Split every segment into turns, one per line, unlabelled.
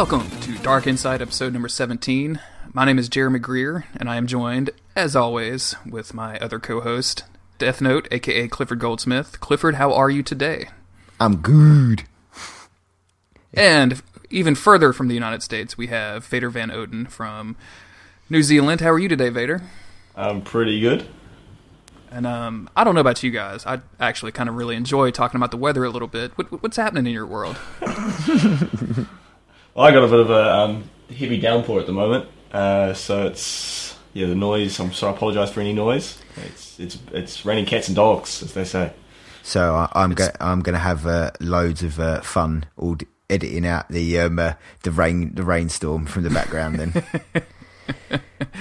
Welcome to Dark Inside episode number 17. My name is Jeremy Greer, and I am joined, as always, with my other co host, Death Note, aka Clifford Goldsmith. Clifford, how are you today?
I'm good.
And even further from the United States, we have Vader Van Oden from New Zealand. How are you today, Vader?
I'm pretty good.
And um, I don't know about you guys. I actually kind of really enjoy talking about the weather a little bit. What, what's happening in your world?
I got a bit of a um, heavy downpour at the moment, uh, so it's yeah the noise. I'm sorry, I apologise for any noise. It's it's it's raining cats and dogs, as they say.
So I, I'm go- I'm going to have uh, loads of uh, fun all d- editing out the um, uh, the rain the rainstorm from the background. Then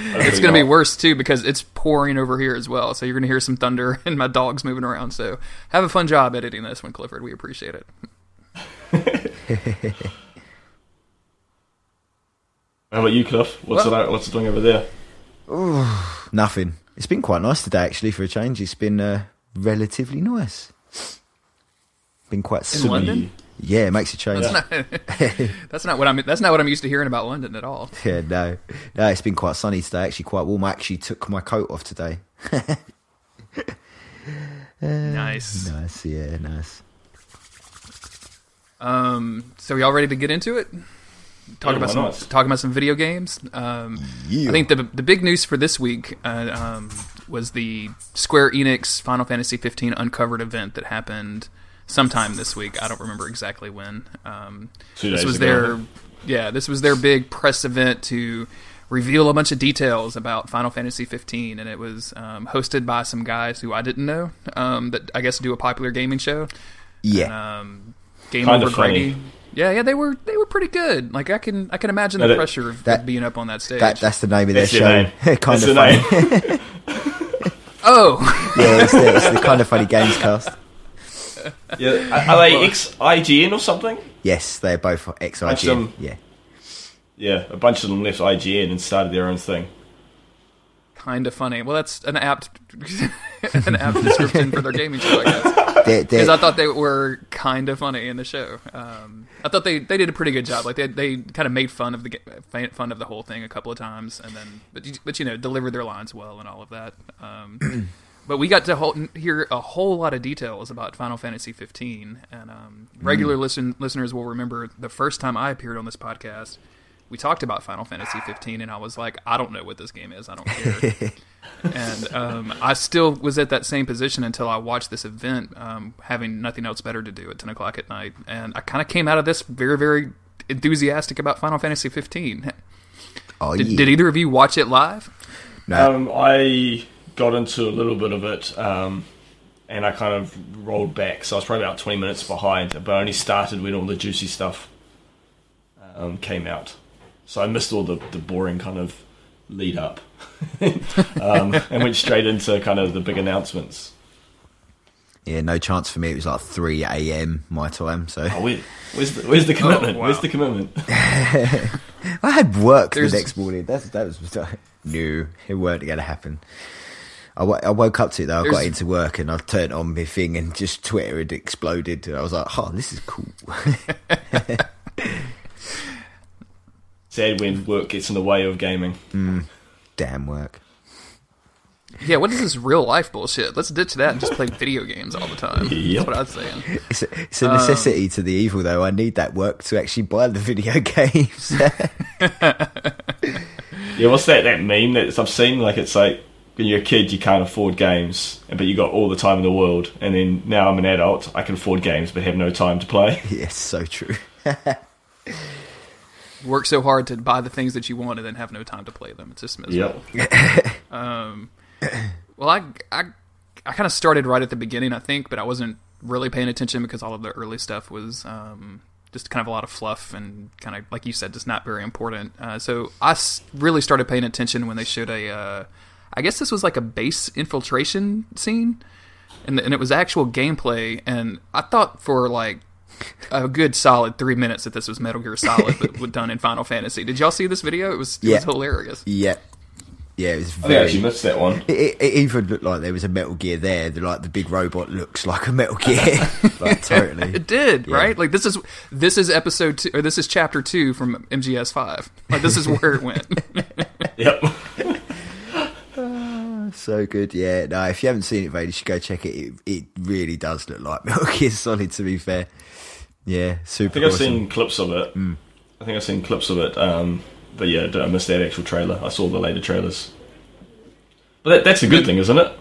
It's going to be worse too because it's pouring over here as well. So you're going to hear some thunder and my dogs moving around. So have a fun job editing this one, Clifford. We appreciate it.
How about you, Cliff? What's
Well-
it what's it doing over there?
nothing. It's been quite nice today, actually, for a change. It's been uh, relatively nice. Been quite sunny.
London?
Yeah, it makes a change.
Yeah.
That's not what I'm. That's not what I'm used to hearing about London at all.
Yeah, no, no, it's been quite sunny today. Actually, quite warm. I actually took my coat off today.
Nice.
Nice, yeah, nice.
Um. So y'all ready to get into it? Talk
Yeah,
about some.
not?
Talk about some video games. Um.
Yeah.
I think the the big news for this week uh, um, was the Square Enix Final Fantasy 15 uncovered event that happened sometime this week. I don't remember exactly when. Um,
Two
this
days
was
ago.
their yeah, this was their big press event to reveal a bunch of details about Final Fantasy 15, and it was um, hosted by some guys who I didn't know um, that I guess do a popular gaming show.
Yeah,
Um, Game
Kinda
Over. Grady. Yeah, yeah, they were they were pretty good. Like I can I can imagine
No,
the
that-
pressure of
that-
being up on that stage.
that, that's the name of their
That's their
show.
name.
kind
That's
of
their
funny.
oh,
yeah, it's the, it's the kind of funny games cast.
Yeah, are are they ex IGN or something?
Yes, they're both ex
Watch
IGN.
them.
Yeah.
Yeah, a bunch of them left IGN and started their own thing.
kind of funny. Well, that's an apt an apt description for their gaming show, I guess. Because I thought they were kind of funny in the show. Um, I thought they, they did a pretty good job. Like they they kind of made fun of the fun of the whole thing a couple of times, and then but you- but you know delivered their lines well and all of that. Um, but we got to whole, hear a whole lot of details about Final Fantasy 15, and um, regular listen, listeners will remember the first time I appeared on this podcast. We talked about Final Fantasy 15, and I was like, I don't know what this game is. I don't care. and um, I still was at that same position until I watched this event, um, having nothing else better to do at 10 o'clock at night. And I kind of came out of this very, very enthusiastic about Final Fantasy 15.
oh,
Did,
yeah.
did either of you watch it live?
No.
Um, I got into a little bit of it, um, and I kind of rolled back. So I was probably about 20 minutes behind, but I only started when all the juicy stuff um, came out. So I missed all the, the boring kind of lead up, um, and went straight into kind of the big announcements.
yeah, no chance for me. It was like 3 a.m. my time. So
Oh, where, where's the where's the commitment?
wow.
Where's the commitment?
I had work
There's-
the next morning. That's, that was no, it weren't going to happen. I, woke up to it though. I got into work and I turned on my thing and just Twitter had exploded. And I was like, "Oh, this is cool."
Sad when work gets in the way of gaming.
Mm, damn work.
Yeah, what is this real life bullshit? Let's ditch that and just play video games all the time.
Yep.
That's what I was saying.
It's a, it's a um, necessity to the evil, though. I need that work to actually buy the video games.
Yeah, what's that that meme that I've seen? Like it's like when you're a kid, you can't afford games, but you got all the time in the world. And then now I'm an adult, I can afford games, but have no time to play.
yes, so true.
Work so hard to buy the things that you want and then have no time to play them. It's just miserable.
Yep.
Um, well, I I, I kind of started right at the beginning, I think, but I wasn't really paying attention because all of the early stuff was um, just kind of a lot of fluff and kind of like you said, just not very important. Uh, so I s- really started paying attention when they showed a, uh, I guess this was like a base infiltration scene, and and it was actual gameplay. And I thought for like a good solid three minutes that this was Metal Gear Solid, but done in Final Fantasy. Did y'all see this video? It was it
Yeah.
was hilarious.
Yeah, yeah, it was
I think I
very.
actually missed that one.
It, it, it even looked like there was a Metal Gear there. The, like the big robot looks like a Metal Gear, like totally.
It did,
Yeah.
right? Like this is this is episode two, or this is chapter two from MGS five. Like this is where it went.
Yep.
Ah, so good, yeah. No, if you haven't seen it, mate, you should go check it. It, it really does look like Metal Gear Solid. To be fair, yeah, super.
I think I've seen clips of it. I think I've seen clips of it. Um, but yeah, I missed that actual trailer. I saw the later trailers. But that, that's a good thing, isn't it?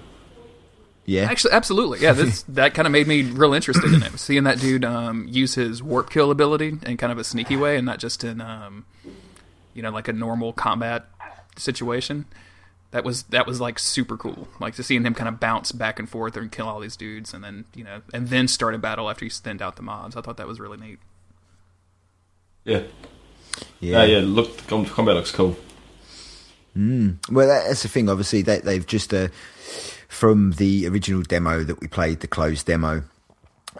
Yeah,
Actually, absolutely, yeah. This that kind of made me real interested in it. Seeing that dude um, use his warp kill ability in kind of a sneaky way, and not just in um, you know like a normal combat situation. That was that was like super cool. Like to seeing him kind of bounce back and forth and kill all these dudes, and then you know, and then start a battle after he thinned out the mobs. I thought that was really neat.
Yeah.
yeah.
Yeah, yeah. Look, combat looks cool.
Well, that's the thing. Obviously, they, they've just uh, from the original demo that we played, the closed demo.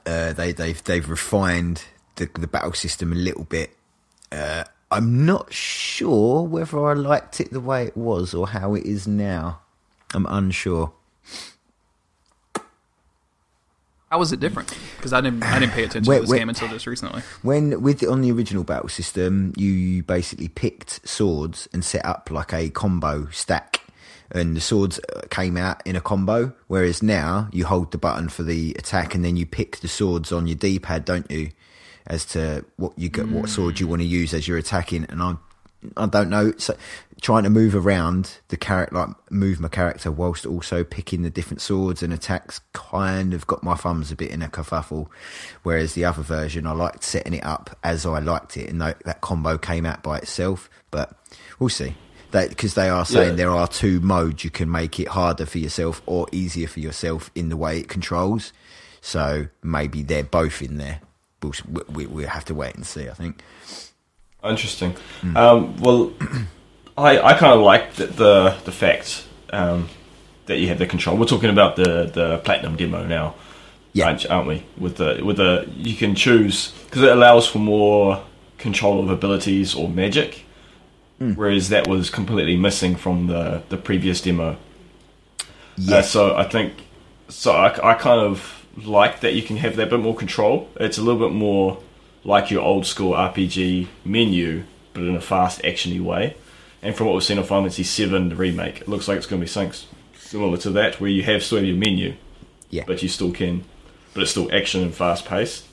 Uh, they, they've they've refined the the battle system a little bit. Uh, I'm not sure whether I liked it the way it was or how it is now. I'm unsure.
How was it different? Because I didn't I didn't pay attention to this game until just recently.
When with on the original battle system, you basically picked swords and set up like a combo stack, and the swords uh, came out in a combo. Whereas now you hold the button for the attack, and then you pick the swords on your D pad, don't you? As to what you get, what sword you hmm. want to use as you're attacking, and I, I don't know. So trying to move around the character, like move my character, whilst also picking the different swords and attacks, kind of got my thumbs a bit in a kerfuffle. Whereas the other version, I liked setting it up as I liked it, and that, that combo came out by itself. But we'll see. Because they are saying
Yeah.
there are two modes, you can make it harder for yourself or easier for yourself in the way it controls. So maybe they're both in there. We'll, we, we'll have to wait and see. I think.
Interesting. Um, well, I I kind of like the the, the fact um, that you have the control. We're talking about the the platinum demo now,
Yeah.
aren't, aren't we? With the with the you can choose because it allows for more control of abilities or magic, whereas that was completely missing from the the previous demo. Uh,
Yes.
so I think so. I, I kind of like that you can have that bit more control. It's a little bit more like your old school RPG menu, but in a fast, actiony way. And from what we've seen on Final Fantasy VII the remake, it looks like it's going to be something similar to that, where you have still have your menu,
Yeah.
but you still can, but it's still action and fast paced.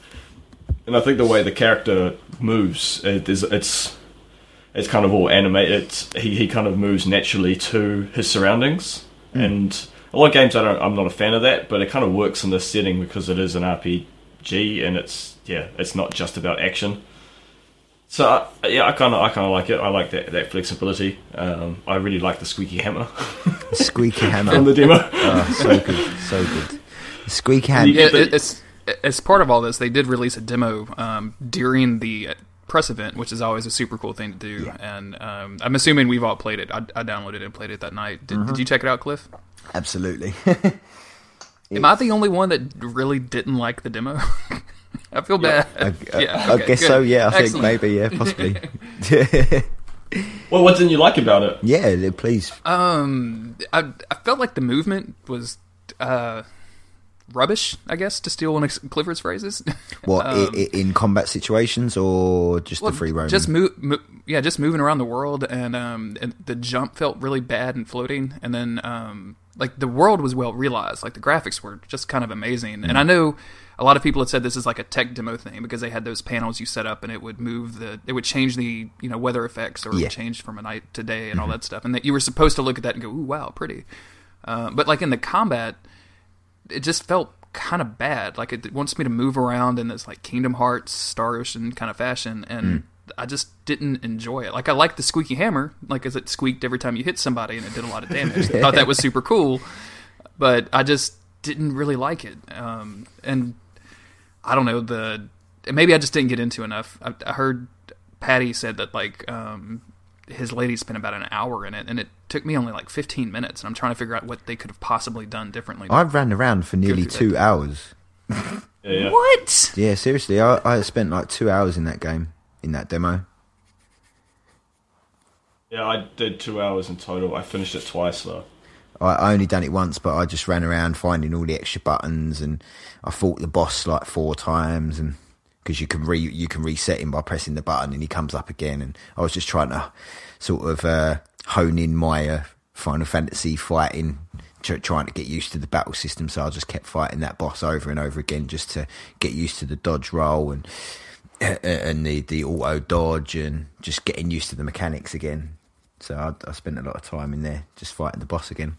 And I think the way the character moves, it is, it's it's kind of all animated. It's, he he kind of moves naturally to his surroundings, hmm. and a lot of games I don't. I'm not a fan of that, but it kind of works in this setting because it is an RPG, and it's yeah, it's not just about action. So uh, yeah, I kind of I kind of like it. I like that that flexibility. Um, I really like the squeaky hammer
Squeaky hammer.
from the demo.
Oh, so good, so good. Squeaky hammer.
Yeah, it, it's as part of all this, they did release a demo um, during the press event, which is always a super cool thing to do. And um, I'm assuming we've all played it. I, I downloaded it and played it that night. Did, did you check it out, Cliff?
Absolutely.
Am I the only one that really didn't like the demo? I feel bad.
I, I-
Yeah,
I
okay,
guess
good.
so. Yeah, I think maybe. Yeah, possibly.
Well, what didn't you like about it?
yeah, please.
Um, I I felt like the movement was uh rubbish. I guess to steal one of Clifford's phrases.
What
Um,
i i in combat situations or just
Well,
the free roaming?
Just move, mo- yeah, just moving around the world, and um, and the jump felt really bad and floating, and then um, like the world was well realized, like the graphics were just kind of amazing, and I
Mm.
know a lot of people had said this is like a tech demo thing because they had those panels you set up and it would move the, it would change the you know weather effects or
Yeah. Mm-hmm.
would change from a night to day and all that stuff, and that you were supposed to look at that and go, ooh, wow, pretty, uh, but like in the combat, it just felt kind of bad. Like it wants me to move around in this like Kingdom Hearts, Star Ocean kind of fashion, and
Mm.
I just didn't enjoy it. Like I liked the squeaky hammer, like as it squeaked every time you hit somebody, and it did a lot of damage. I thought that was super cool, but I just didn't really like it. Um, and I don't know the maybe I just didn't get into enough. I, I heard Patty said that like um, his lady spent about an hour in it, and it took me only like 15 minutes. And I'm trying to figure out what they could have possibly done differently.
I ran around for nearly two hours.
Yeah, yeah.
what?
Yeah, seriously, I, I spent like two hours in that game in that demo.
Yeah, I did two hours in total. I finished it twice though.
I, only done it once, but I just ran around finding all the extra buttons, and I fought the boss like four times, and because you can re you can reset him by pressing the button, and he comes up again, and I was just trying to sort of uh, hone in my uh, Final Fantasy fighting, tr- trying to get used to the battle system. So I just kept fighting that boss over and over again, just to get used to the dodge roll and and the the auto dodge, and just getting used to the mechanics again. So I, I spent a lot of time in there just fighting the boss again.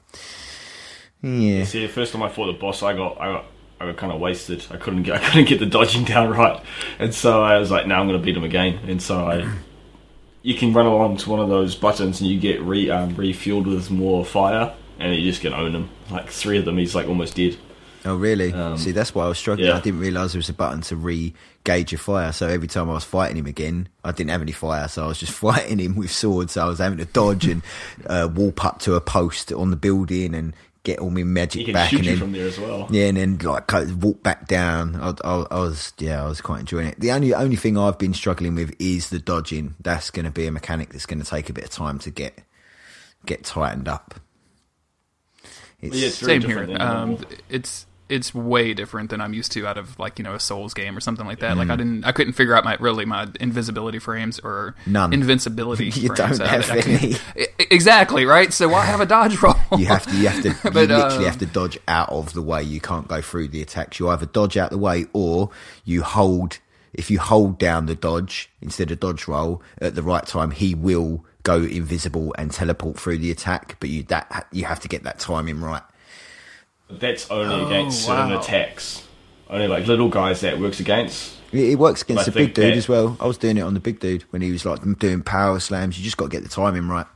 Yeah.
See, the first time I fought the boss, I got I got I got kind of wasted. I couldn't get I couldn't get the dodging down right, and so I was like, "Now I'm going to beat him again." And so I, you can run along to one of those buttons and you get re um, refueled with more fire, and you just can own him. Like three of them, he's like almost dead.
Oh, really?
Um,
See, that's why I was struggling.
yeah.
I didn't realise there was a button to re-gauge your fire. So every time I was fighting him again, I didn't have any fire. So I was just fighting him with swords. So I was having to dodge and uh, warp up to a post on the building and get all my
He
magic
can
back.
shoot
and
you
then,
from there as well.
yeah, and then like walk back down. I, I, I was yeah, I was quite enjoying it. The only only thing I've been struggling with is the dodging. That's going to be a mechanic that's going to take a bit of time to get get tightened up. It's,
Yeah, it's
Same here. Um, it's it's way different than I'm used to out of like you know a Souls game or something like that. Like
Mm.
I didn't, I couldn't figure out my really my invisibility frames or
None.
invincibility.
You
frames
don't have any.
Exactly right. So why have a dodge roll?
you have to you have to you literally
um,
have to dodge out of the way you can't go through the attacks you either dodge out the way or you hold if you hold down the dodge instead of dodge roll at the right time he will go invisible and teleport through the attack but you that you have to get that timing right
But that's only
Oh,
against certain
wow.
attacks. Only like little guys that works against.
it, it works against
I
the big dude
that-
as well i was doing it on the big dude when he was like doing power slams you just got to get the timing right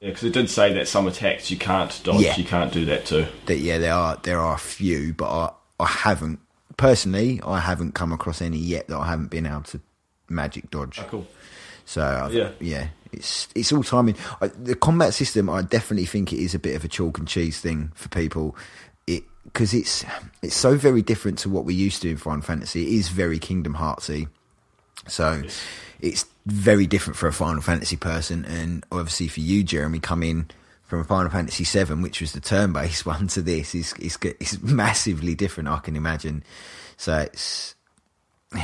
Yeah, because it did say that some attacks you can't dodge.
Yeah.
You can't do that too.
that yeah there are there are a few but i i haven't personally i haven't come across any yet that i haven't been able to magic dodge
Oh, cool.
So I've,
Yeah.
yeah, it's it's all timing. I, the combat system, I definitely think it is a bit of a chalk and cheese thing for people. It because it's it's so very different to what we're used to in Final Fantasy. It is very Kingdom Heartsy, so it's very different for a Final Fantasy person, and obviously for you, Jeremy, coming from a Final Fantasy Seven, which was the turn-based one, to this is is it's massively different. I can imagine. So it's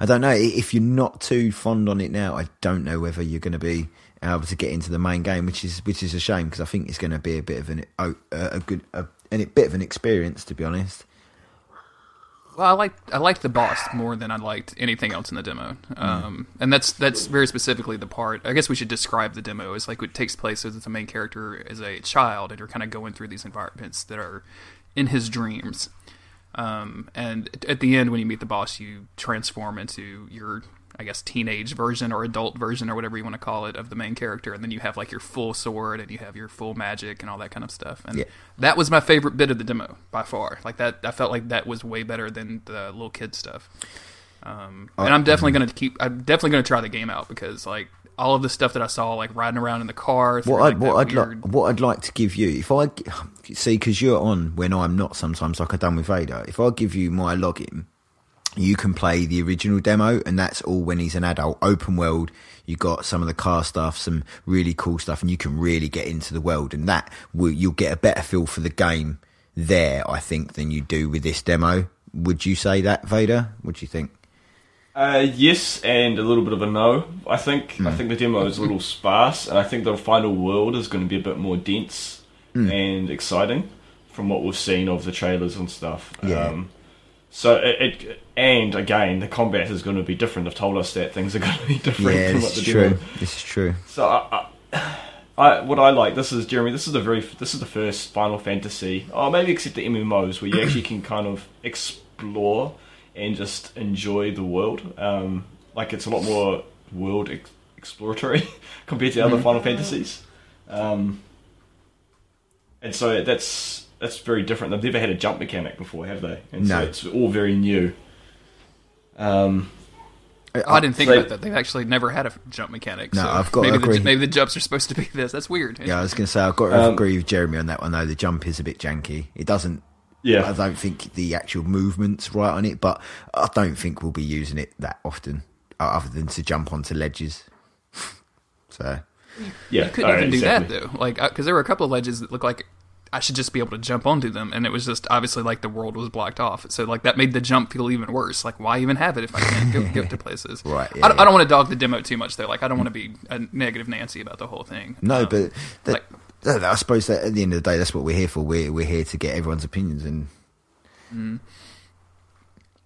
I don't know if you're not too fond on it now. I don't know whether you're going to be able to get into the main game, which is which is a shame because I think it's going to be a bit of an a, a good a, a bit of an experience to be honest.
Well, I liked I liked the boss more than I liked anything else in the demo, um, and that's that's very specifically the part. I guess we should describe the demo as like it takes place as the main character is a child, and you're kind of going through these environments that are in his dreams. Um, and at- the end, when you meet the boss, you transform into your, I guess, teenage version or adult version or whatever you want to call it of the main character, and then you have like your full sword and you have your full magic and all that kind of stuff. And
Yeah.
that was my favorite bit of the demo by far. Like that, I felt like that was way better than the little kid stuff. Um,
Uh,
and I'm definitely gonna keep. I'm definitely gonna try the game out because like all of the stuff that I saw, like riding around in the car.
What
like,
I'd what I'd
weird-
like what I'd like to give you if I see because you're on when I'm not sometimes like I done with Vader. If I give you my login, you can play the original demo, and that's all when he's an adult. Open world, you got some of the car stuff, some really cool stuff, and you can really get into the world, and that will you'll get a better feel for the game there, I think, than you do with this demo. Would you say that, Vader? What do you think?
Uh, yes, and a little bit of a no. I think
Hmm.
I think the demo is a little sparse, and I think the final world is going to be a bit more dense
Hmm.
and exciting from what we've seen of the trailers and stuff.
Yeah.
Um, so it, it and again, the combat is going to be different. They've told us that things are going to be different
Yeah, this is true.
demo.
This is true.
So I, I, I, what I like this is Jeremy. This is the very this is the first Final Fantasy, or maybe except the MMOs, where you actually can kind of explore and just enjoy the world. Um, like it's a lot more world ex- exploratory compared to other Final Fantasies. Um, and so that's that's very different. They've never had a jump mechanic before, have they? And
No.
so it's all very new. Um,
Oh, I didn't think
They-
about that. They've actually never had a jump mechanic.
No,
so
I've got to
maybe the, maybe the jumps are supposed to be this. That's weird.
Yeah, I was going to say I've got to
Um,
agree with Jeremy on that one though. The jump is a bit janky. It doesn't.
Yeah.
I don't think the actual movement's right on it, but I don't think we'll be using it that often, uh, other than to jump onto ledges. so
yeah,
You couldn't even do
exactly.
that though. Like, because there were a couple of ledges that looked like I should just be able to jump onto them, and it was just obviously like the world was blocked off. So like that made the jump feel even worse. Like, why even have it if I can't go, get to places?
Right,
I,
yeah,
don't-
yeah.
I don't want to dog the demo too much though. Like, I don't want to be a negative Nancy about the whole thing.
no,
Um,
but that,
like-
that- I suppose that at the end of the day, that's what we're here for. We're we're here to get everyone's opinions and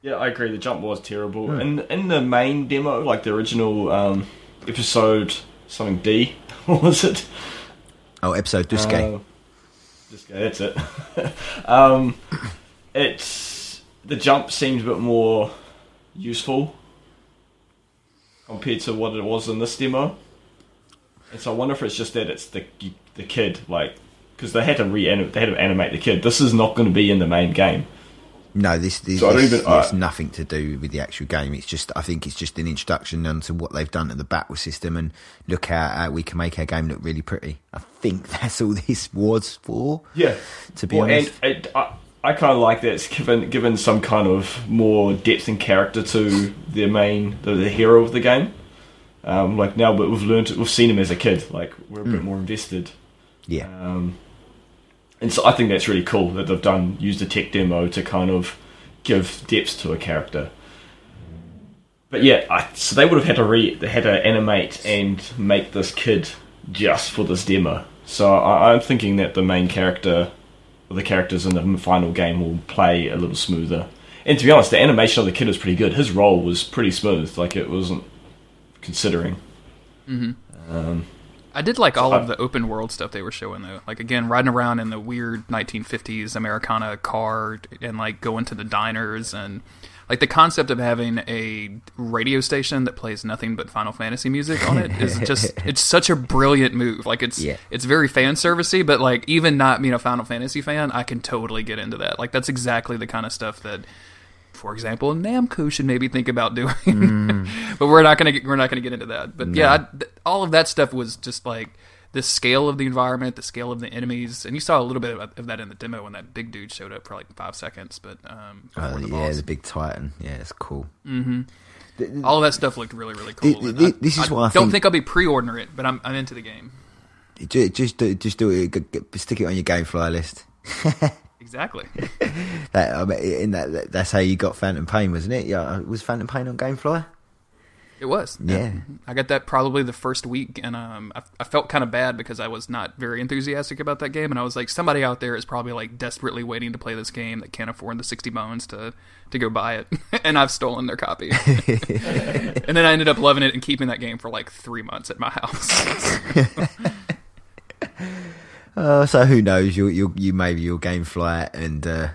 Yeah, I agree. The jump was terrible.
Hmm.
And in the main demo, like the original um, episode something D, what was it?
oh, episode Duscae.
Uh, Duscae, that's it. um, it's the jump seemed a bit more useful compared to what it was in this demo. And so I wonder if it's just that it's the the kid, like because they had to re they had to animate the kid. This is not going to be in the main game.
No, this this,
So
this
even-
has
uh,
nothing to do with the actual game. It's just I think it's just an introduction onto what they've done to the battle system and look how uh, we can make our game look really pretty. I think that's all this was for.
Yeah,
To be
well,
honest,
and it, I, I kind of like that. It's given given some kind of more depth and character to the main the, the hero of the game. Um, like now, but we've learned we've seen him as a kid. Like we're a bit more invested.
yeah,
Um, and so I think that's really cool that they've done used a tech demo to kind of give depth to a character. But yeah, I, so they would have had to re they had to animate and make this kid just for this demo. So I, I'm thinking that the main character, or the characters in the final game, will play a little smoother. And to be honest, the animation of the kid was pretty good. His role was pretty smooth. Like it wasn't considering. Mm-hmm.
Um, I did like all of the open world stuff they were showing though. Like again, riding around in the weird 1950s Americana car and like going to the diners and like the concept of having a radio station that plays nothing but Final Fantasy music on it is just it's such a brilliant move. Like it's
Yeah.
it's very fan servicey, but like even not being a Final Fantasy fan, I can totally get into that. Like that's exactly the kind of stuff that for example, Namco should maybe think about doing. but we're not gonna get, we're not gonna get into that. But yeah, I, th- all of that stuff was just like the scale of the environment, the scale of the enemies, and you saw a little bit of, of that in the demo when that big dude showed up for like five seconds. But um,
Oh,
the
yeah,
boss.
the big Titan. Yeah, it's cool.
all of that stuff looked really really cool.
Th-
and
th-
I-
this is
I
what I
don't
think-
think I'll be pre-ordering it, but I'm I'm into the game.
Just just do, just do it. Stick it on your GameFly list.
Exactly.
That I mean, in that, that that's how you got Phantom Pain, wasn't it? Yeah, was Phantom Pain on GameFly?
It was.
Yeah.
I got that probably the first week, and um, I, I felt kind of bad because I was not very enthusiastic about that game, and I was like, somebody out there is probably like desperately waiting to play this game that can't afford the sixty bones to to go buy it, and I've stolen their copy. and then I ended up loving it and keeping that game for like three months at my house.
Uh, so who knows? You you you maybe your GameFly and uh,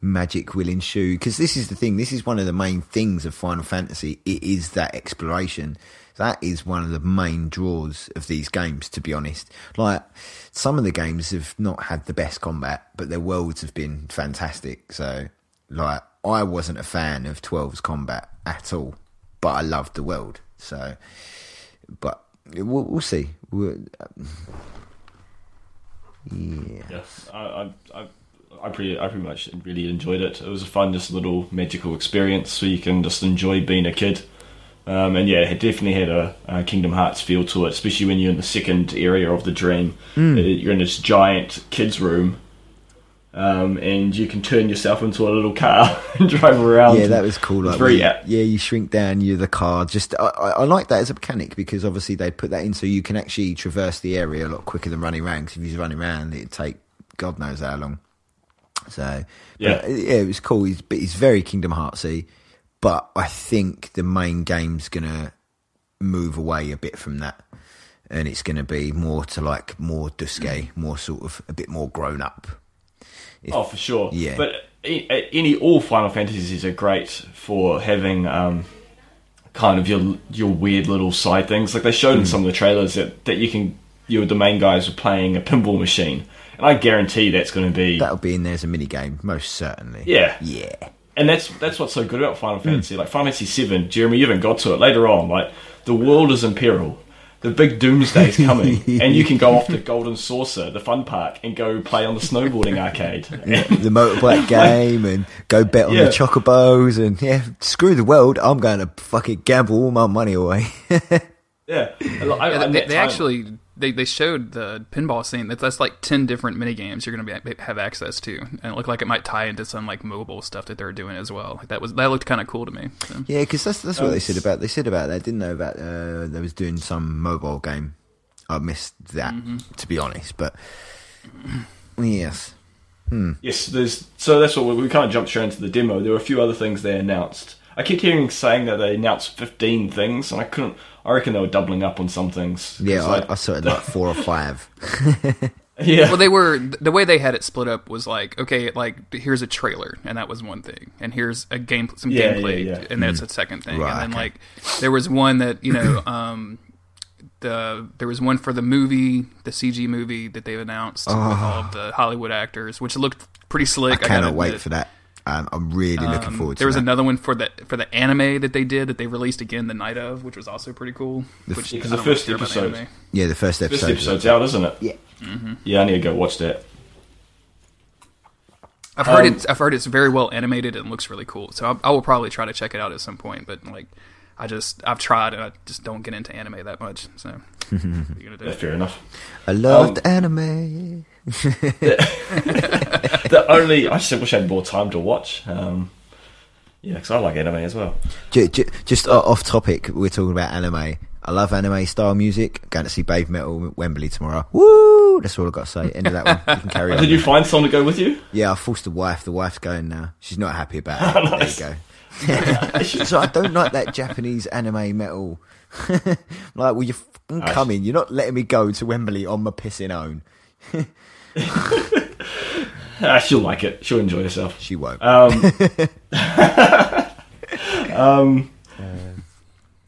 Magic will ensue because this is the thing. This is one of the main things of Final Fantasy. It is that exploration. That is one of the main draws of these games. To be honest, like some of the games have not had the best combat, but their worlds have been fantastic. So, like I wasn't a fan of 12's combat at all, but I loved the world. So, but we'll, we'll see. We'll, yeah.
Yeah, I, I, I, I pretty, I pretty much really enjoyed it. It was a fun, just little magical experience, so you can just enjoy being a kid. Um, and yeah, it definitely had a, a Kingdom Hearts feel to it, especially when you're in the second area of the dream. Uh, You're in this giant kids' room, um, and you can turn yourself into a little car and drive around.
Yeah, that was cool. Like,
very
yeah, you shrink down, you're the car. Just, I, I, I like that as a mechanic because obviously they put that in so you can actually traverse the area a lot quicker than running around. 'cause if you're running around, it'd take God knows how long. So,
Yeah.
but, yeah, it was cool. He's, but he's very Kingdom Heartsy, but I think the main game's gonna move away a bit from that, and it's gonna be more to like more Duscae, more sort of a bit more grown up.
Oh, for sure.
Yeah.
But a- a- any all Final Fantasies are great for having um, kind of your your weird little side things. Like they showed in hmm. some of the trailers that, that you can you the main guys were playing a pinball machine, and I guarantee that's going to be
That'll be in there as a mini game, most certainly.
Yeah.
yeah.
and that's that's what's so good about Final hmm. Fantasy. Like Final Fantasy Seven, Jeremy, you haven't got to it. Later on, like the world is in peril. The big doomsday is coming, and you can go off to Golden Saucer, the fun park, and go play on the snowboarding arcade.
the motorbike game and go bet on
Yeah.
the chocobos and yeah, screw the world. I'm going to fucking gamble all my money away.
yeah, And, like, I-
they, they actually they, they showed the pinball scene. That's, that's like ten different mini games you're going to be have access to, and it looked like it might tie into some like mobile stuff that they're doing as well. Like that was that looked kind of cool to me. So.
yeah, because that's that's what
Oh,
they said about they said about that, didn't they? About uh, they was doing some mobile game. I missed that
Mm-hmm.
to be honest, but yes,
Yes, there's so that's what we, we kind of jumped straight into the demo. There were a few other things they announced. I kept hearing saying that they announced 15 things, and I couldn't. I reckon they were doubling up on some things.
Yeah, I,
like-
I saw it like four or five.
yeah.
Well, they were the way they had it split up was like, okay, like here's a trailer, and that was one thing, and here's a game, some
Yeah,
gameplay,
yeah, yeah.
and that's a second thing,
Right,
and then
okay.
like there was one that you know, um, the there was one for the movie, the CG movie that they've announced with all of the Hollywood actors, which looked pretty slick.
I cannot
gotta
wait
admit.
for that. Um, I'm really looking
Um,
forward to it.
there was
that.
another one for the for the anime that they did that they released again the night of, which was also pretty cool. Which
because
I
the
don't
first
care
episode-
yeah, the first
This
episode.
episode's out, isn't it?
Yeah.
Yeah, I need to go watch that.
I've heard
Um,
it's I've heard it's very well animated and looks really cool. So I, I will probably try to check it out at some point. But like, I just I've tried and I just don't get into anime that much. So what are you gonna
Yeah, fair enough.
I loved
Um,
anime.
The only I just wish I had more time to watch. Um, yeah, because I like anime as well.
Just o- off topic, we're talking about anime. I love anime style music. Going to see Babymetal Wembley tomorrow. Woo! That's all I've got to say. End of that one. You can carry on.
Did you find someone to go with you?
Yeah, I forced the wife. The wife's going now. She's not happy about it.
Nice.
There you go. so I don't like that Japanese anime metal. like, well, you're coming. You're not letting me go to Wembley on my pissing own.
Ah, she'll like it. She'll enjoy herself.
She won't.
Um, um,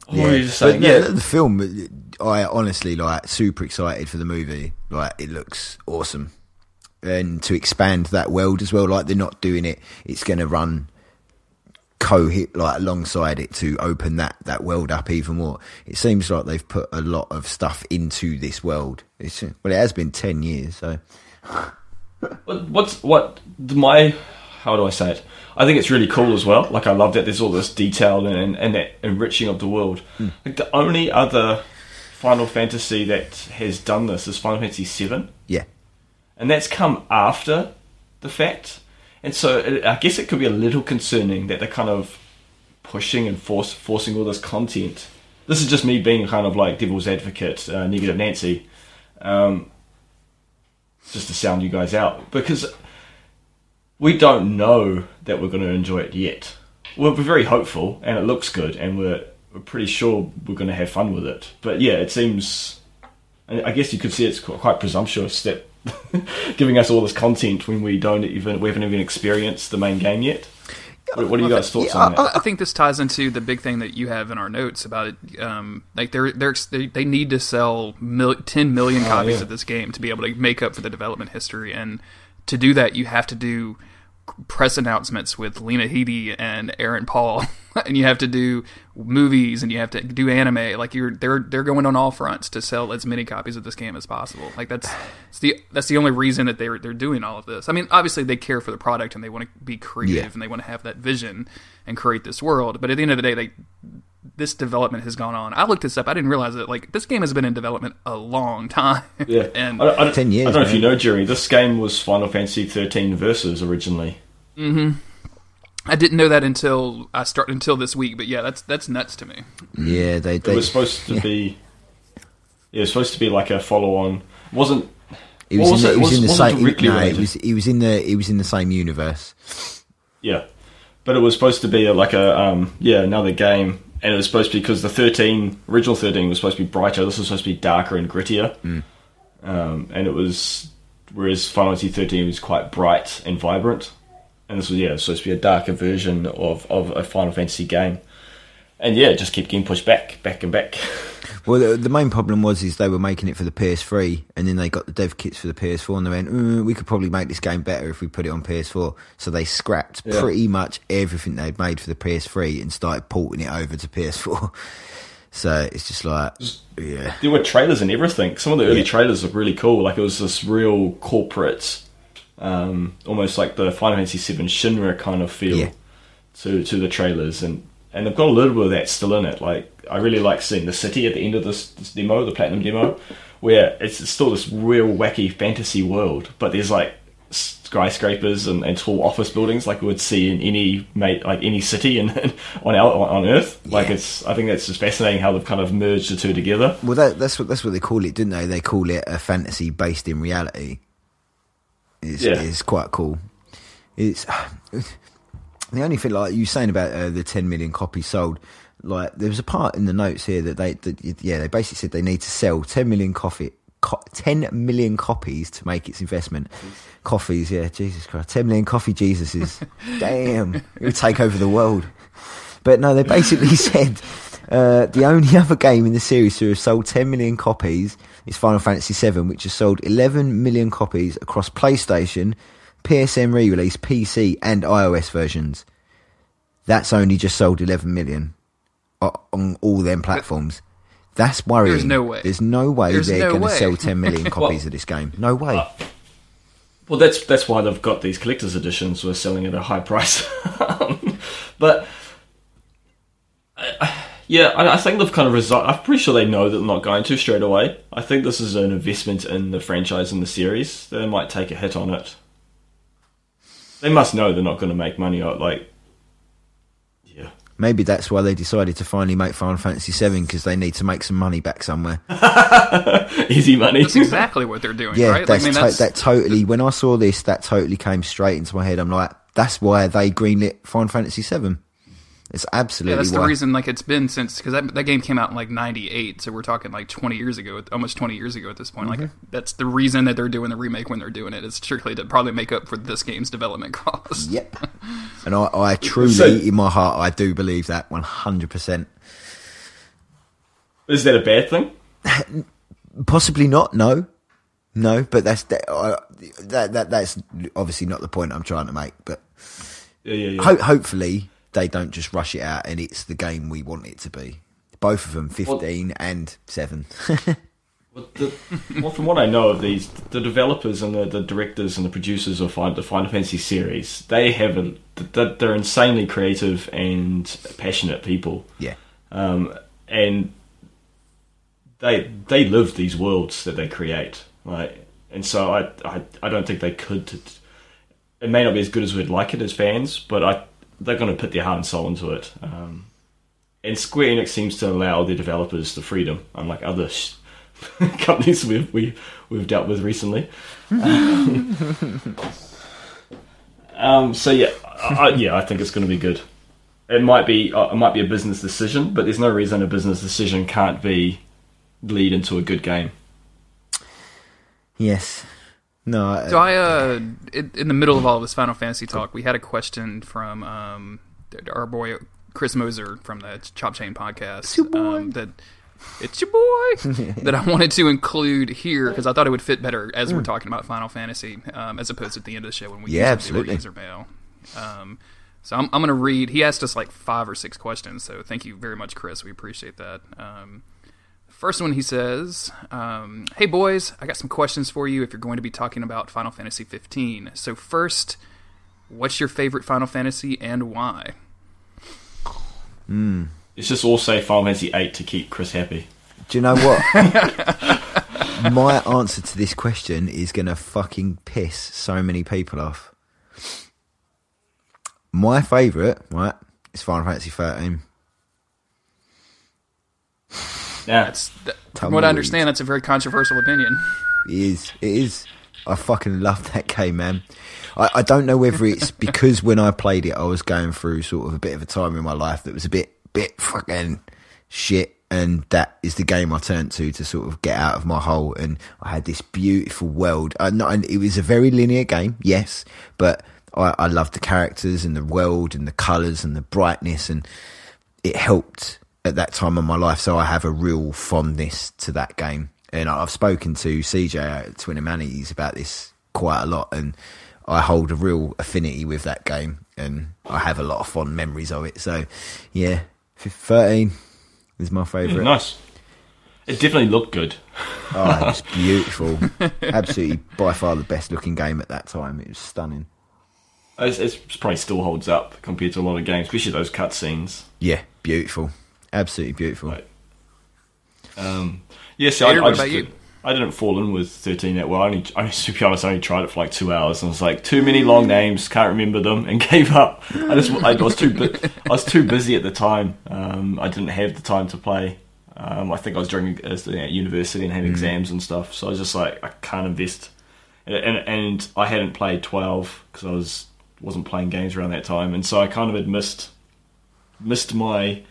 what were you just saying?
But
Yeah,
the, the film, I honestly like super excited for the movie. Like it looks awesome, and to expand that world as well. Like they're not doing it; it's going to run co-hit like alongside it to open that that world up even more. It seems like they've put a lot of stuff into this world. It's, well, it has been ten years, so
What- what's what my how do I say it? I think it's really cool as well. Like I love that there's all this detail and and that enriching of the world. Like the only other Final Fantasy that has done this is Final Fantasy VII,
yeah.
and that's come after the fact. And so it, I guess it could be a little concerning that they're kind of pushing and force, forcing all this content. This is just me being kind of like devil's advocate, uh, negative Nancy, um, just to sound you guys out because we don't know that we're going to enjoy it yet. We're, very hopeful and it looks good and we're, we're pretty sure we're going to have fun with it. But yeah, it seems. I guess you could see it's quite presumptuous that giving us all this content when we don't even we haven't even experienced the main game yet. What, what are you guys' thoughts
Yeah,
on that?
I I think this ties into the big thing that you have in our notes about it. Um, like they're, they're they they need to sell mil- 10 million copies
yeah.
of this game to be able to make up for the development history, and to do that, you have to do press announcements with Lena Headey and Aaron Paul, and you have to do movies and you have to do anime. Like you're they're they're going on all fronts to sell as many copies of this game as possible. Like that's it's the that's the only reason that they're they're doing all of this. I mean, obviously they care for the product and they want to be creative
Yeah.
and they want to have that vision and create this world. But at the end of the day, they this development has gone on. I looked this up. I didn't realize that like this game has been in development a long time.
Yeah,
and
I, I, don't-
10 years,
I don't know if you know, Jerry. This game was Final Fantasy 13 Versus originally. Mm-hmm.
I didn't know that until I start until this week. But yeah, that's that's nuts to me.
Yeah, they.
It was supposed to
yeah.
be. Yeah, it was supposed to be like a follow-on. wasn't
He was,
what
in the,
was it?
he was in the
wasn't
same. No, he
related.
was. He was in the. He was in the same universe.
Yeah, but it was supposed to be a, like a um, yeah another game, and it was supposed to be because the thirteen original thirteen was supposed to be brighter. This was supposed to be darker and grittier, um, and it was whereas Final Fantasy thirteen was quite bright and vibrant, and this was yeah was supposed to be a darker version of of a Final Fantasy game, and yeah, it just kept getting pushed back, back and back.
Well, the, the main problem was is they were making it for the PS3, and then they got the dev kits for the PS4, and they went, mm, "We could probably make this game better if we put it on PS4." So they scrapped
Yeah.
pretty much everything they'd made for the PS3 and started porting it over to PS4. So it's just like, yeah,
There were trailers and everything. Some of the early
Yeah.
trailers look really cool. Like it was this real corporate, um, almost like the Final Fantasy VII Shinra kind of feel
Yeah.
to to the trailers, and and they've got a little bit of that still in it. Like I really like seeing the city at the end of this, this demo, the platinum demo, where it's still this real wacky fantasy world, but there's like skyscrapers and, and tall office buildings like we would see in any mate like any city in, on our, on Earth. Like it's I think that's just fascinating how they've kind of merged the two together.
Well, that, that's what that's what they call it, didn't they? They call it a fantasy based in reality. It's,
Yeah.
it's quite cool. It's the only thing like you saying about uh, the 10 million copies sold. Like there was a part in the notes here that they, that, yeah, they basically said they need to sell 10 million coffee. Co- 10 million copies to make its investment. Coffees, yeah, Jesus Christ. 10 million coffee Jesuses. Damn. It would take over the world. But no, they basically said uh, the only other game in the series to have sold 10 million copies is Final Fantasy VII, which has sold 11 million copies across PlayStation, PSN re-release, PC, and iOS versions. That's only just sold 11 million on all them platforms. That's worrying.
There's no way.
There's no way
There's
they're
no
going to sell 10 million copies
Well-
of this game. No way.
Uh, Well, that's that's why they've got these collector's editions. We're selling at a high price, but I- yeah, I, I think they've kind of resolved. I'm pretty sure they know that they're not going to straight away. I think this is an investment in the franchise and the series. They might take a hit on it. They must know they're not going to make money out. Like, yeah,
Maybe that's why they decided to finally make Final Fantasy VII because they need to make some money back somewhere.
easy money.
That's exactly what they're doing,
Yeah,
right?
that's,
I mean,
to- that totally. When I saw this, that totally came straight into my head. I'm like, that's why they greenlit Final Fantasy VII. It's absolutely
yeah, that's the reason. Like it's been since because that, that game came out in like '98, so we're talking like 20 years ago, almost 20 years ago at this point. Like
Mm-hmm.
that's the reason that they're doing the remake when they're doing it is strictly to probably make up for this game's development cost.
Yep. And I, I truly,
So-
in my heart, I do believe that 100. percent
Is that a bad thing?
Possibly not. No, no. But that's that, I that that that's obviously not the point I'm trying to make. But
Yeah, yeah, yeah.
ho- hopefully they don't just rush it out and it's the game we want it to be. Both of them, 15 and seven.
Well, the, well, from what I know of these, the developers and the, the directors and the producers of Final, the Final Fantasy series, they have a, th- they're insanely creative and passionate people,
yeah.
um, and they they live these worlds that they create, right? And so I, I I don't think they could. It may not be as good as we'd like it as fans, but I they're going to put their heart and soul into it. Um, and Square Enix seems to allow their developers the freedom, unlike other sh- companies we've we, we've dealt with recently. um, so yeah, I, I- yeah, I think it's going to be good. It might be uh, it might be a business decision, but there's no reason a business decision can't be lead into a good game.
Yes. No.
So I, uh, in, in the middle of all of this Final Fantasy talk, we had a question from um, our boy Chris Moser from the Chop Chain podcast. Um, that it's your boy that I wanted to include here because I thought it would fit better as we're talking about Final Fantasy, um, as opposed to at the end of the show when we
Mm. Yeah,
the
absolutely.
user mail. Um, so I'm, I'm going to read. He asked us like five or six questions. So thank you very much, Chris. We appreciate that. Um, First one, he says, um, "Hey boys, I got some questions for you if you're going to be talking about Final Fantasy 15. So first, what's your favorite Final Fantasy and why?"
It's just all say Final Fantasy eight to keep Chris happy.
Do you know what? My answer to this question is going to fucking piss so many people off. My favourite, right, is Final Fantasy 13.
Now,
That's that, from what I understand, that's a very controversial opinion.
It is. It is. I fucking love that game, man. I, I don't know whether it's because when I played it, I was going through sort of a bit of a time in my life that was a bit, bit fucking shit, and that is the game I turned to to sort of get out of my hole. And I had this beautiful world. I, not, and it was a very linear game, yes, but I, I loved the characters and the world and the colours and the brightness, and it helped at that time of my life, so I have a real fondness to that game. And I've spoken to CJ at Twin Humanities about this quite a lot, and I hold a real affinity with that game, and I have a lot of fond memories of it. So, yeah, thirteen is my favourite.
Nice. It definitely looked good.
Oh, it was beautiful. Absolutely, by far the best looking game at that time. It was stunning.
It's, it's probably still holds up compared to a lot of games, especially those cutscenes.
Yeah, beautiful. Absolutely beautiful.
Right. Um, yeah, so
Peter,
I, I just
about you?
did- I didn't fall in with 13 that well. I only, I, to be honest, I only tried it for like two hours and was like, too many long names, can't remember them, and gave up. I just, I was too, bu- I was too busy at the time. Um, I didn't have the time to play. Um, I think I was during as the- at university and had exams and stuff, so I was just like, I can't invest. And, and, and I hadn't played 12 because I was wasn't playing games around that time, and so I kind of had missed missed my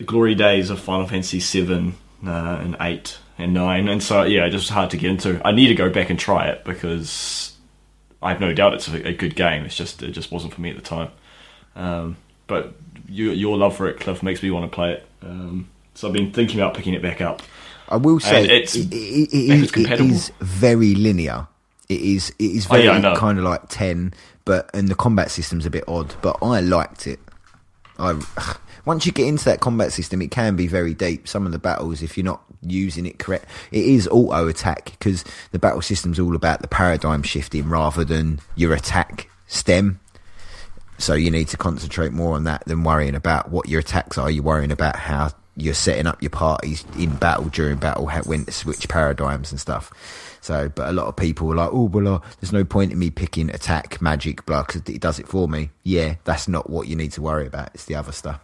the glory days of Final Fantasy seven uh, and eight and nine, and so yeah, it just hard to get into. I need to go back and try it because I have no doubt it's a, a good game. It's just it just wasn't for me at the time. Um, but you, your love for it, Cliff, makes me want to play it. Um, so I've been thinking about picking it back up.
I will say
And it's-
it, it, it, is, it
compatible.
is very linear. It is it is
Oh,
very
yeah,
kind of like ten, but and the combat system's a bit odd. But I liked it. I once you get into that combat system, it can be very deep. Some of the battles, if you're not using it correct, it is auto attack because the battle system's all about the paradigm shifting rather than your attack stem. So you need to concentrate more on that than worrying about what your attacks are. You're worrying about how you're setting up your parties in battle during battle, when to switch paradigms and stuff. So, but a lot of people are like, "Oh, well, uh, there's no point in me picking attack, magic, blood because it does it for me." Yeah, that's not what you need to worry about. It's the other stuff.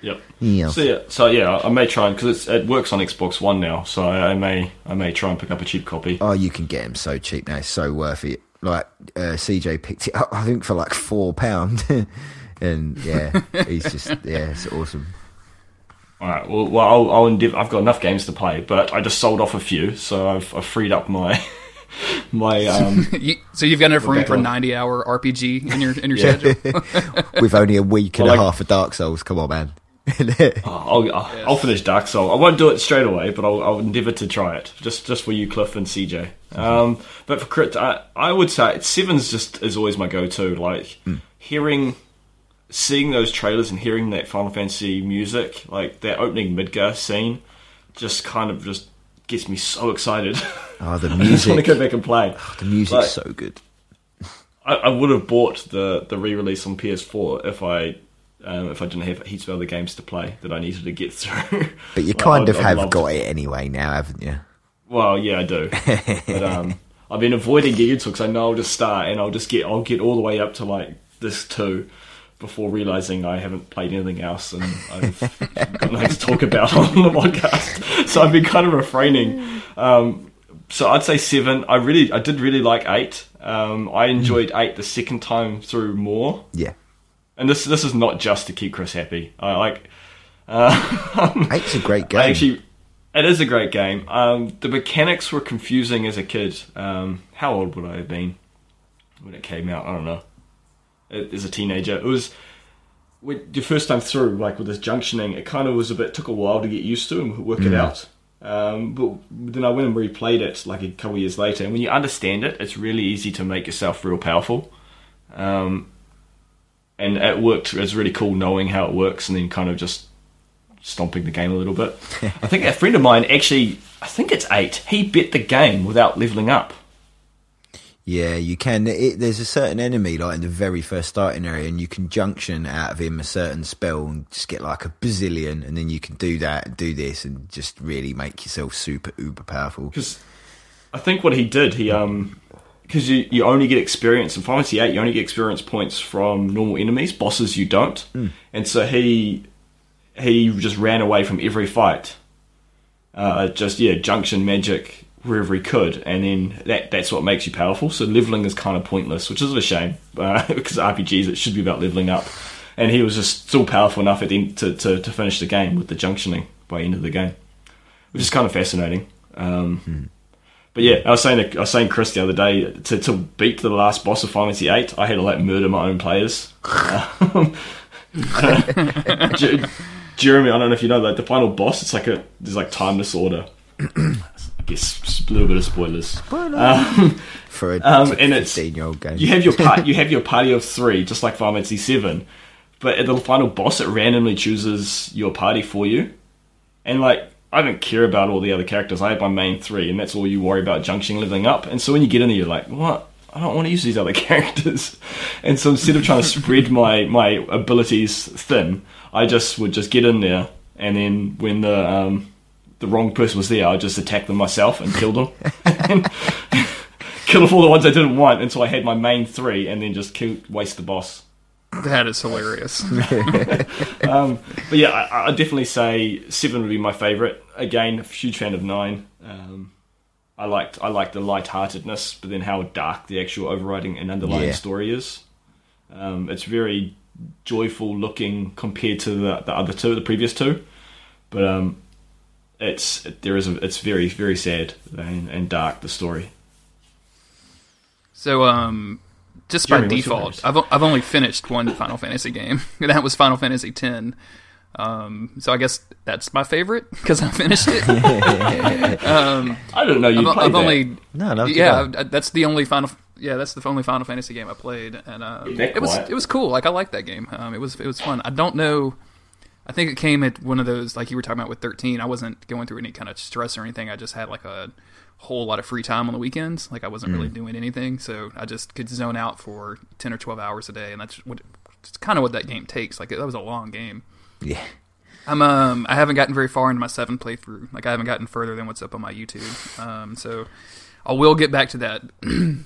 Yep.
Yeah.
So yeah, so yeah, I may try because it works on Xbox One now. So I, I may I may try and pick up a cheap copy.
Oh, you can get them so cheap now. It's so worth it. Like uh, CJ picked it up, I think for like four pound, and yeah, he's just yeah, it's awesome.
All right. Well, well I'll, I'll endeavour. I've got enough games to play, but I just sold off a few, so I've, I've freed up my my. Um,
You, so you've got enough room for a 90 hour RPG in your in your
Yeah.
schedule.
With only a week and
Well,
a
like-
half of Dark Souls. Come on, man.
Oh, I'll, I'll, I'll finish Dark Soul. I won't do it straight away, but I'll, I'll endeavour to try it just just for you, Cliff and CJ. Mm-hmm. Um, but for crit, I, I would say Seven's just is always my go-to. Like mm. hearing, seeing those trailers and hearing that Final Fantasy music, like that opening Midgar scene, just kind of just gets me so excited.
Oh, the music!
I just want to go back and play.
Ah, the music's
Like-
so good.
I, I would have bought the, the re-release on PS4 if I um, if I didn't have heaps of other games to play that I needed to get through.
But you
Like,
kind
I'd-
of
I'd
have got
to-
it anyway now, haven't you?
Well, yeah, I do. but um, I've been avoiding getting because I know I'll just start and I'll just get I'll get all the way up to like this two before realizing I haven't played anything else and I've got nothing to talk about on the podcast. So I've been kind of refraining. Um, so I'd say seven. I really I did really like eight. Um, I enjoyed eight the second time through more.
Yeah.
And this this is not just to keep Chris happy. I like. Uh,
Eight's a great game.
I actually, it is a great game. Um, the mechanics were confusing as a kid. Um, how old would I have been when it came out? I don't know. It- As a teenager, it was when, the first time through, like with this junctioning. It kind of was a bit took a while to get used to and work it out. Um, but then I went and replayed it like a couple years later, and when you understand it, it's really easy to make yourself real powerful. Um, and it worked. It's really cool knowing how it works, and then kind of just stomping the game a little bit. I think a friend of mine actually, I think it's eight. He bet the game without leveling up.
Yeah, you can. It, there's a certain enemy like in the very first starting area, and you can junction out of him a certain spell and just get like a bazillion, and then you can do that and do this and just really make yourself super uber powerful.
Because I think what he did, he um, because you you only get experience in Final Fantasy Eight, you only get experience points from normal enemies. Bosses you don't, and so he he just ran away from every fight. Uh, just yeah, junction magic wherever he could, and then that that's what makes you powerful. So leveling is kind of pointless, which is a shame uh, because RPGs it should be about leveling up. And he was just still powerful enough at the end to, to, to finish the game with the junctioning by the end of the game, which is kind of fascinating. Um, But yeah, I was saying to, I was saying Chris the other day to, to beat the last boss of Final Fantasy Eight, I had to like murder my own players. Um, Jeremy, I don't know if you know that the final boss. It's like a there's like time disorder. I guess a little bit of spoilers. Um,
For a
Um, and it's-
fifteen-year-old game,
you have your part, you have your party of three, just like Final Fantasy Seven. But at the final boss, it randomly chooses your party for you, and like I don't care about all the other characters. I have my main three, and that's all you worry about junction leveling up. And so when you get in there, you're like, what? I don't want to use these other characters. And so instead of trying to spread my my abilities thin, I just would just get in there, and then when the um, the wrong person was there, I'd just attack them myself and kill them. kill off all the ones I didn't want until I had my main three, and then just kill, waste the boss.
That is hilarious.
Um, but yeah, I, I'd definitely say seven would be my favorite. Again, a huge fan of nine. Um, I liked I liked the lightheartedness, but then how dark the actual overriding and underlying
Yeah.
story is. Um, it's very joyful looking compared to the, the other two, the previous two. But um, it's there is a, it's very very sad and, and dark the story.
So, um, just
Jeremy,
by default. I've o- I've only finished one Final Fantasy game, and that was Final Fantasy X. Um, so I guess that's my favorite because I finished it. um,
I don't know you
I've,
played
I've
that.
only
No, no,
yeah, I- that's the only Final. Yeah, that's the only Final Fantasy game I played, and uh,
That
it was it was cool. Like I liked that game. Um, it was it was fun. I don't know. I think it came at one of those like you were talking about with thirteen. I wasn't going through any kind of stress or anything. I just had like a whole lot of free time on the weekends. Like I wasn't really doing anything, so I just could zone out for ten or twelve hours a day, and that's what it's kind of what that game takes. Like that was a long game.
yeah.
I'm um I haven't gotten very far into my seven playthrough. Like I haven't gotten further than what's up on my YouTube. Um, so I will get back to that.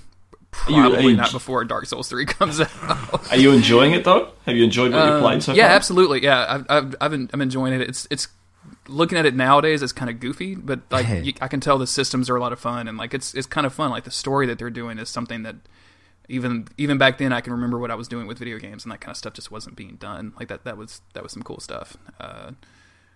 Probably
you-
not before Dark Souls three comes out.
Are you enjoying it though? Have you enjoyed what you
Um,
played so
yeah,
far?
absolutely. Yeah, I've, I've, I've been, I'm enjoying it. It's it's looking at it nowadays, it's kind of goofy, but like you, I can tell the systems are a lot of fun, and like it's it's kind of fun. Like the story that they're doing is something that even even back then I can remember what I was doing with video games, and that kind of stuff just wasn't being done. Like that that was that was some cool stuff. Uh,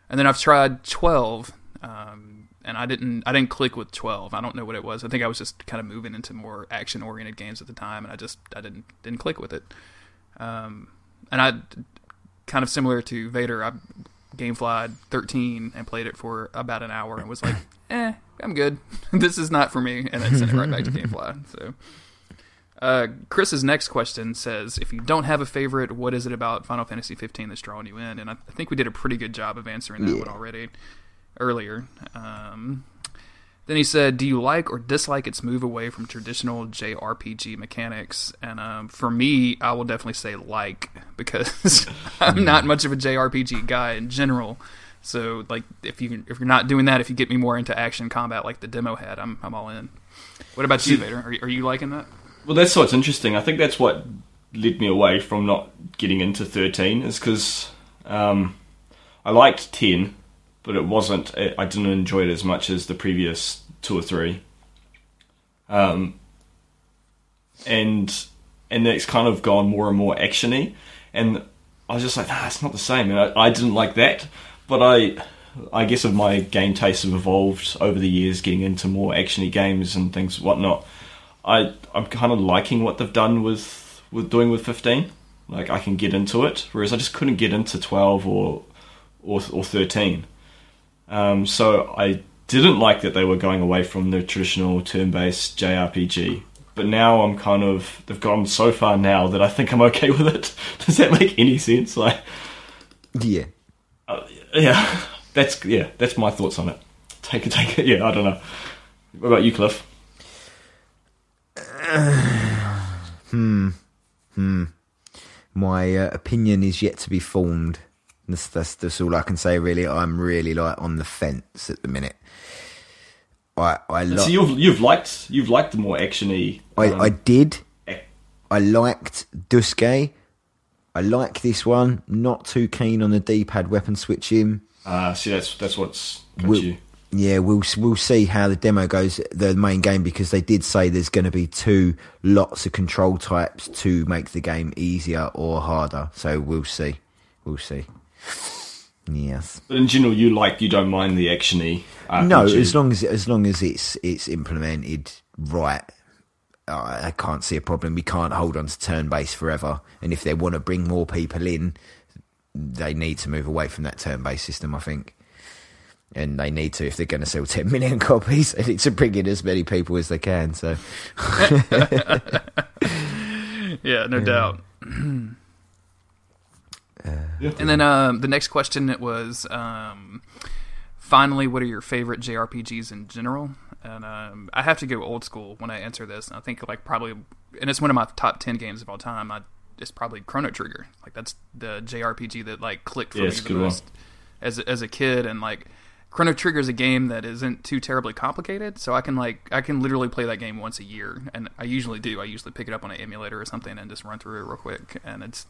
and then I've tried twelve. Um, and I didn't, I didn't click with twelve. I don't know what it was. I think I was just kind of moving into more action-oriented games at the time, and I just, I didn't, didn't click with it. Um, and I, kind of similar to Vader, I GameFly 13 and played it for about an hour and was like, eh, I'm good. this is not for me. And then sent it right back to GameFly. So, uh, Chris's next question says, if you don't have a favorite, what is it about Final Fantasy 15 that's drawing you in? And I, I think we did a pretty good job of answering that
Yeah.
one already earlier. Um, then he said, "Do you like or dislike its move away from traditional JRPG mechanics?" And um, for me, I will definitely say like because I'm not much of a JRPG guy in general. So like if you if you're not doing that, if you get me more into action combat like the demo had, I'm I'm all in. What about you, Vader? Are, you- are you liking that?
Well, that's what's interesting. I think that's what led me away from not getting into 13 is because um, I liked 10, but it wasn't. I didn't enjoy it as much as the previous two or three. Um, and and it's kind of gone more and more actiony, and I was just like, nah, it's not the same. And I, I didn't like that, but I. I guess of my game tastes have evolved over the years, getting into more actiony games and things whatnot. I I'm kind of liking what they've done with with doing with 15. Like I can get into it, whereas I just couldn't get into 12 or or, or 13. Um, so I didn't like that they were going away from the traditional turn-based JRPG. But now I'm kind of they've gone so far now that I think I'm okay with it. Does that make any sense? Like,
Yeah.
yeah, that's yeah, that's my thoughts on it. Take it, take it. Yeah, I don't know. What about you, Cliff? Uh, hmm, hmm.
My uh, opinion is yet to be formed. That's, that's that's all I can say. Really, I'm really like on the fence at the minute. I I
So you've you've liked you've liked the more actiony.
I,
um,
I did.
ac-
I liked Duscae. I like this one. Not too keen on the D-pad weapon switching.
Ah, see, that's that's what's got
We'll-
you.
Yeah, we'll we'll see how the demo goes, the main game, because they did say there's going to be two lots of control types to make the game easier or harder. So we'll see, we'll see. Yes.
But in general, you like you don't mind the actiony. RPG.
No, as long as as long as it's it's implemented right, I I can't see a problem. We can't hold on to turn based forever, and if they want to bring more people in, they need to move away from that turn-based system. I think, and they need to if they're going to sell 10 million copies. They need to bring in as many people as they can. So,
yeah, no doubt. And then um, the next question was um, finally, what are your favorite JRPGs in general? And um, I have to go old school when I answer this. I think like probably, and it's one of my top ten games of all time. I, it's probably Chrono Trigger. Like that's the JRPG that like clicked for
Yeah,
me the
one.
most as a- as a kid. And like Chrono Trigger is a game that isn't too terribly complicated, so I can like I can literally play that game once a year, and I usually do. I usually pick it up on an emulator or something and just run through it real quick. And it's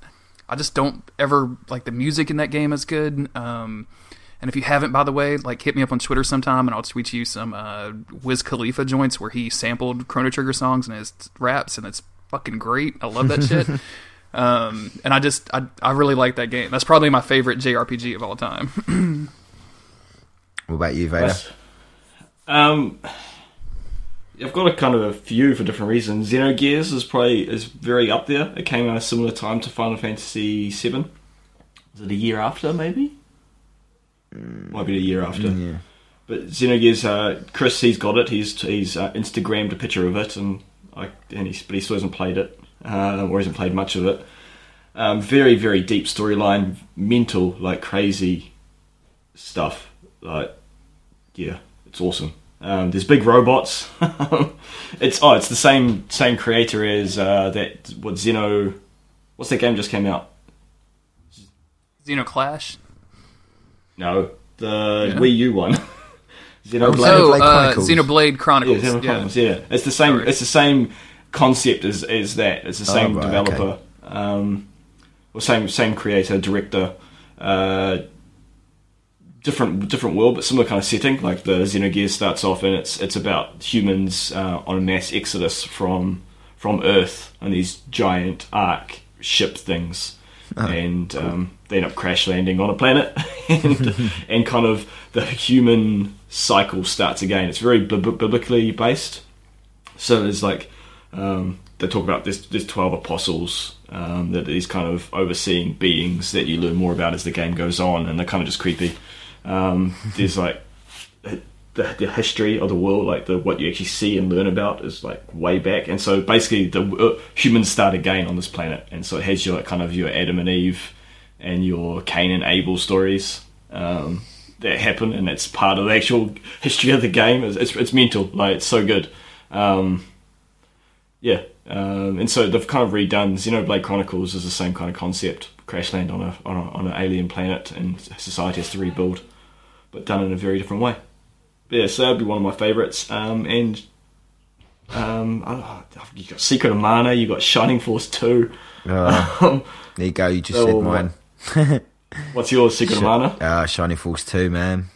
I just don't ever like the music in that game is good. Um, and if you haven't, by the way, like hit me up on Twitter sometime, and I'll tweet you some uh, Wiz Khalifa joints where he sampled Chrono Trigger songs and his raps, and it's fucking great. I love that shit. Um, and I just I, I really like that game. That's probably my favorite JRPG of all time.
what about you, Vader?
Um, I've got a kind of a few for different reasons. Xenogears is probably is very up there. It came out a similar time to Final Fantasy VII. Was it a year after, maybe? Might be a year after.
Yeah.
But Xenogears, uh, Chris, he's got it. He's he's uh, Instagrammed a picture of it, and I and he's, but he still hasn't played it, uh, or hasn't played much of it. Um, very very deep storyline, mental like crazy stuff. Like yeah, it's awesome. Um, there's big robots. it's oh, it's the same same creator as uh, that what Xeno. What's that game just came out?
Zeno Clash.
No, the
Yeah.
Wii U one. Xenoblade.
Oh,
Xenoblade
uh,
Chronicles.
Xenoblade
Yeah,
Chronicles.
Xenoblade
Yeah.
Chronicles, yeah. It's the same.
Sorry.
It's the same concept as as that. It's the
Oh,
same
right,
developer, um, or same same creator, director. Uh, different different world, but similar kind of setting. Like the Xenogears starts off, and it's it's about humans uh, on a mass exodus from from Earth on these giant ark ship things, and um, they end up crash landing on a planet, and and kind of the human cycle starts again. It's very bib- biblically based. So there's like um, they talk about this. There's twelve apostles um, that are these kind of overseeing beings that you learn more about as the game goes on, and they're kind of just creepy. Um, there's like the, the history of the world, like the what you actually see and learn about, is like way back. And so basically, the uh, humans start again on this planet, and so it has your kind of your Adam and Eve and your Cain and Abel stories um, that happen, and it's part of the actual history of the game. It's it's, it's mental, like it's so good. Um, yeah, um, and so they've kind of redone Xenoblade Chronicles is the same kind of concept. Crash land on a on, a, on an alien planet, and society has to rebuild, but done in a very different way. But yeah, so that'd be one of my favourites. Um, and um, oh, you got Secret of Mana, you got Shining Force Two.
Uh,
Um,
there you go. You just
Oh,
said mine.
what's yours, Secret of Mana?
Uh, Shining Force 2, man.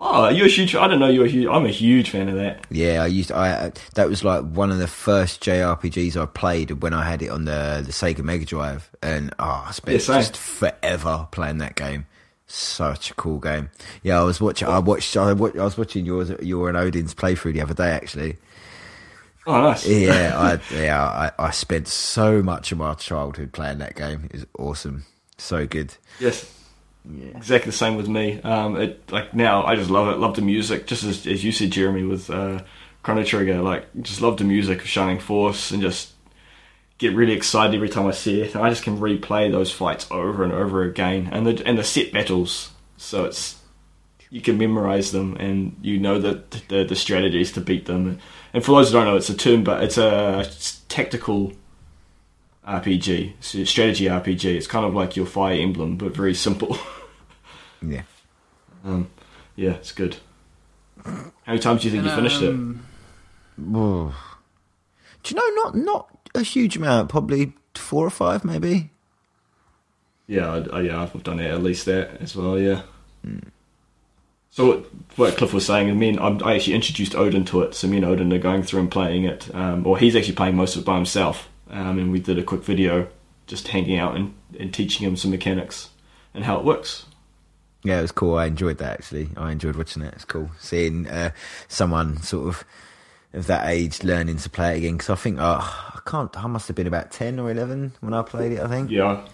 Oh, you're a huge. I don't know you're a huge. I'm a huge fan of that.
Yeah, I used I that was like one of the first JRPGs I played when I had it on the the Sega Mega Drive, and oh, I spent
Yeah,
just forever playing that game. Such a cool game. Yeah, I was watching. I watched. I, wa- I was watching yours, your and Odin's playthrough the other day. Actually,
Oh, nice.
yeah, I yeah I, I spent so much of my childhood playing that game. It's awesome, so good.
Yes. Exactly the same with me. Um, it like now I just love it. Love the music, just as, as you said, Jeremy, with uh, Chrono Trigger. Like just love the music of Shining Force, and just get really excited every time I see it. I just can replay those fights over and over again, and the and the set battles. So it's you can memorize them, and you know the the, the strategies to beat them. And for those who don't know, it's a term, but it's a tactical RPG, so strategy RPG. It's kind of like your Fire Emblem, but very simple.
Yeah,
Um, yeah, it's good. How many times do you think you finished it?
Whoa. do you know not not a huge amount? Probably four or five, maybe.
Yeah, I, I, yeah, I've done it at least that as well. Yeah. So what, what Cliff was saying, and me and I'm, I actually introduced Odin to it. So me and Odin are going through and playing it, um, or he's actually playing most of it by himself. Um, and we did a quick video, just hanging out and, and teaching him some mechanics and how it works.
Yeah, it was cool. I enjoyed that actually. I enjoyed watching it. It's cool seeing uh, someone sort of of that age learning to play it again. Because I think oh, I can't. I must have been about ten or eleven when I played it. I think.
Yeah,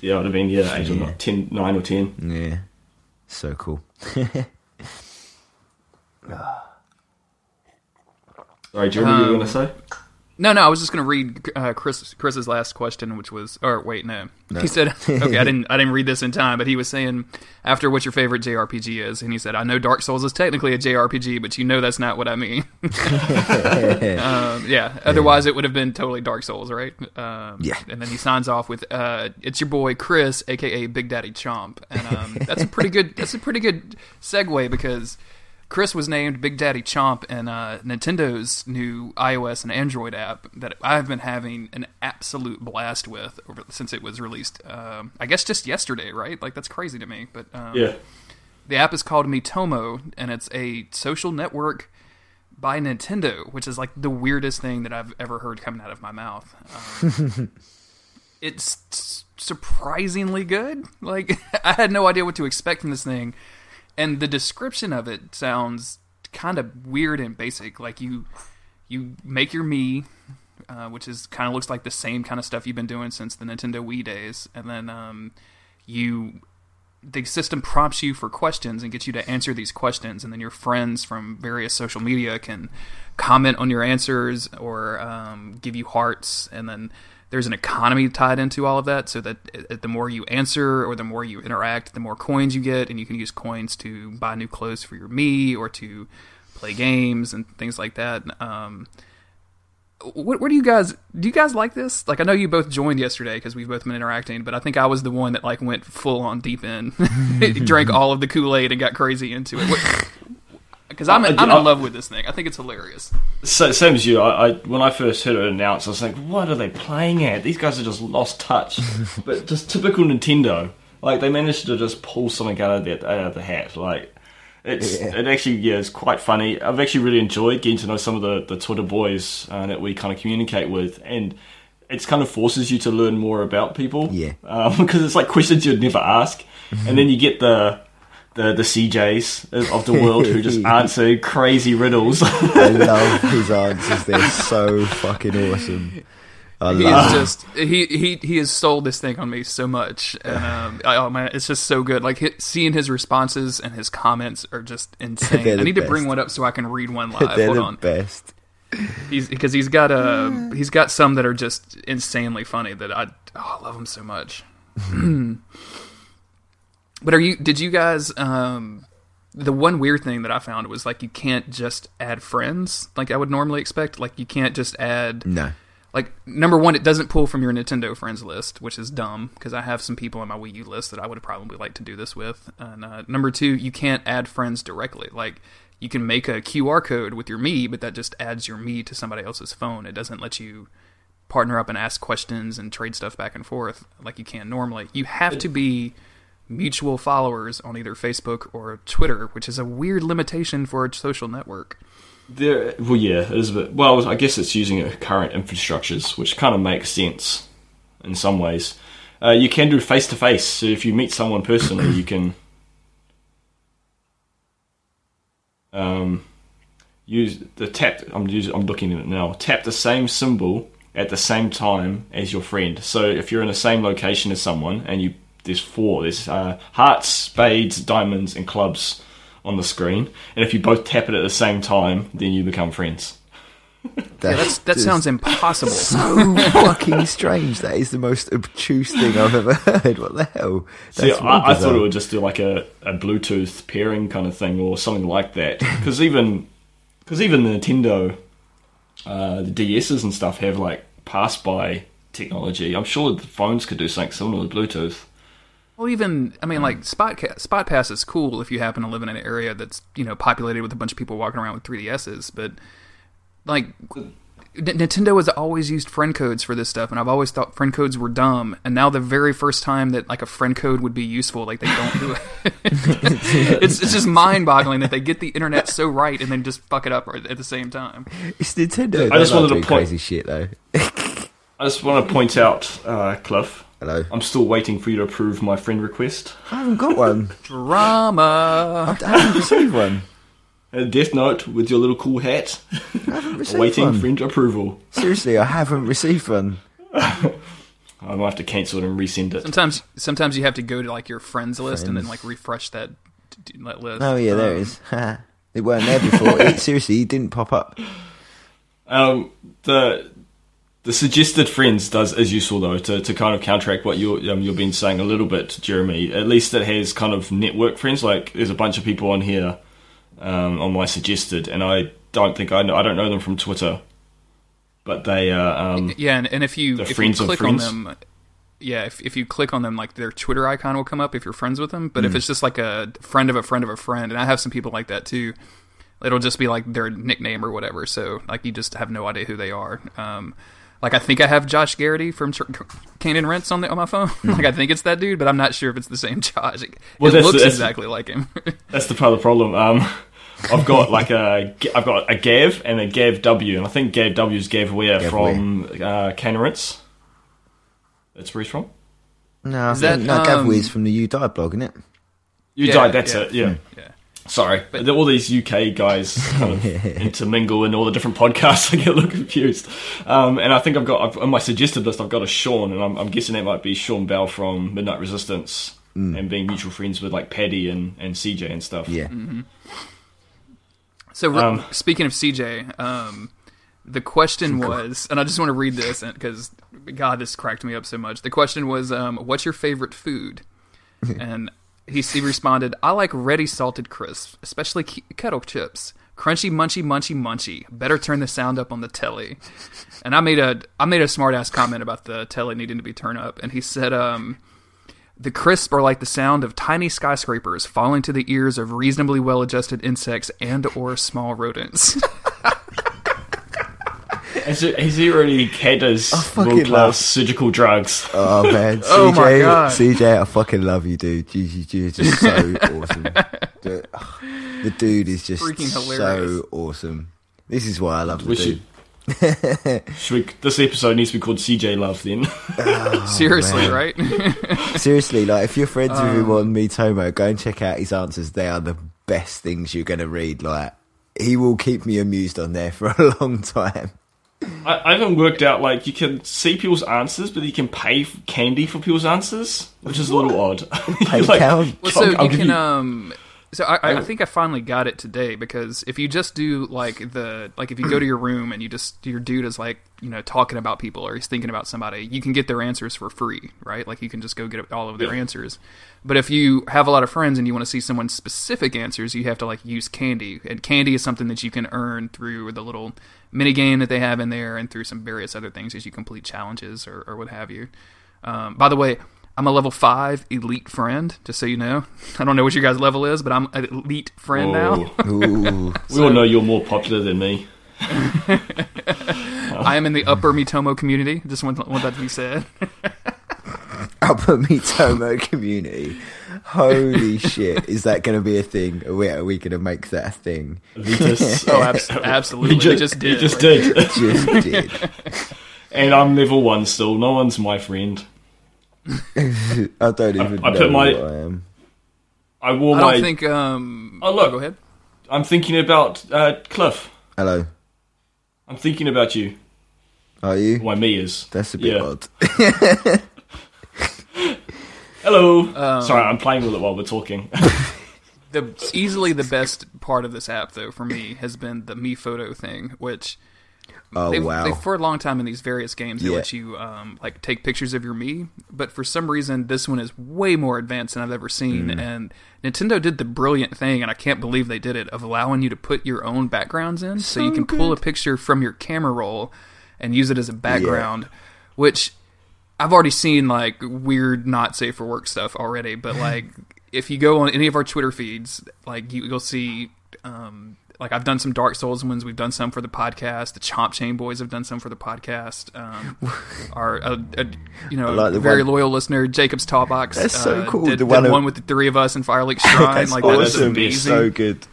yeah, I'd have been yeah, or
Yeah.
nine, 10, nine or ten.
Yeah, so cool.
Sorry, Jeremy, you were
Um,
going to say?
No, no, I was just going to read uh, Chris Chris's last question, which was, or wait, no, he said, okay, I didn't, I didn't read this in time, but he was saying after what your favorite JRPG is, and he said, I know Dark Souls is technically a JRPG, but you know that's not what I mean. um, yeah, otherwise it would have been totally Dark Souls, right? Um,
Yeah.
and then he signs off with, uh, "It's your boy Chris, aka Big Daddy Chomp," and um, that's a pretty good, that's a pretty good segue because. Chris was named Big Daddy Chomp in uh, Nintendo's new iOS and Android app that I've been having an absolute blast with over, since it was released. Um, I guess just yesterday, right? Like that's crazy to me. But um,
Yeah.
the app is called Miitomo, and it's a social network by Nintendo, which is like the weirdest thing that I've ever heard coming out of my mouth. Um, it's surprisingly good. Like I had no idea what to expect from this thing, and the description of it sounds kind of weird and basic. Like you, you make your me, uh, which is kind of looks like the same kind of stuff you've been doing since the Nintendo Wii days, and then um, you the system prompts you for questions and gets you to answer these questions, and then your friends from various social media can comment on your answers or um, give you hearts, and then there's an economy tied into all of that, so that uh, the more you answer or the more you interact, the more coins you get, and you can use coins to buy new clothes for your me or to play games and things like that. Um, what, what do you guys do? You guys like this? Like, I know you both joined yesterday because we've both been interacting, but I think I was the one that like went full on deep in, drank all of the Kool Aid and got crazy into it. Because I'm
I-
I'm
I-
in love with this thing. I think it's hilarious.
So, same as you. I, I when I first heard it announced, I was like, "What are they playing at? These guys have just lost touch." but just typical Nintendo. Like they managed to just pull something out of the out of the hat. Like it's
Yeah.
it actually yeah, it's quite funny. I've actually really enjoyed getting to know some of the the Twitter boys uh, that we kind of communicate with, and it's kind of forces you to learn more about people.
Yeah.
because it's like questions you'd never ask, and then you get the. The, the CJs of the world who just answer crazy riddles.
I love his answers. They're so fucking awesome. I
He
love
is just he he he has sold this thing on me so much, and um, I, oh man, it's just so good. Like hi seeing his responses and his comments are just insane. I
the
need to bring
best.
one up so I can read one live.
They're
Hold
the
on.
best.
He's because he's got a he's got some that are just insanely funny that I oh, I love him so much. but are you? Did you guys? Um, the one weird thing that I found was like you can't just add friends like I would normally expect. Like you can't just add
No.
like number one, it doesn't pull from your Nintendo friends list, which is dumb because I have some people on my Wii U list that I would probably like to do this with. And uh, number two, you can't add friends directly. Like you can make a QR code with your me, but that just adds your me to somebody else's phone. It doesn't let you partner up and ask questions and trade stuff back and forth like you can normally. You have to be mutual followers on either Facebook or Twitter, which is a weird limitation for a social network.
There, well, yeah, it is a bit. Well, I guess it's using current infrastructures, which kind of makes sense in some ways. Uh, you can do face to face, so if you meet someone personally, you can um, use the tap. I'm using, I'm looking at it now. Tap the same symbol at the same time as your friend. So if you're in the same location as someone, and you there's four, there's uh, hearts, spades, diamonds, and clubs on the screen, and if you both tap it at the same time, then you become friends.
Yeah, that sounds impossible.
so fucking strange. That is the most obtuse thing I've ever heard. What the hell?
See, I, I thought it would just do like a, a Bluetooth pairing kind of thing or something like that. Because even because even the Nintendo, uh, the DSs and stuff have like pass by technology. I'm sure the phones could do something similar with Bluetooth.
Well, even I mean, like Spot ca- Spot Pass is cool if you happen to live in an area that's you know populated with a bunch of people walking around with 3DSs. But like, N- Nintendo has always used friend codes for this stuff, and I've always thought friend codes were dumb. And now the very first time that like a friend code would be useful, like they don't do it. it's it's just mind boggling that they get the internet so right and then just fuck it up at the same time.
It's Nintendo.
I just wanted to point-
crazy shit though.
I just want to point out, uh, Cliff.
Hello.
I'm still waiting for you to approve my friend request.
I haven't got one.
Drama.
I haven't received one.
A Death Note with your little cool hat.
I haven't received
Awaiting
one.
friend approval.
Seriously, I haven't received one.
I might have to cancel it and resend it.
Sometimes, sometimes you have to go to like your friends list and then like refresh that, that list.
Oh yeah, there
Um,
it is. it weren't there before. it, seriously, it didn't pop up.
Um, the the suggested friends does is useful though to, to kind of counteract what you um, you've been saying a little bit, Jeremy. At least it has kind of network friends. Like there's a bunch of people on here um, on my suggested, and I don't think I know I don't know them from Twitter, but they uh, um,
Yeah, and, and if you if you
friends of
click
friends?
on them, yeah, if if you click on them, like their Twitter icon will come up if you're friends with them. But
Hmm.
if it's just like a friend of a friend of a friend, and I have some people like that too, it'll just be like their nickname or whatever. So like you just have no idea who they are. Um, like I think I have Josh Garrity from Ch- Cane and Rinse on the on my phone. like I think it's that dude, but I'm not sure if it's the same Josh. It,
Hmm. Well,
it looks
that's-
exactly like him.
that's the part of the problem. Um, I've got like a I've got a Gav and a Gav W, and I think Gav W is Gav Weir
Gav
from uh, Rinse. That's where he's from.
No,
Is that,
no,
um,
Gav is from the You Die blog, isn't it?
You
Yeah,
died. That's
yeah.
it. Yeah.
yeah.
Sorry, but all these UK guys kind of intermingle in all the different podcasts. I get a little confused. Um, and I think I've got I've, on my suggested list. I've got a Sean, and I'm, I'm guessing that might be Sean Bell from Midnight Resistance, and being mutual friends with like Paddy and, and CJ and stuff.
Yeah.
So
Um,
speaking of CJ, um, the question was, and I just want to read this because God, this cracked me up so much. The question was, um, "What's your favorite food?" and he, he responded, "I like ready salted crisps, especially ke- kettle chips, crunchy, munchy, munchy, munchy. Better turn the sound up on the telly." And I made a I made a smart ass comment about the telly needing to be turned up, and he said, um, the crisp are like the sound of tiny skyscrapers falling to the ears of reasonably well-adjusted insects and or small rodents.
Has, he, has he already had his
fucking
world class surgical drugs?
Oh man, CJ,
Oh, my God.
CJ, I fucking love you, dude. You, you, you're just so awesome. The, the dude is just
Freaking hilarious.
so awesome. This is why I love the
We
dude.
should. should we, this episode needs to be called CJ Love then.
Seriously,
man.
right?
Seriously, like if you're friends with him
Um,
on Miitomo, go and check out his answers. They are the best things you're going to read. Like he will keep me amused on there for a long time.
I, I haven't worked out like you can see people's answers, but you can pay f- candy for people's answers, which is a little odd.
Pay
You're like,
count?
Well, so
I'll- I'll
you
give
can
you-
um. So I, I I think I finally got it today because if you just do like the like if you go to your room and you just your dude is like you know talking about people or he's thinking about somebody, you can get their answers for free, right? Like you can just go get all of their
Yeah.
answers. But if you have a lot of friends and you want to see someone's specific answers, you have to like use candy, and candy is something that you can earn through the little mini game that they have in there and through some various other things as you complete challenges or, or what have you. Um, by the way, I'm a level five elite friend, just so you know. I don't know what your guys' level is, but I'm an elite friend now.
Whoa.
Ooh,
We all know you're more popular than me.
I am in the upper Miitomo community. Just want, want that to be said.
Upper Miitomo community. Holy shit! Is that going to be a thing? Are we, are we going to make that a thing?
Vitus.
Oh, abs- absolutely.
We
We
just,
just did.
we just
right?
did.
Just did.
and I'm level one still. No one's my friend.
I don't even
I
know
put my-
what I am.
I wore
I
my.
don't think. Um,
Oh, look.
Go ahead.
I'm thinking about uh, Cliff.
Hello,
I'm thinking about you.
are you?
Why me is.
That's a bit
Yeah.
odd.
Hello.
Um,
Sorry, I'm playing with it while we're talking.
The easily the best part of this app, though, for me, has been the Me Photo thing, which
Oh
they've,
wow!
they've for a long time in these various games they
Yeah.
let you um, like take pictures of your me but for some reason this one is way more advanced than i've ever seen
Mm.
and nintendo did the brilliant thing and i can't believe they did it of allowing you to put your own backgrounds in so, you
So
can pull a picture from your camera roll and use it as a background which i've already seen like weird not safe for work stuff already but like if you go on any of our twitter feeds like you, you'll see um, like I've done some Dark Souls ones. We've done some for the podcast. The Chomp Chain Boys have done some for the podcast. Um, our uh, uh, you know
like
very
one-
loyal listener Jacob's Talkbox.
That's so
uh,
cool.
Did,
The
did
one
with the three of us in Firelink Shrine.
That's
like that was
awesome.
amazing.
It's so good.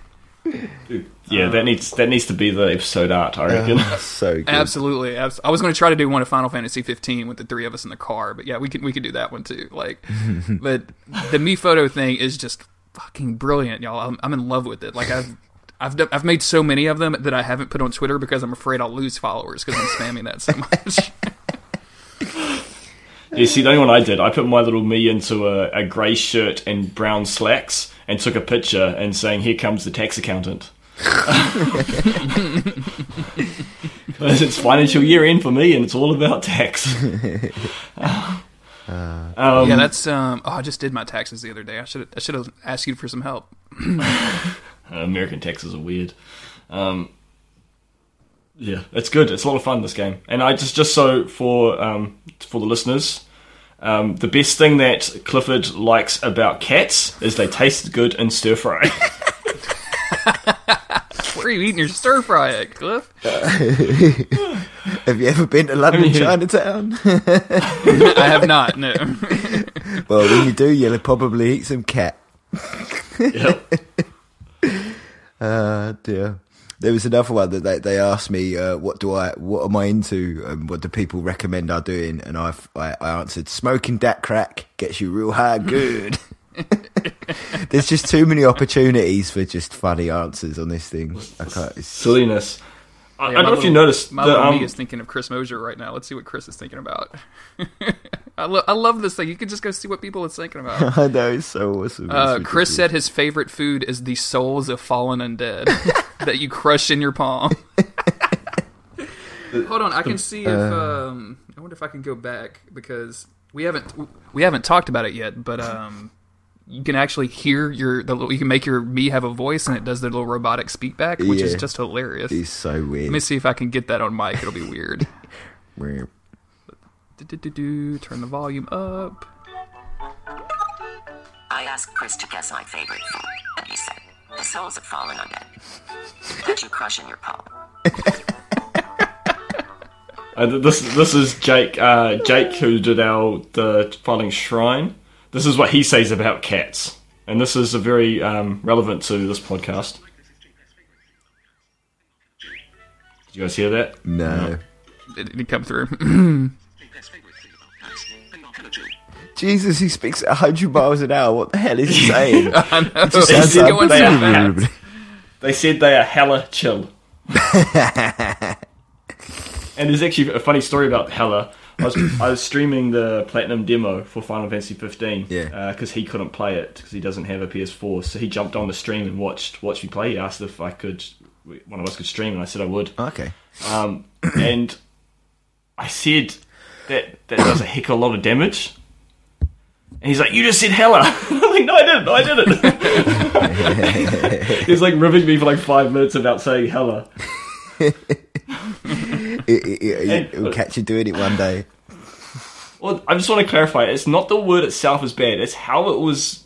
Yeah, that uh, needs that needs to be the episode art. I uh, reckon.
Oh, so good.
Absolutely, abs- I was going to try to do one of Final Fantasy 15 with the three of us in the car, but yeah, we could we could do that one too. Like, but the Me Photo thing is just fucking brilliant, y'all. I'm, I'm in love with it. Like I've. I've, d- I've made so many of them that I haven't put on Twitter because I'm afraid I'll lose followers because I'm spamming that so much.
Yeah, You see, the only one I did, I put my little me into a, a grey shirt and brown slacks and took a picture and saying, "Here comes the tax accountant." it's financial year end for me, and it's all about tax. um,
yeah, that's. Um, oh, I just did my taxes the other day. I should. I should have asked you for some help.
American taxes are weird. Um, yeah, it's good. It's a lot of fun this game, and I just just so for um, for the listeners, um, the best thing that Clifford likes about cats is they taste good in stir fry.
Where are you eating your stir fry at, Cliff?
Have you ever been to London Chinatown?
I have not. No.
well, when you do, you'll probably eat some cat.
yep.
Uh, dear. There was another one that they, they asked me, uh, what do I, what am I into, and what do people recommend I doing? And I, I, I answered, smoking that crack gets you real high good. There's just too many opportunities for just funny answers on this thing. I can't, it's,
Silliness. I,
Yeah,
I don't
my
know if you noticed.
My
the,
little
um,
me is thinking of Chris Mosier right now. Let's see what Chris is thinking about. I, lo- I love this thing. You can just go see what people are thinking about.
I know it's so awesome.
Uh, Chris said his favorite food is the souls of fallen undead that you crush in your palm. Hold on, I can see if um, I wonder if I can go back because we haven't we haven't talked about it yet, but um, you can actually hear your the little, you can make your me have a voice and it does the little robotic speak back, which is just hilarious.
He's so weird.
Let me see if I can get that on mic. It'll be weird. Turn the volume up.
I asked Chris to guess my favorite food, and he said, the souls have fallen undead. That you crush in your palm.
Uh, this this is Jake. Uh, Jake who did our the falling shrine. This is what he says about cats, and this is a very um, relevant to this podcast. Did you guys hear that?
No.
It didn't come through.
Jesus, he speaks at 100 miles an hour. What the hell is he saying?
I know.
Just
It's
sounds
going so
like-
fast.
They said they are hella chill. and there's actually a funny story about hella. I was, I was streaming the platinum demo for Final Fantasy 15
Yeah.
because he couldn't play it because he doesn't have a PS4. So he jumped on the stream and watched watched me play. He asked if I could, one of us could stream, and I said I would.
Okay.
Um, and I said that that does a heck of a lot of damage. And he's like, "You just said hella." I'm like, "No, I didn't. No, I didn't." he's like ribbing me for like five minutes about saying hella.
It, it, it, it'll catch you doing it one day.
Well, I just want to clarify. It's not the word itself is bad. It's how it was,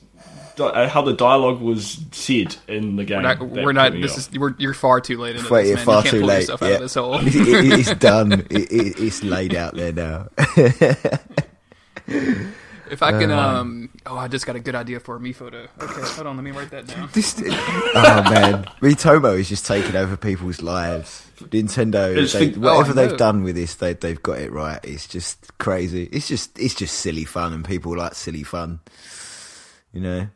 uh, how the dialogue was said in the game.
We're not. We're not this is. We're, you're far too late into
Wait,
this,
you're
man.
far
you can't
too
pull
late.
yourself out of this hole.
It- it- it's done. It, it, it's laid out there now.
if I can, um, oh, I just got a good idea for a me photo. Okay, hold on, let me write that down.
This, oh man, Miitomo is just taking over people's lives. Nintendo, they,
the-
whatever
oh,
they've done with this, they, they've got it right. It's just crazy. It's just, it's just silly fun, and people like silly fun. You know,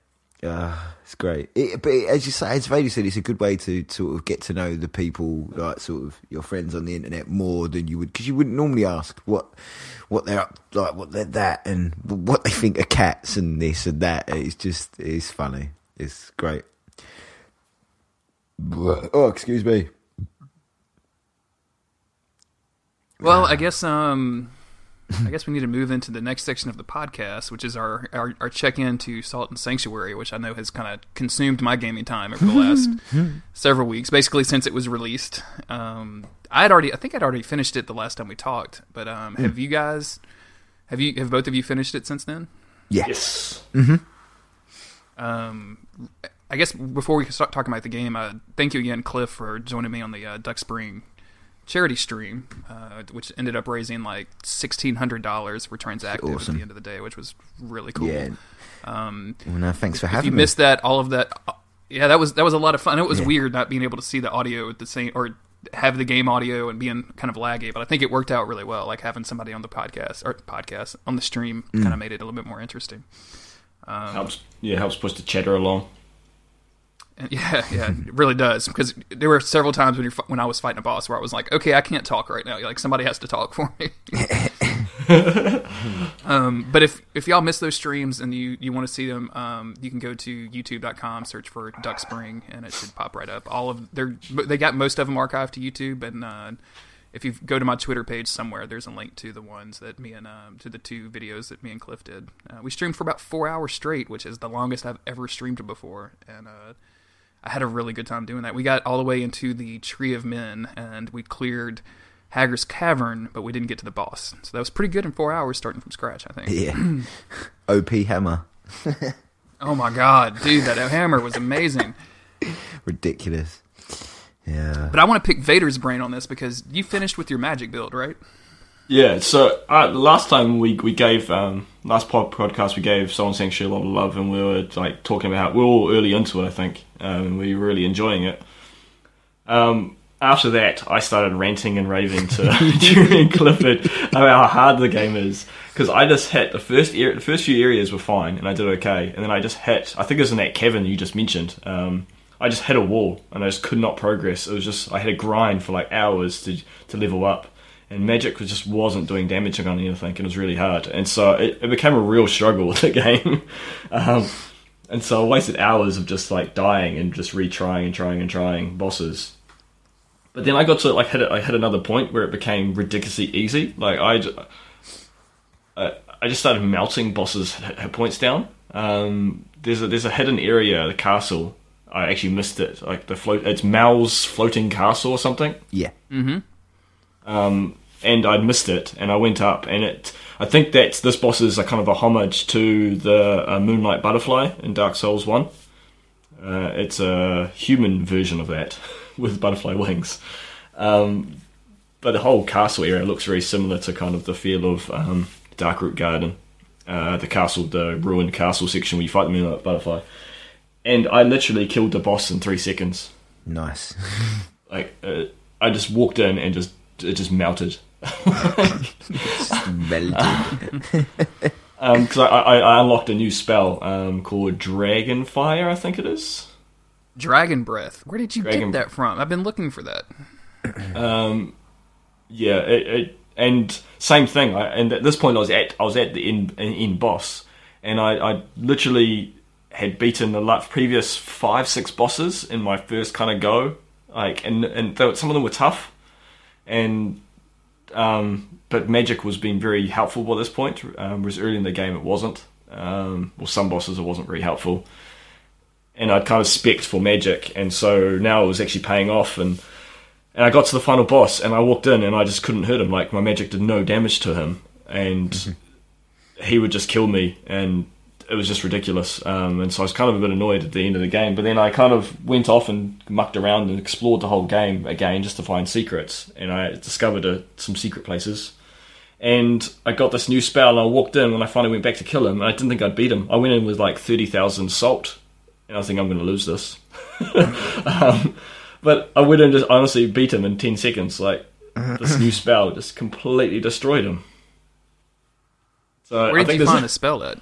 uh, it's great. It, but it, as you say, as Vader said, it's a good way to sort of get to know the people, like sort of your friends on the internet, more than you would because you wouldn't normally ask what what they're up like, what they're that, and what they think of cats and this and that. It's just, it's funny. It's great. Oh, excuse me.
Well, I guess um, I guess we need to move into the next section of the podcast, which is our our, our check in to Salt and Sanctuary, which I know has kind of consumed my gaming time over the last several weeks, basically since it was released. Um, I had already, I think I'd already finished it the last time we talked, but um, have you guys? Have you have both of you finished it since then?
Yes.
Yes.
Um, I guess before we start talking about the game, uh, thank you again, Cliff, for joining me on the uh, Duck Spring charity stream, uh, which ended up raising like sixteen hundred dollars for Transactive
Awesome.
at the end of the day, which was really cool.
Yeah.
Um,
Well, no, thanks for having. Me.
If you
me.
missed that, all of that, uh, yeah, that was that was a lot of fun. It was
Yeah.
weird not being able to see the audio at the same or have the game audio and being kind of laggy, but I think it worked out really well. Like having somebody on the podcast or podcast on the stream
Mm.
kind of made it a little bit more interesting.
helps. Yeah, helps push the cheddar along.
Yeah, yeah, it really does. Because there were several times when you're when I was fighting a boss where I was like, okay, I can't talk right now. Like somebody has to talk for me. um, but if if y'all miss those streams and you, you want to see them, um, you can go to YouTube.com, search for Duck Spring, and it should pop right up. All of they they got most of them archived to YouTube, and uh, if you go to my Twitter page somewhere, there's a link to the ones that me and um, to the two videos that me and Cliff did. Uh, we streamed for about four hours straight, which is the longest I've ever streamed before, and uh, I had a really good time doing that. We got all the way into the Tree of Men, and we cleared Haggar's Cavern, but we didn't get to the boss. So that was pretty good in four hours, starting from scratch. I think.
Yeah. OP hammer.
Oh my god, dude, that hammer was amazing.
Ridiculous. Yeah.
But I want to pick Vader's brain on this because you finished with your magic build, right?
Yeah, so uh, last time we we gave um, last pod, podcast we gave Salt Sanctuary a lot of love, and we were like talking about we are all early into it, I think, um, and we were really enjoying it. Um, after that, I started ranting and raving to Jeremy Clifford about how hard the game is because I just hit the first area, the first few areas were fine, and I did okay, and then I just hit. I think it was in that cavern you just mentioned. Um, I just hit a wall and I just could not progress. It was just I had to grind for like hours to to level up, and magic was just wasn't doing damage on anything. It was really hard, and so it, it became a real struggle with the game. um, and so I wasted hours of just like dying and just retrying and trying and trying bosses. But then I got to like hit I hit another point where it became ridiculously easy. Like I, I, I just started melting bosses hit, hit points down. Um, there's a there's a hidden area, the castle, I actually missed it. Like the float, it's Mal's floating castle or something.
Yeah.
Um, and I missed it, and I went up, and it. I think that this boss is a kind of a homage to the uh, Moonlight Butterfly in Dark Souls One. Uh, it's a human version of that with butterfly wings. Um, but the whole castle area looks very similar to kind of the feel of um, Darkroot Garden, uh, the castle, the ruined castle section where you fight the Moonlight Butterfly. And I literally killed the boss in three seconds.
Nice.
Like uh, I just walked in and just it just melted.
Melted.
Because I, I, I unlocked a new spell um, called Dragon Fire, I think it is.
Dragon Breath. Where did you
Dragon-
get that from? I've been looking for that.
Um, yeah, it, it, and same thing. I, and at this point, I was at I was at the in in, in boss, and I, I literally had beaten the la- previous five six bosses in my first kind of go. Like, and and some of them were tough, and um, but magic was being very helpful by this point. Um, whereas early in the game, it wasn't. Um, well, some bosses it wasn't very helpful, and I'd kind of specced for magic, and so now it was actually paying off and and I got to the final boss, and I walked in, and I just couldn't hurt him. Like my magic did no damage to him, and he would just kill me, and it was just ridiculous. Um, and so I was kind of a bit annoyed at the end of the game. But then I kind of went off and mucked around and explored the whole game again just to find secrets, and I discovered uh some secret places. And I got this new spell, and I walked in when I finally went back to kill him. And I didn't think I'd beat him. I went in with like thirty thousand salt, and I think I'm going to lose this. um, but I went and just honestly beat him in 10 seconds. Like, this new spell just completely destroyed him. So
Where
I
did
think
you find a spell at?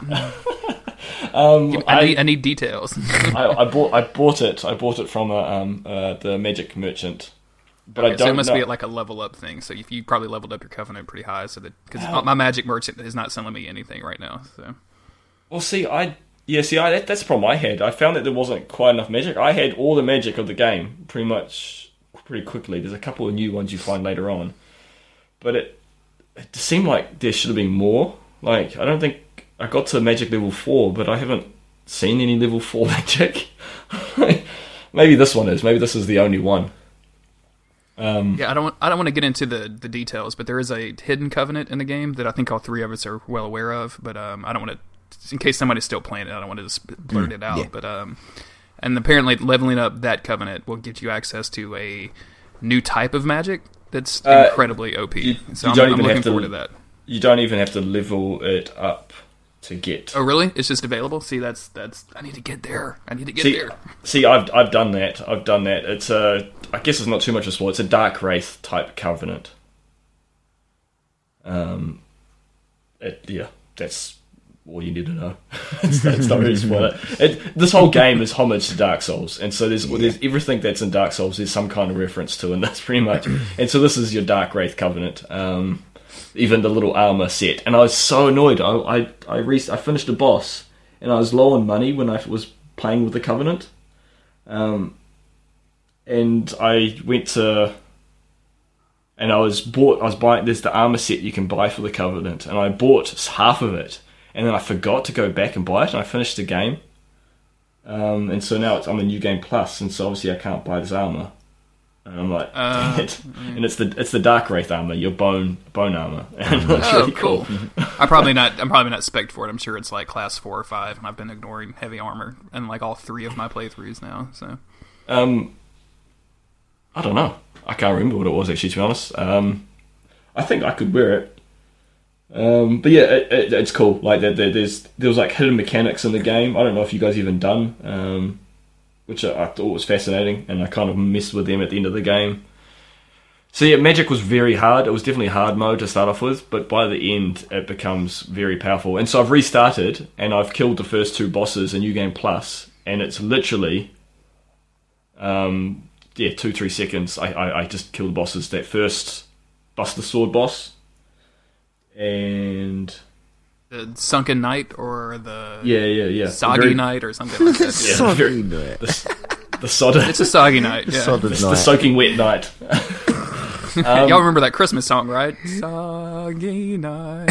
Um,
I,
I,
need, I need details.
I, I bought I bought it. I bought it from a, um, uh, the magic merchant. But I don't
so it must
know.
be at like a level up thing. So if you probably leveled up your covenant pretty high, so that because my magic merchant is not selling me anything right now. So
Well, see, I yeah, see, I that, that's the problem I had. I found that there wasn't quite enough magic. I had all the magic of the game pretty much pretty quickly. There's a couple of new ones you find later on, but it it seemed like there should have been more. Like I don't think I got to magic level four, but I haven't seen any level four magic. Maybe this one is. Maybe this is the only one. Um,
yeah, I don't I don't want to get into the the details, but there is a hidden covenant in the game that I think all three of us are well aware of. But um, I don't want to, in case somebody's still playing it, I don't want to just blurt it out.
yeah.
But um, and apparently leveling up that covenant will get you access to a new type of magic that's
Uh,
incredibly OP.
you-
so
you
I'm,
don't
I'm looking
have to-
forward to that.
you don't even have to level it up to get.
Oh, really? It's just available. See, that's that's. I need to get there. I need to get
See,
there.
see, I've I've done that. I've done that. It's a, I guess it's not too much of a spoil. It's a dark wraith type covenant. Um, it, yeah, that's all you need to know. it's, not really spoil it. This whole game is homage to Dark Souls, and so there's there's everything that's in Dark Souls. There's some kind of reference to, and that's pretty much. and so this is your dark wraith covenant. Um, even the little armor set. And I was so annoyed. I I I, re- I finished a boss, and I was low on money when I was playing with the Covenant. Um, and I went to, and I was bought. I was buying. There's the armor set you can buy for the Covenant, and I bought half of it, and then I forgot to go back and buy it, and I finished the game. Um, and so now it's on the new game plus, and so obviously I can't buy this armor. And I'm like,
Uh,
it. And it's the it's the dark wraith armor, your bone bone armor, and
Oh,
really
cool.
cool.
I'm probably not. I'm probably not spec for it. I'm sure it's like class four or five, and I've been ignoring heavy armor and like all three of my playthroughs now. So
Um, I don't know. I can't remember what it was actually. To be honest, um, I think I could wear it. Um, but yeah, it, it, it's cool. Like there, there, there's there was like hidden mechanics in the game. I don't know if you guys even done, um, which I, thought was fascinating, and I kind of messed with them at the end of the game. So yeah, magic was very hard. It was definitely hard mode to start off with, but by the end it becomes very powerful. And so I've restarted and I've killed the first two bosses in New Game Plus, and it's literally um, yeah, two three seconds. I, I, I just killed the bosses. That first Buster Sword boss, and
the sunken knight or the
yeah, yeah, yeah,
soggy
Very-
knight or something like that. Yeah.
Soggy
very-
night.
The, the sodden,
It's a soggy night. Yeah.
Sodden
the, the
night.
soaking wet night.
Y'all remember that Christmas song, right? Soggy night.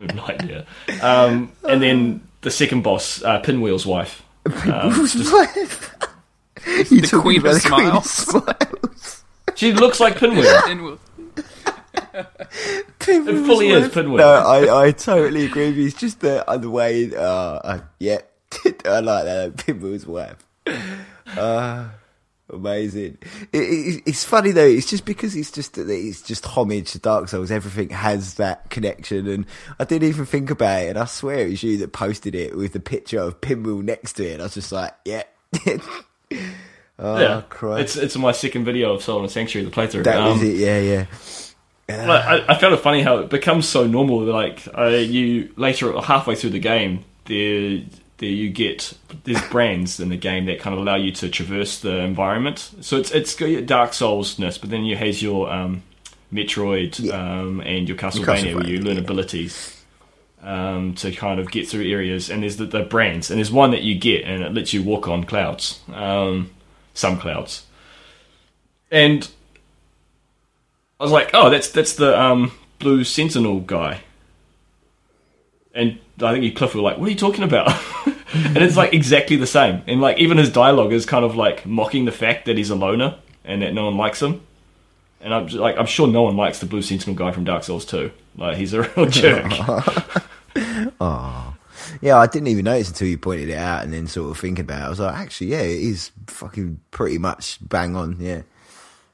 night, yeah. Um, and then the second boss, uh, Pinwheel's wife.
Who's wife? You
the Queen of
the Queen of
Smiles.
Smiles?
She looks like Pinwheel.
And we'll-
fully is
wife.
Pinwheel.
No, I, I totally agree with you. It's just the other way. Uh, uh, yeah, I like that. Pinwheel's wife. Uh, amazing. It, it, it's funny though. It's just because it's just it's just homage to Dark Souls. Everything has that connection, and I didn't even think about it. And I swear it was you that posted it with the picture of Pinwheel next to it. And I was just like, yeah. oh,
yeah,
Christ.
it's it's my second video of Salt and Sanctuary, the playthrough.
that
Um,
was it. Yeah, yeah.
Like, I, I found it funny how it becomes so normal. that, Like uh, you later, halfway through the game, there, there you get there's brands in the game that kind of allow you to traverse the environment. So it's it's got your Dark Soulsness, but then you has your um, Metroid
Yeah.
um, and your Castlevania, where you learn
yeah.
abilities um, to kind of get through areas. And there's the, the brands, and there's one that you get, and it lets you walk on clouds, um, some clouds, and I was like, oh, that's that's the um, blue sentinel guy. And I think Cliff were like, what are you talking about? and it's like exactly the same. And like even his dialogue is kind of like mocking the fact that he's a loner and that no one likes him. And I'm just, like, I'm sure no one likes the blue sentinel guy from Dark Souls 2. Like he's a real jerk. Oh.
Yeah, I didn't even notice until you pointed it out, and then sort of thinking about it, I was like, actually, yeah, it is fucking pretty much bang on. Yeah,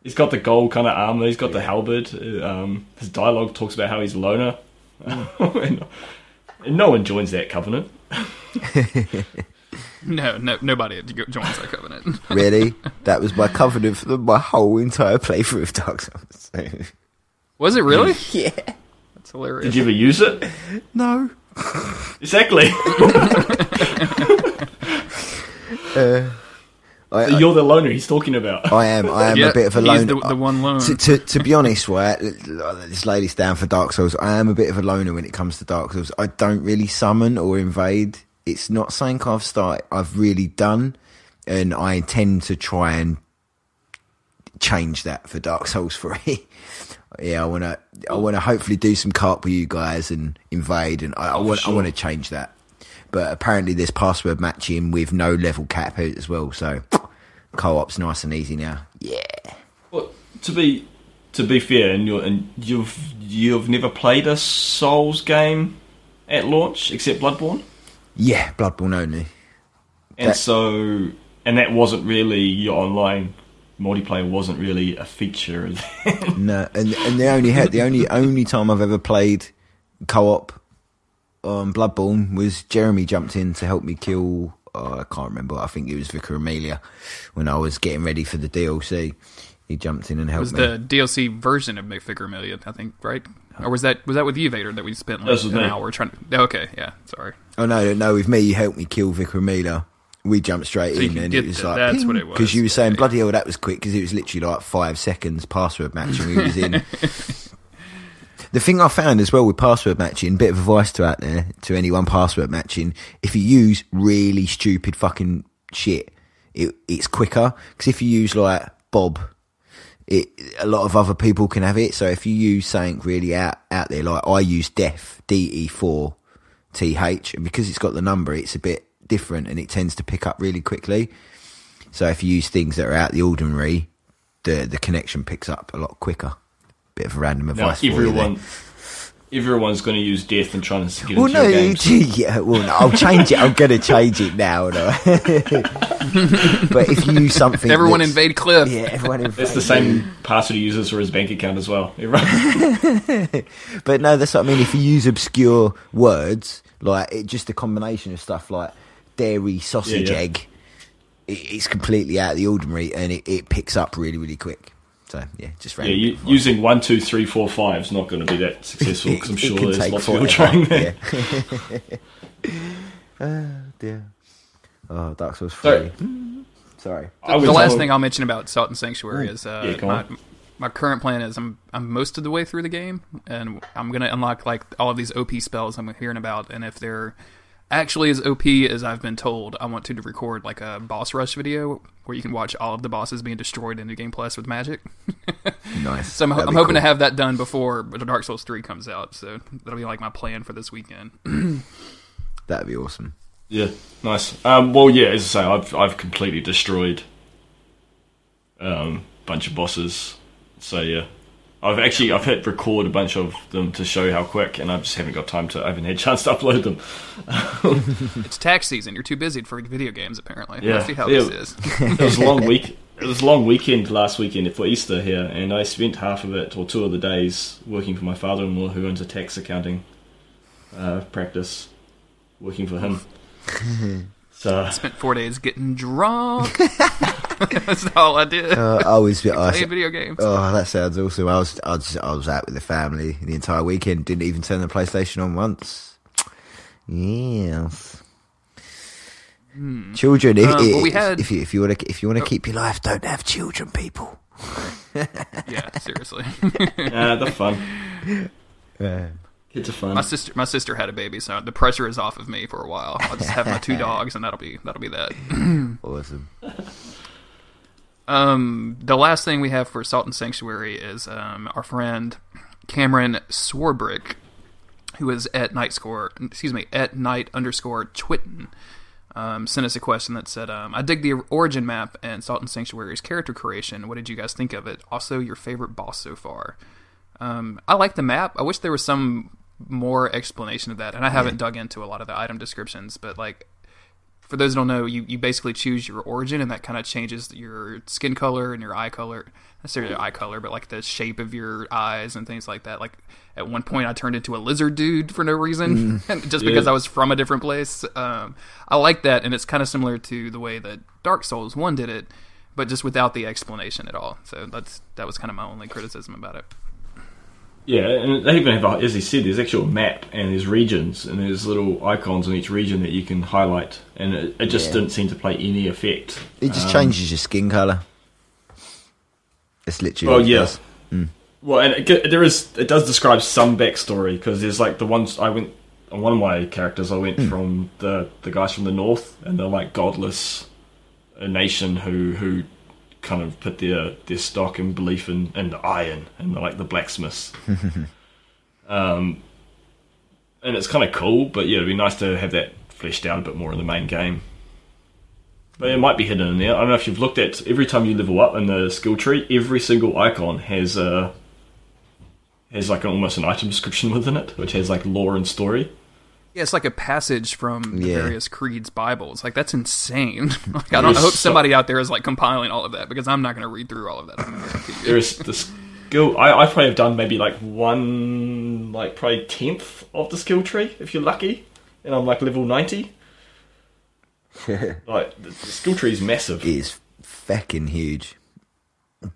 he's got the gold kind of armor. He's got the halberd. uh, Um, his dialogue talks about how he's a loner. and, and no one joins that covenant.
no, no, nobody joins that covenant.
really, that was my covenant for the, my whole entire playthrough of Dark Souls. So,
Was it really?
yeah,
That's hilarious.
Did you ever use it?
no,
Exactly.
uh, I, I,
You're the loner he's talking about.
I am, I am
Yeah,
a bit of a
he's
loner.
the- the one lone.
To, to, to be honest, right, this lady's down for Dark Souls. I am a bit of a loner when it comes to Dark Souls. I don't really summon or invade. It's not something I've started. I've really done, and I intend to try and change that for Dark Souls Three. yeah, I want to. I want to hopefully do some co-op with you guys and invade, and I, I oh, want.
sure.
I want to change that. But apparently, there's password matching with no level cap as well. So co-op's nice and easy now. Yeah.
Well, to be to be fair, and and you've you've never played a Souls game at launch except Bloodborne,
Yeah, Bloodborne only.
and
That-
so and that wasn't really your online multiplayer wasn't really a feature.
No, and and the only had the only only time I've ever played co-op on Bloodborne was Jeremy jumped in to help me kill. Uh, I can't remember. I think it was Vicar Amelia when I was getting ready for the DLC. He jumped in and
It
helped
was
me.
the DLC version of Vicar Amelia, I think, right? Or was that was that with you, Vader, that we spent like an
me.
hour trying to? Okay, yeah, sorry.
Oh no, no, with me, you helped me kill Vicar Amelia we jumped straight
So
in, and it was
the-
like
that's what it was.
because you were saying
Yeah.
bloody hell that was quick because it was literally like five seconds password match and we was in. the thing I found as well with password matching, bit of advice to out there to anyone password matching: if you use really stupid fucking shit, it, it's quicker because if you use like Bob. It, a lot of other people can have it. So if you use something really out, out there, like I use def, DE4, TH, and because it's got the number, it's a bit different and it tends to pick up really quickly. So if you use things that are out the ordinary, the the connection picks up a lot quicker. Bit of random advice for you there.
everyone, everyone's going to use death and trying to get
Well,
into
no,
your games.
yeah, well, no, I'll change it. I'm going to change it now. No? but if you use something,
Everyone invade Cliff.
Yeah, everyone invade.
It's the same password he uses for his bank account as well.
But no, that's what I mean. If you use obscure words, like it, just a combination of stuff like dairy, sausage,
Yeah, yeah.
egg, it, it's completely out of the ordinary and it, it picks up really, really quick. So yeah, just
yeah,
random.
you,
advice.
using one, two, three, four, five is not going to be that successful because I'm
It- it
sure there's
take
lots of people trying there.
yeah. oh dear. Oh, Dark Souls
So-
three. Sorry.
I
the
was
last
told-
thing I'll mention about Salt and Sanctuary is uh,
Yeah, go
my,
on.
my current plan is I'm I'm most of the way through the game, and I'm gonna unlock like all of these OP spells I'm hearing about, and if they're actually as OP as I've been told, I want to record like a boss rush video where you can watch all of the bosses being destroyed in New Game Plus with magic.
Nice.
So I'm, I'm
be
hoping to have that done before Dark Souls 3 comes out. So that'll be like my plan for this weekend.
That'd be awesome.
Yeah, nice. Um, well, yeah, as I say, I've I've completely destroyed um, bunch of bosses. So yeah, I've actually I've hit record a bunch of them to show how quick, and I just haven't got time to. I haven't had a chance to upload them.
it's tax season. You're too busy for video games, apparently.
Yeah,
Let's see how
yeah.
this is.
It was a long week. It was a long weekend last weekend for Easter here, and I spent half of it or two of the days working for my father-in-law, who owns a tax accounting uh, practice, working for him. so
Spent four days getting drunk. That's all I did.
Uh, I was. I,
Playing video games.
Oh, that sounds awesome. I was, I was, I was out with the family the entire weekend. Didn't even turn the PlayStation on once. Yes. Children, if,
Um, well,
if,
had-
if you if you want to if you want to keep your life, don't have children, people.
yeah, seriously.
they're fun.
Yeah.
Kids are fun.
my sister, my sister had a baby, so the pressure is off of me for a while. I'll just have my two dogs, and that'll be that'll be that.
Awesome.
Um, the last thing we have for Salt and Sanctuary is um, our friend Cameron Swarbrick, who is at night score, excuse me, at night underscore Twitten, um, sent us a question that said, um, "I dig the origin map and Salt and Sanctuary's character creation. What did you guys think of it? Also, your favorite boss so far." Um, I like the map. I wish there was some more explanation of that, and I haven't dug into a lot of the item descriptions, but like for those who don't know, you, you basically choose your origin, and that kind of changes your skin color and your eye color. Not necessarily your eye color, but like the shape of your eyes and things like that. Like at one point, I turned into a lizard dude for no reason, just because I was from a different place. Um, I like that, and it's kind of similar to the way that Dark Souls One did it, but just without the explanation at all. So that's that was kind of my only criticism about it.
Yeah, and they even have, a- as he said, there's actual map and there's regions and there's little icons in each region that you can highlight, and it, it just
Yeah.
didn't seem to play any effect.
It just
Um,
changes your skin color. It's literally.
Well,
what it
yeah.
does.
Well, and it, there is it does describe some backstory because there's like the ones I went on one of my characters. I went from the the guys from the north, and they're like godless, a nation who who kind of put their their stock and belief in in the iron and they're like the blacksmiths. um, and it's kind of cool, but yeah, it'd be nice to have that fleshed out a bit more in the main game. But it might be hidden in there. I don't know if you've looked at every time you level up in the skill tree, every single icon has a has like an, almost an item description within it, which has like lore and story.
Yeah, it's like a passage from the
Yeah.
various creeds Bibles. Like that's insane. like I don't I hope
so-
somebody out there is like compiling all of that because I'm not going to read through all of that. I'm gonna guarantee you.
There's the skill. I, I probably have done maybe like one, like probably tenth of the skill tree if you're lucky, and I'm like level ninety. Like the, the skill tree is massive.
It is fucking huge.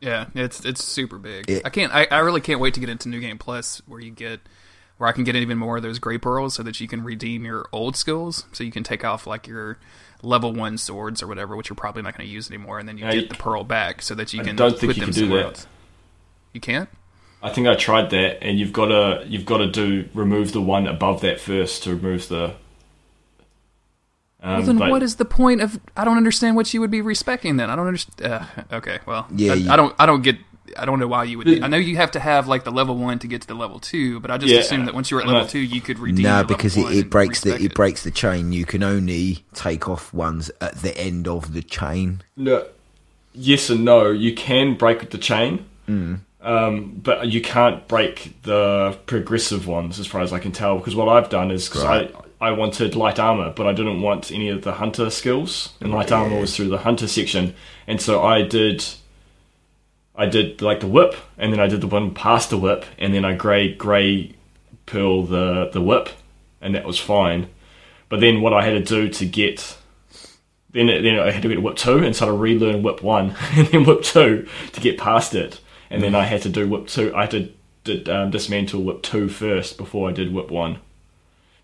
Yeah, it's it's super big.
It-
I can't. I, I really can't wait to get into New Game Plus, where you get where I can get even more of those gray pearls so that you can redeem your old skills. So you can take off like your level one swords or whatever, which you're probably not going to use anymore, and then you
Yeah,
get
you-
the pearl back so that you
I
can
don't think
put
you
them
can do that.
else. You can't.
I think I tried that, and you've got to you've got to do remove the one above that first to remove the. Um,
Well, then
but-
what is the point of? I don't understand what you would be respecting. Then I don't understand. Uh, okay, well,
Yeah,
I,
you-
I don't. I don't get. I don't know why you would. I know you have to have like the level one to get to the level two, but I just
Yeah,
assumed that once you're at level
I-
two, you could redeem.
No,
your
because it, it breaks the
respec
it breaks the chain. You can only take off ones at the end of the chain.
No, yes and no. You can break the chain, um, but you can't break the progressive ones, as far as I can tell. Because what I've done is because
Right.
I I wanted light armor, but I didn't want any of the hunter skills, and light armor was through the hunter section, and so I did. I did like the whip, and then I did the one past the whip, and then I grey grey pearl the the whip, and that was fine. But then what I had to do to get then then I had to get whip two and sort of relearn whip one and then whip two to get past it, and then I had to do whip two. I had to did, um, dismantle whip two first before I did whip one.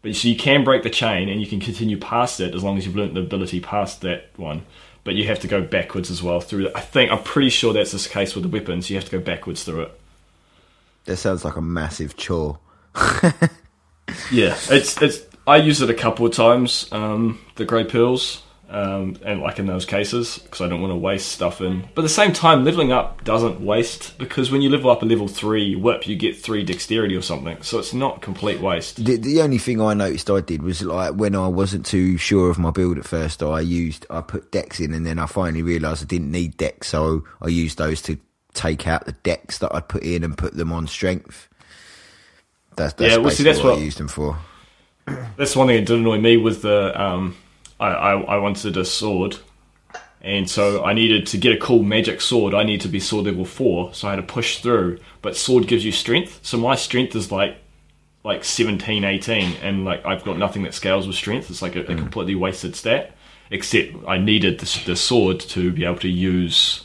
But so you can break the chain and you can continue past it as long as you've learnt the ability past that one. But you have to go backwards as well through. I think I'm pretty sure that's the case with the weapons. You have to go backwards through it.
That sounds like a massive chore.
Yeah, it's it's. I use it a couple of times. Um, the grey pearls, um, and like in those cases, because I don't want to waste stuff in. But at the same time, leveling up doesn't waste because when you level up a level three whip, you get three dexterity or something. So it's not complete waste.
The, the only thing I noticed I did was like when I wasn't too sure of my build at first, I used I put dex in, and then I finally realised I didn't need dex, so I used those to take out the dex that I'd put in and put them on strength. That's, that's
Yeah, well, see, that's
what,
what-
I used them for.
That's one thing that did annoy me with the. Um, I, I I wanted a sword, and so I needed to get a cool magic sword. I need to be sword level four, so I had to push through. But sword gives you strength, so my strength is like like 17, 18, and like I've got nothing that scales with strength. It's like a, a mm. completely wasted stat. Except I needed the, the sword to be able to use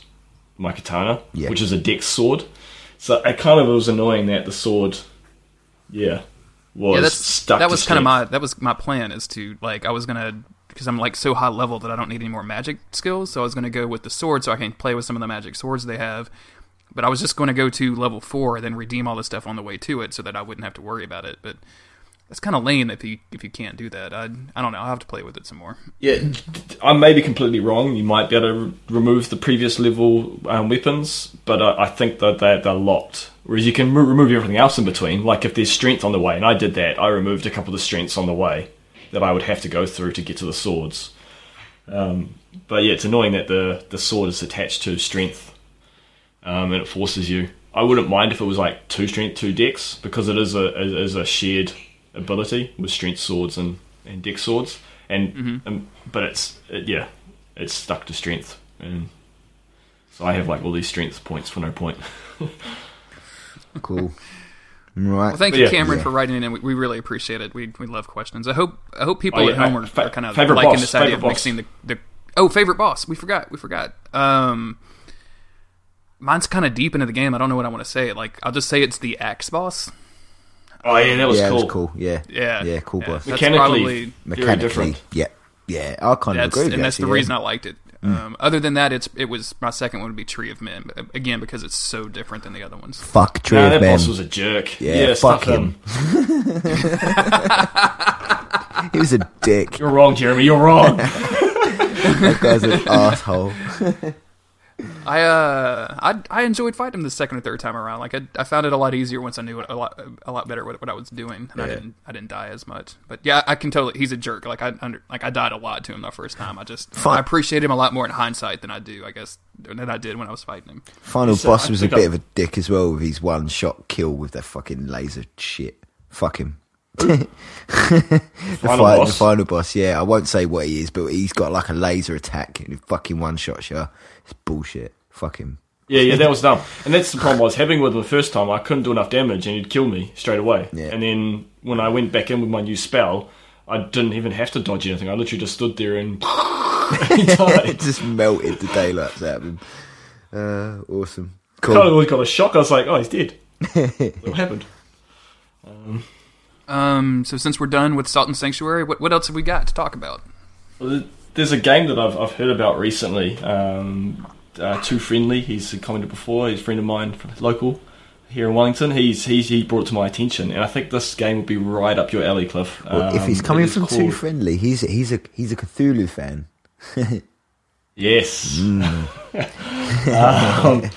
my katana,
Yeah.
which is a dex sword. So it kind of was annoying that the sword, yeah, was
yeah, that's
stuck.
that
to
was kind of
strength.
my that was my plan is to like I was gonna because I'm like so high level that I don't need any more magic skills, so I was gonna go with the sword so I can play with some of the magic swords they have. But I was just going to go to level four, and then redeem all the stuff on the way to it, so that I wouldn't have to worry about it. But it's kind of lame if you if you can't do that. I I don't know. I'll have to play with it some more.
Yeah, I may be completely wrong. You might be able to re- remove the previous level um, weapons, but I, I think that they're, they're locked. Whereas you can re- remove everything else in between. Like if there's strength on the way, and I did that, I removed a couple of the strengths on the way that I would have to go through to get to the swords. Um, but yeah, it's annoying that the, the sword is attached to strength, um, and it forces you. I wouldn't mind if it was like two strength, two dex, because it is a it is a shared ability with strength swords and, and dex swords, and um, but it's it, yeah, it's stuck to strength, and so I have like all these strength points for no point.
Cool. Right.
Well, thank you,
yeah.
Cameron,
Yeah.
for writing in. We, we really appreciate it. We we love questions. I hope I hope people
Oh,
at home are,
fa-
are kind of liking
boss,
this idea of
favorite
mixing the, the oh favorite boss. We forgot. We forgot. Um, mine's kind of deep into the game. I don't know what I want to say. Like I'll just say it's the axe boss.
Oh yeah, that was
yeah,
cool.
it was cool. Yeah.
Yeah,
Yeah, cool
yeah.
boss.
That's
Mechanically, very
Mechanically,
different.
yeah. Yeah, I kind of
that's
agree
and
you,
that's the reason
yeah.
I liked it. Um, other than that, it's it was my second one would be Tree of Men but, again because it's so different than the other ones.
Fuck Tree
Nah,
of
that
Men.
boss was a jerk.
Yeah,
Yeah,
fuck
him.
He was a dick.
You're wrong, Jeremy. You're wrong.
that guy's an asshole.
I uh I I enjoyed fighting him the second or third time around. Like I, I found it a lot easier once I knew it a lot a lot better what, what I was doing, and I didn't I didn't die as much. But yeah, I can totally he's a jerk. Like I under like I died a lot to him the first time. I just
Fine.
I appreciate him a lot more in hindsight than I do. I guess than I did when I was fighting him.
Final
So,
boss was a bit
I-
of a dick as well with his one shot kill with that fucking laser shit. Fuck him. the,
Final
fi- the
boss?
final boss, yeah. I won't say what he is, but he's got like a laser attack and he fucking one shot you. It's bullshit. Fuck him.
Yeah, yeah, that was dumb. And that's the problem I was having with him the first time. I couldn't do enough damage and he'd kill me straight away.
Yeah.
And then when I went back in with my new spell, I didn't even have to dodge anything. I literally just stood there and he
it just melted the daylights out of him. Uh, awesome.
kind
Cool.
of got a shock. I was like, oh, he's dead. what happened? Um,
Um, so since we're done with Salt and Sanctuary, what what else have we got to talk about?
Well, there's a game that I've, I've heard about recently. Um, uh, Too Friendly, he's commented before. He's a friend of mine, from local here in Wellington. He's, he's he brought it to my attention, and I think this game would be right up your alley, Cliff.
Well, if he's
Um,
coming
it is
from Too Friendly, he's he's a he's a Cthulhu fan.
Yes.
Mm.
um,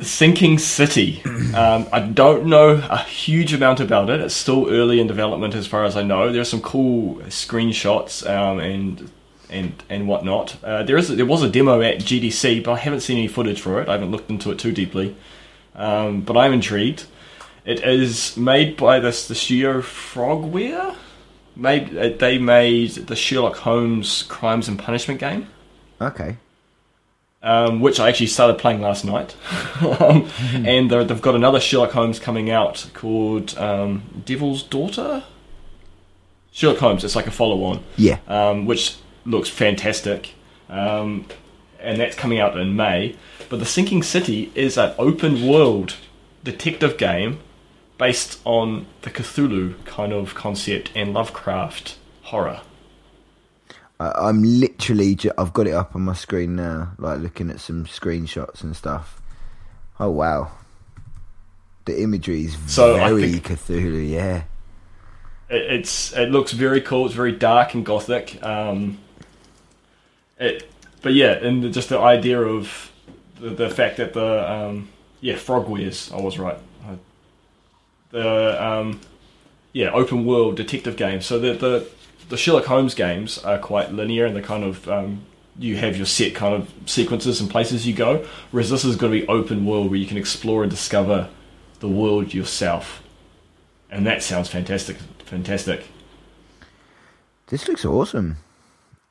the Sinking City. Um, I don't know a huge amount about it. It's still early in development, as far as I know. There are some cool screenshots um, and and and whatnot. Uh, there is there was a demo at GDC, but I haven't seen any footage for it. I haven't looked into it too deeply. Um, but I'm intrigued. It is made by this the studio Frogware. Made uh, they made the Sherlock Holmes Crimes and Punishment game
Okay.
Um, which I actually started playing last night. um, and they're- they've got another Sherlock Holmes coming out called um, Devil's Daughter. Sherlock Holmes. It's like a follow-on,
Yeah.
um, which looks fantastic, um, and that's coming out in May. But the Sinking City is an open-world detective game based on the Cthulhu kind of concept and Lovecraft horror.
I, I'm literally, ju- I've got it up on my screen now, like looking at some screenshots and stuff. Oh wow, the imagery is
So,
very
think-
Cthulhu. Yeah,
it, it's it looks very cool. It's very dark and gothic. Um, it, but yeah, and the- just the idea of the, the fact that the um, yeah frogwares. I was right. I- The um, yeah open world detective game. So the the the Sherlock Holmes games are quite linear and they're kind of um, you have your set kind of sequences and places you go. Whereas this is going to be open world where you can explore and discover the world yourself. And that sounds fantastic. Fantastic.
this looks awesome.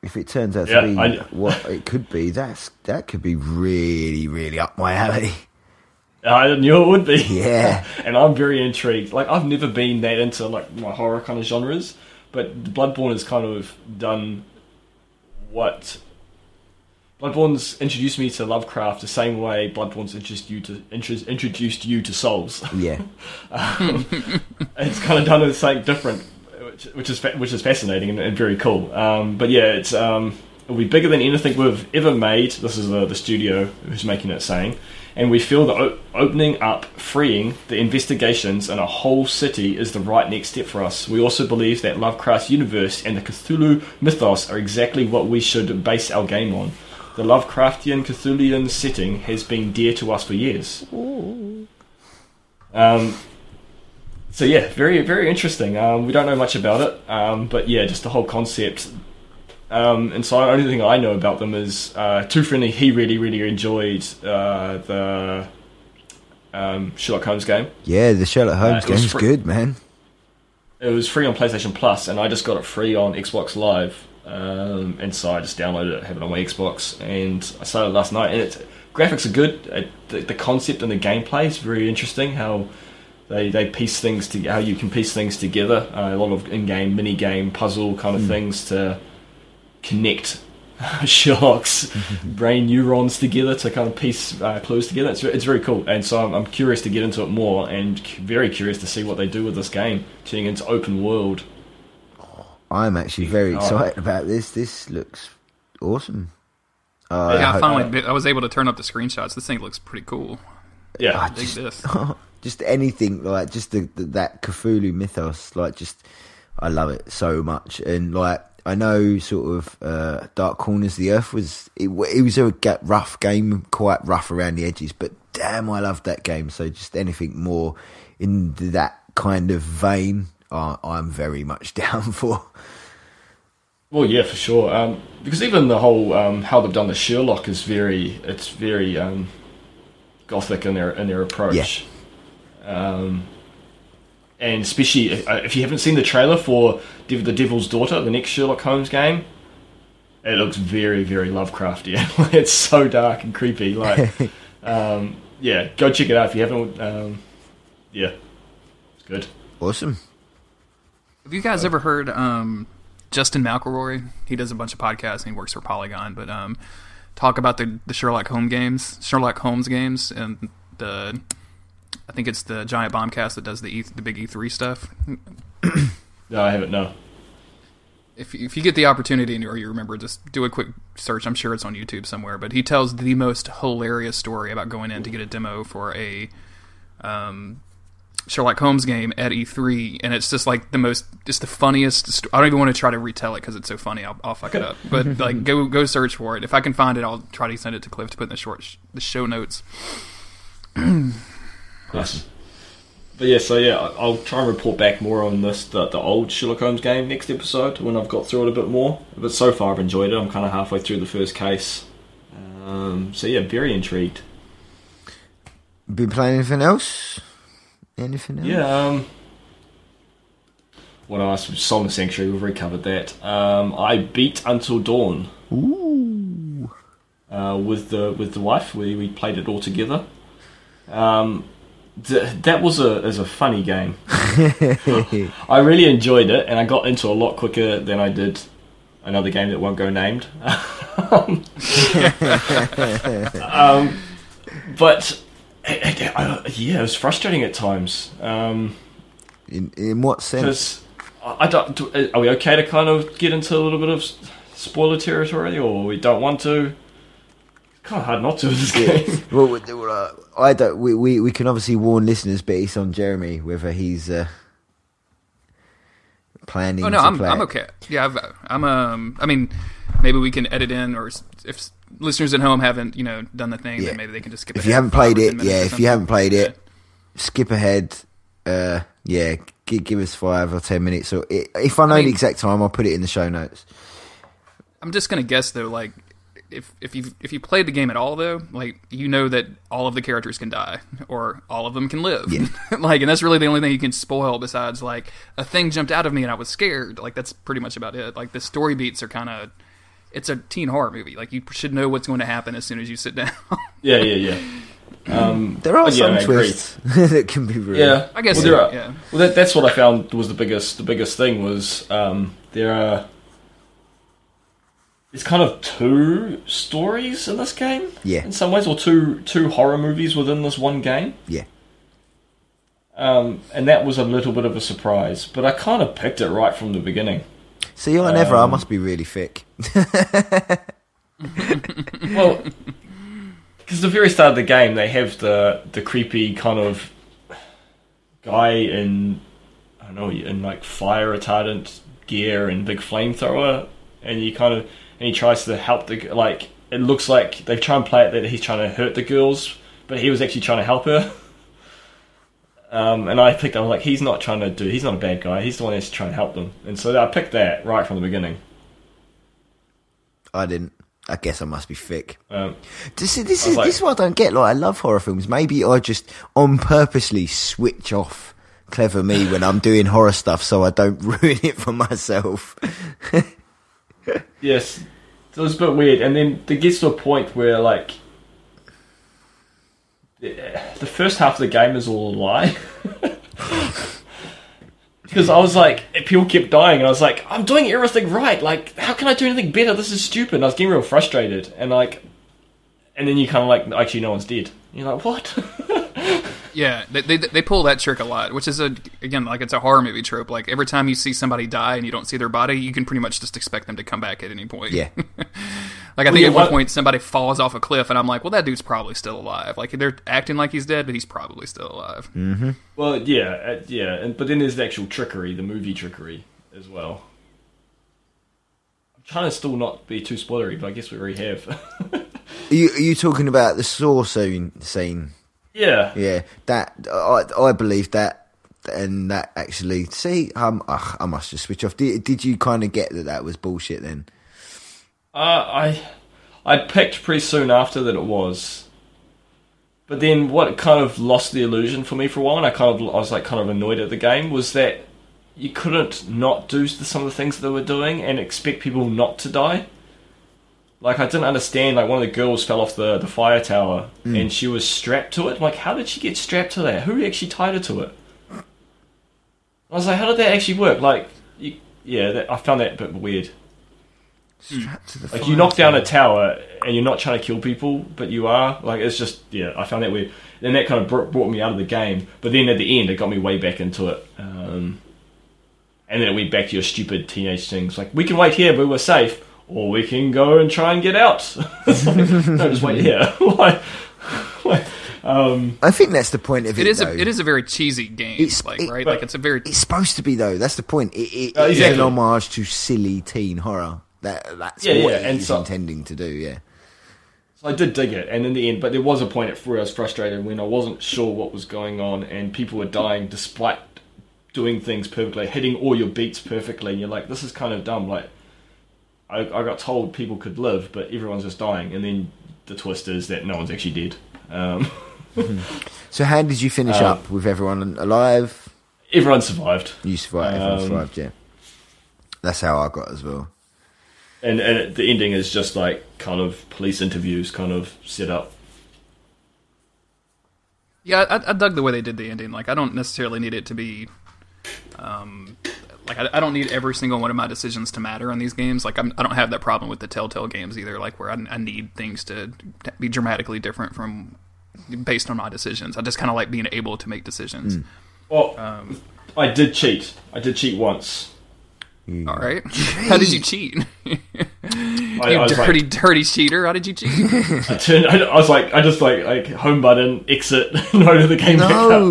If it turns out
Yeah,
to be
I-
what it could be, that's that could be really, really up my alley.
I knew it would be.
Yeah.
and I'm very intrigued. Like I've never been that into like my horror kind of genres, but Bloodborne has kind of done what Bloodborne's introduced me to Lovecraft the same way Bloodborne's introduced you to introduced you to Souls.
Yeah,
it's kind of done it something different, which, which is which is fascinating and, and very cool. Um, but yeah, it's um, it'll be bigger than anything we've ever made. This is the, the studio who's making it saying, and we feel that o- opening up, freeing the investigations in a whole city is the right next step for us. We also believe that Lovecraft's universe and the Cthulhu mythos are exactly what we should base our game on. The Lovecraftian Cthulhian setting has been dear to us for years. Um, so yeah, very very interesting. Um, we don't know much about it, um, but yeah, just the whole concept. Um, and so the only thing I know about them is uh, Too Friendly. He really really enjoyed uh, the um, Sherlock Holmes game.
yeah. The Sherlock Holmes
Uh, it was
game's good, man.
It was free on PlayStation Plus, and I just got it free on Xbox Live. Um, and so I just downloaded it, have it on my Xbox, and I started last night. And it graphics are good. It, the, the concept and the gameplay is very interesting. How they they piece things to how you can piece things together. Uh, a lot of in-game mini game puzzle kind of things to connect Sherlock's brain neurons together to kind of piece uh, clues together. It's, it's very cool, and so I'm, I'm curious to get into it more, and c- very curious to see what they do with this game, turning into open world.
I'm actually very
Oh.
excited about this. This looks awesome. Uh,
yeah, I
hope-
finally bit- I was able to turn up the screenshots. This thing looks pretty cool.
Yeah,
I
Dig
just,
this.
just anything like just the, the, that Cthulhu mythos, like just I love it so much. And like I know, sort of uh, Dark Corners of the Earth was it, it was a rough game, quite rough around the edges, but damn, I loved that game. So just anything more in that kind of vein, uh, I'm very much down for.
Well, yeah, for sure. Um, because even the whole um, how they've done the Sherlock is very, it's very um, gothic in their in their approach. Um, and especially uh, if you haven't seen the trailer for Dev- the Devil's Daughter, the next Sherlock Holmes game, it looks very, very Lovecraftian. it's so dark and creepy. Like, um, yeah, go check it out if you haven't. Um, yeah, it's good.
Awesome.
Have you guys ever heard um, Justin McElroy? He does a bunch of podcasts and he works for Polygon, but um, talk about the, the Sherlock Holmes games, Sherlock Holmes games, and the I think it's the Giant Bombcast that does the e, the big E3 stuff.
No, I haven't. No.
If if you get the opportunity or you remember, just do a quick search. I'm sure it's on YouTube somewhere. But he tells the most hilarious story about going in to get a demo for a um, Sherlock Holmes game at E3, and it's just like the most, just the funniest. St- I don't even want to try to retell it because it's so funny. I'll, I'll fuck it up. But like, go go search for it. If I can find it, I'll try to send it to Cliff to put in the short sh- the show notes.
Awesome. But yeah, so yeah, I'll try and report back more on this the, the old Sherlock Holmes game next episode when I've got through it a bit more. But so far, I've enjoyed it. I'm kind of halfway through the first case. Um, so yeah, very intrigued.
Been playing anything else? Anything else?
Yeah. Um, what else? Salt Sanctuary. We've already covered that. Um, I beat Until Dawn.
Ooh.
uh, with the with the wife. We we played it all together. Um, th- that was a is a funny game. I really enjoyed it, and I got into a lot quicker than I did another game that won't go named. um, but it, it- I- yeah, it was frustrating at times. Um,
In in what sense?
I don't. do- Are we okay to kind of get into a little bit of spoiler territory, or we don't want to? Kind of hard not to with this game.
Well, well, uh, I don't. We, we we can obviously warn listeners, but it's on Jeremy whether he's uh, planning.
Oh no,
to
I'm
play
I'm okay. Yeah, I've, I'm um. I mean, maybe we can edit in, or if listeners at home haven't you know done the thing,
Yeah.
then maybe they can just skip.
If you haven't played it, yeah. If you haven't played it,
Yeah.
skip ahead. Uh, yeah, give, give us five or ten minutes. Or i if I know
I mean-
the exact time, I'll put it in the show notes.
I'm just gonna guess though, like if if you if you played the game at all though, like you know that all of the characters can die or all of them can live.
Yeah.
like, and that's really the only thing you can spoil besides like a thing jumped out of me and I was scared. Like that's pretty much about it. Like the story beats are kind of. It's a teen horror movie. Like you should know what's going to happen as soon as you sit down.
yeah, yeah, yeah. Um,
There are
but yeah,
some
I agree.
twists that can be ruined.
Yeah,
I guess
well,
so,
there are,
yeah.
Well, that, that's what I found was the biggest the biggest thing was um, there are. It's kind of two stories in this game.
Yeah.
In some ways, or two two horror movies within this one game.
yeah.
Um, and that was a little bit of a surprise, but I kind of picked it right from the beginning.
See, I never. I
Um,
must be really thick.
Well, because the very start of the game, they have the the creepy kind of guy in I don't know in like fire retardant gear and big flamethrower, and you kind of and he tries to help the like it looks like they try and play it that he's trying to hurt the girls, but he was actually trying to help her. Um, and I picked, I was like, he's not trying to do, he's not a bad guy, he's the one that's trying to help them. And so I picked that right from the beginning.
I didn't. I guess I must be thick.
Um,
This, is- this is
like-
this is what I don't get. Like, I love horror films. Maybe I just on purposely switch off. Clever me when I'm doing horror stuff, so I don't ruin it for myself.
Yes, so it's a bit weird, and then it gets to a point where like the first half of the game is all a lie. Because I was like, people kept dying, and I was like, I'm doing everything right. Like, how can I do anything better? This is stupid. And I was getting real frustrated, and like, and then you kind of like, actually, no one's dead. You're like, what?
Yeah, they, they they pull that trick a lot, which is a again like it's a horror movie trope. Like every time you see somebody die and you don't see their body, you can pretty much just expect them to come back at any point.
Yeah.
like I think
yeah,
at one
what-
point somebody falls off a cliff, and I'm like, well, that dude's probably still alive. Like they're acting like he's dead, but he's probably still alive. Mm-hmm.
well, yeah, uh, yeah, and but then there's the actual trickery, the movie trickery as well. I'm trying to still not be too spoilery, but I guess we already have.
Are you, are you talking about the saw scene? Scene?
Yeah.
Yeah, that I I believe that, and that actually. See, um, ugh, I must just switch off. Did, did you kind of get that that was bullshit then?
Uh, I I picked pretty soon after that it was, but then what kind of lost the illusion for me for a while, and I kind of I was like kind of annoyed at the game was that you couldn't not do some of the things that they were doing and expect people not to die. Like I didn't understand. Like one of the girls fell off the the fire tower and she was strapped to it. I'm like, how did she get strapped to that? Who actually tied her to it? I was like, how did that actually work? Like, you, yeah, that, I found that a bit weird.
Strapped to the
Like you knock down a tower and you're not trying to kill people, but you are. Like it's just yeah, I found that weird. And that kind of brought, brought me out of the game. But then at the end, it got me way back into it. Um, and then it went back to your stupid teenage things. Like we can wait here, but we're safe, or we can go and try and get out. It's like, no, just wait here. like, like, um,
I think that's the point of it.
It is
though.
a it is a very cheesy game,
It's-
like
it-
right, like it's a very
It's supposed to be though. That's the point. It, it,
Uh,
it is an homage to silly teen horror. That that's
Yeah,
what
yeah,
it
and
is
so-
intending to do. Yeah.
So I did dig it, and in the end, but there was a point where I was frustrated when I wasn't sure what was going on, and people were dying despite doing things perfectly, hitting all your beats perfectly. And you're like, this is kind of dumb. Like, I, I got told people could live, but everyone's just dying, and then the twist is that no one's actually dead. Um,
So how did you finish
Um,
up with everyone alive?
everyone survived,
You survived. Everyone
um,
survived. Yeah. That's how I got as well.
and and the ending is just like kind of police interviews, kind of set up.
Yeah, I, I dug the way they did the ending. Like, I don't necessarily need it to be, um, like I, I don't need every single one of my decisions to matter in these games. Like, I'm, I don't have that problem with the Telltale games either. Like, where I, I need things to be dramatically different from based on my decisions. I just kind of like being able to make decisions.
Hmm.
Well,
Um,
I did cheat. I did cheat once.
All right, how did you cheat?
I,
you
I was like-
dirty, dirty cheater! How did you cheat?
I turned. I, I was like, I just like like home button, exit, no to the game. back up.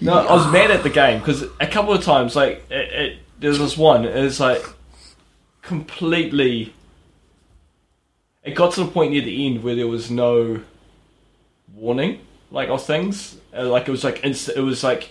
No.
No, I was mad at the game because a couple of times, like, it, it, there's this one. It's like completely. It got to the point near the end where there was no warning, like of things. Uh, Like it was like inst- it was like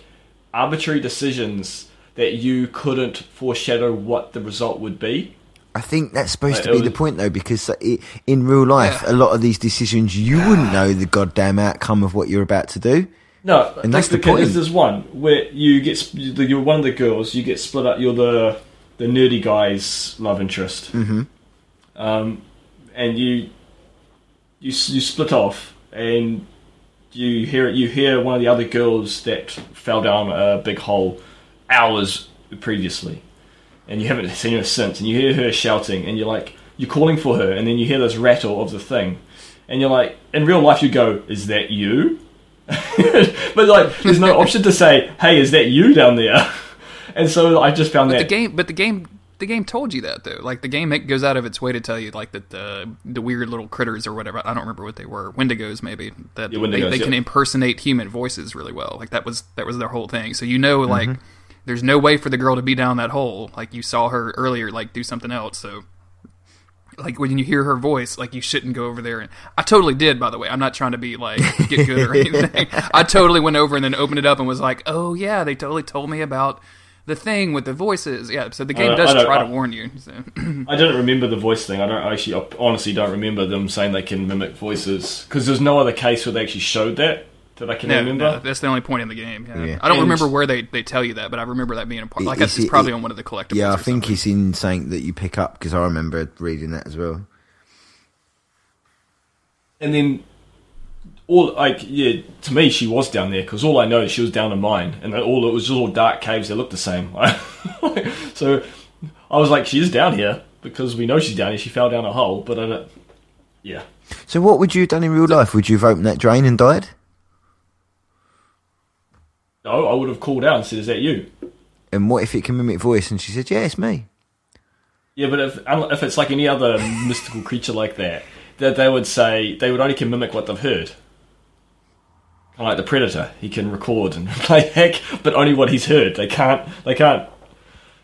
arbitrary decisions that you couldn't foreshadow what the result would be.
I think that's supposed
Like,
to
it
be the point though, because it, in real life,
Yeah.
a lot of these decisions you wouldn't know the goddamn outcome of what you're about to do.
No,
And that's the point.
There's one where you get you're one of the girls. You get split up. You're the the nerdy guy's love interest. Mm-hmm. Um, and you you you split off, and you hear you hear one of the other girls that fell down a big hole hours previously, and you haven't seen her since. And you hear her shouting, and you're like you're calling for her, and then you hear this rattle of the thing, and you're like, in real life, you go, "Is that you?" but like, there's no option to say, "Hey, is that you down there?" And so I just found
the
that
game, but the game, the game told you that though. Like the game it goes out of its way to tell you like that the the weird little critters or whatever. I don't remember what they were. Wendigos maybe. That
Yeah,
they,
Wendigos,
they can
yeah.
impersonate human voices really well. Like that was that was their whole thing. So you know like
Mm-hmm.
there's no way for the girl to be down that hole. Like you saw her earlier like do something else. So like when you hear her voice, like you shouldn't go over there. And I totally did, by the way. I'm not trying to be like get good or anything. I totally went over and then opened it up and was like, oh yeah, they totally told me about the thing with the voices. Yeah, so the game does try
I-
to warn you. So.
I don't remember the voice thing. I don't I actually, I honestly, don't remember them saying they can mimic voices because there's no other case where they actually showed that that I can
No,
remember.
no, that's the only point in the game. Yeah.
Yeah.
I don't
And-
remember where they, they tell you that, but I remember that being a part.
It-
Like
it's-
it's, probably
it-
on one of the collectibles.
Yeah, I think
something.
it's in something that you pick up because I remember reading that as well.
And then all like yeah, to me she was down there because all I know is she was down in mine, and that all it was just all dark caves that looked the same. so I was like, she is down here because we know she's down here. She fell down a hole, but I don't. Yeah,
So, what would you have done in real life? Would you have opened that drain and died?
No, I would have called out and said, "Is that you?"
And what if it can mimic voice? And she said, "Yeah, it's me."
Yeah, but if um, if it's like any other mystical creature like that, that they would say they would only can mimic what they've heard. Kind of like the predator, he can record and play heck, but only what he's heard. They can't they can't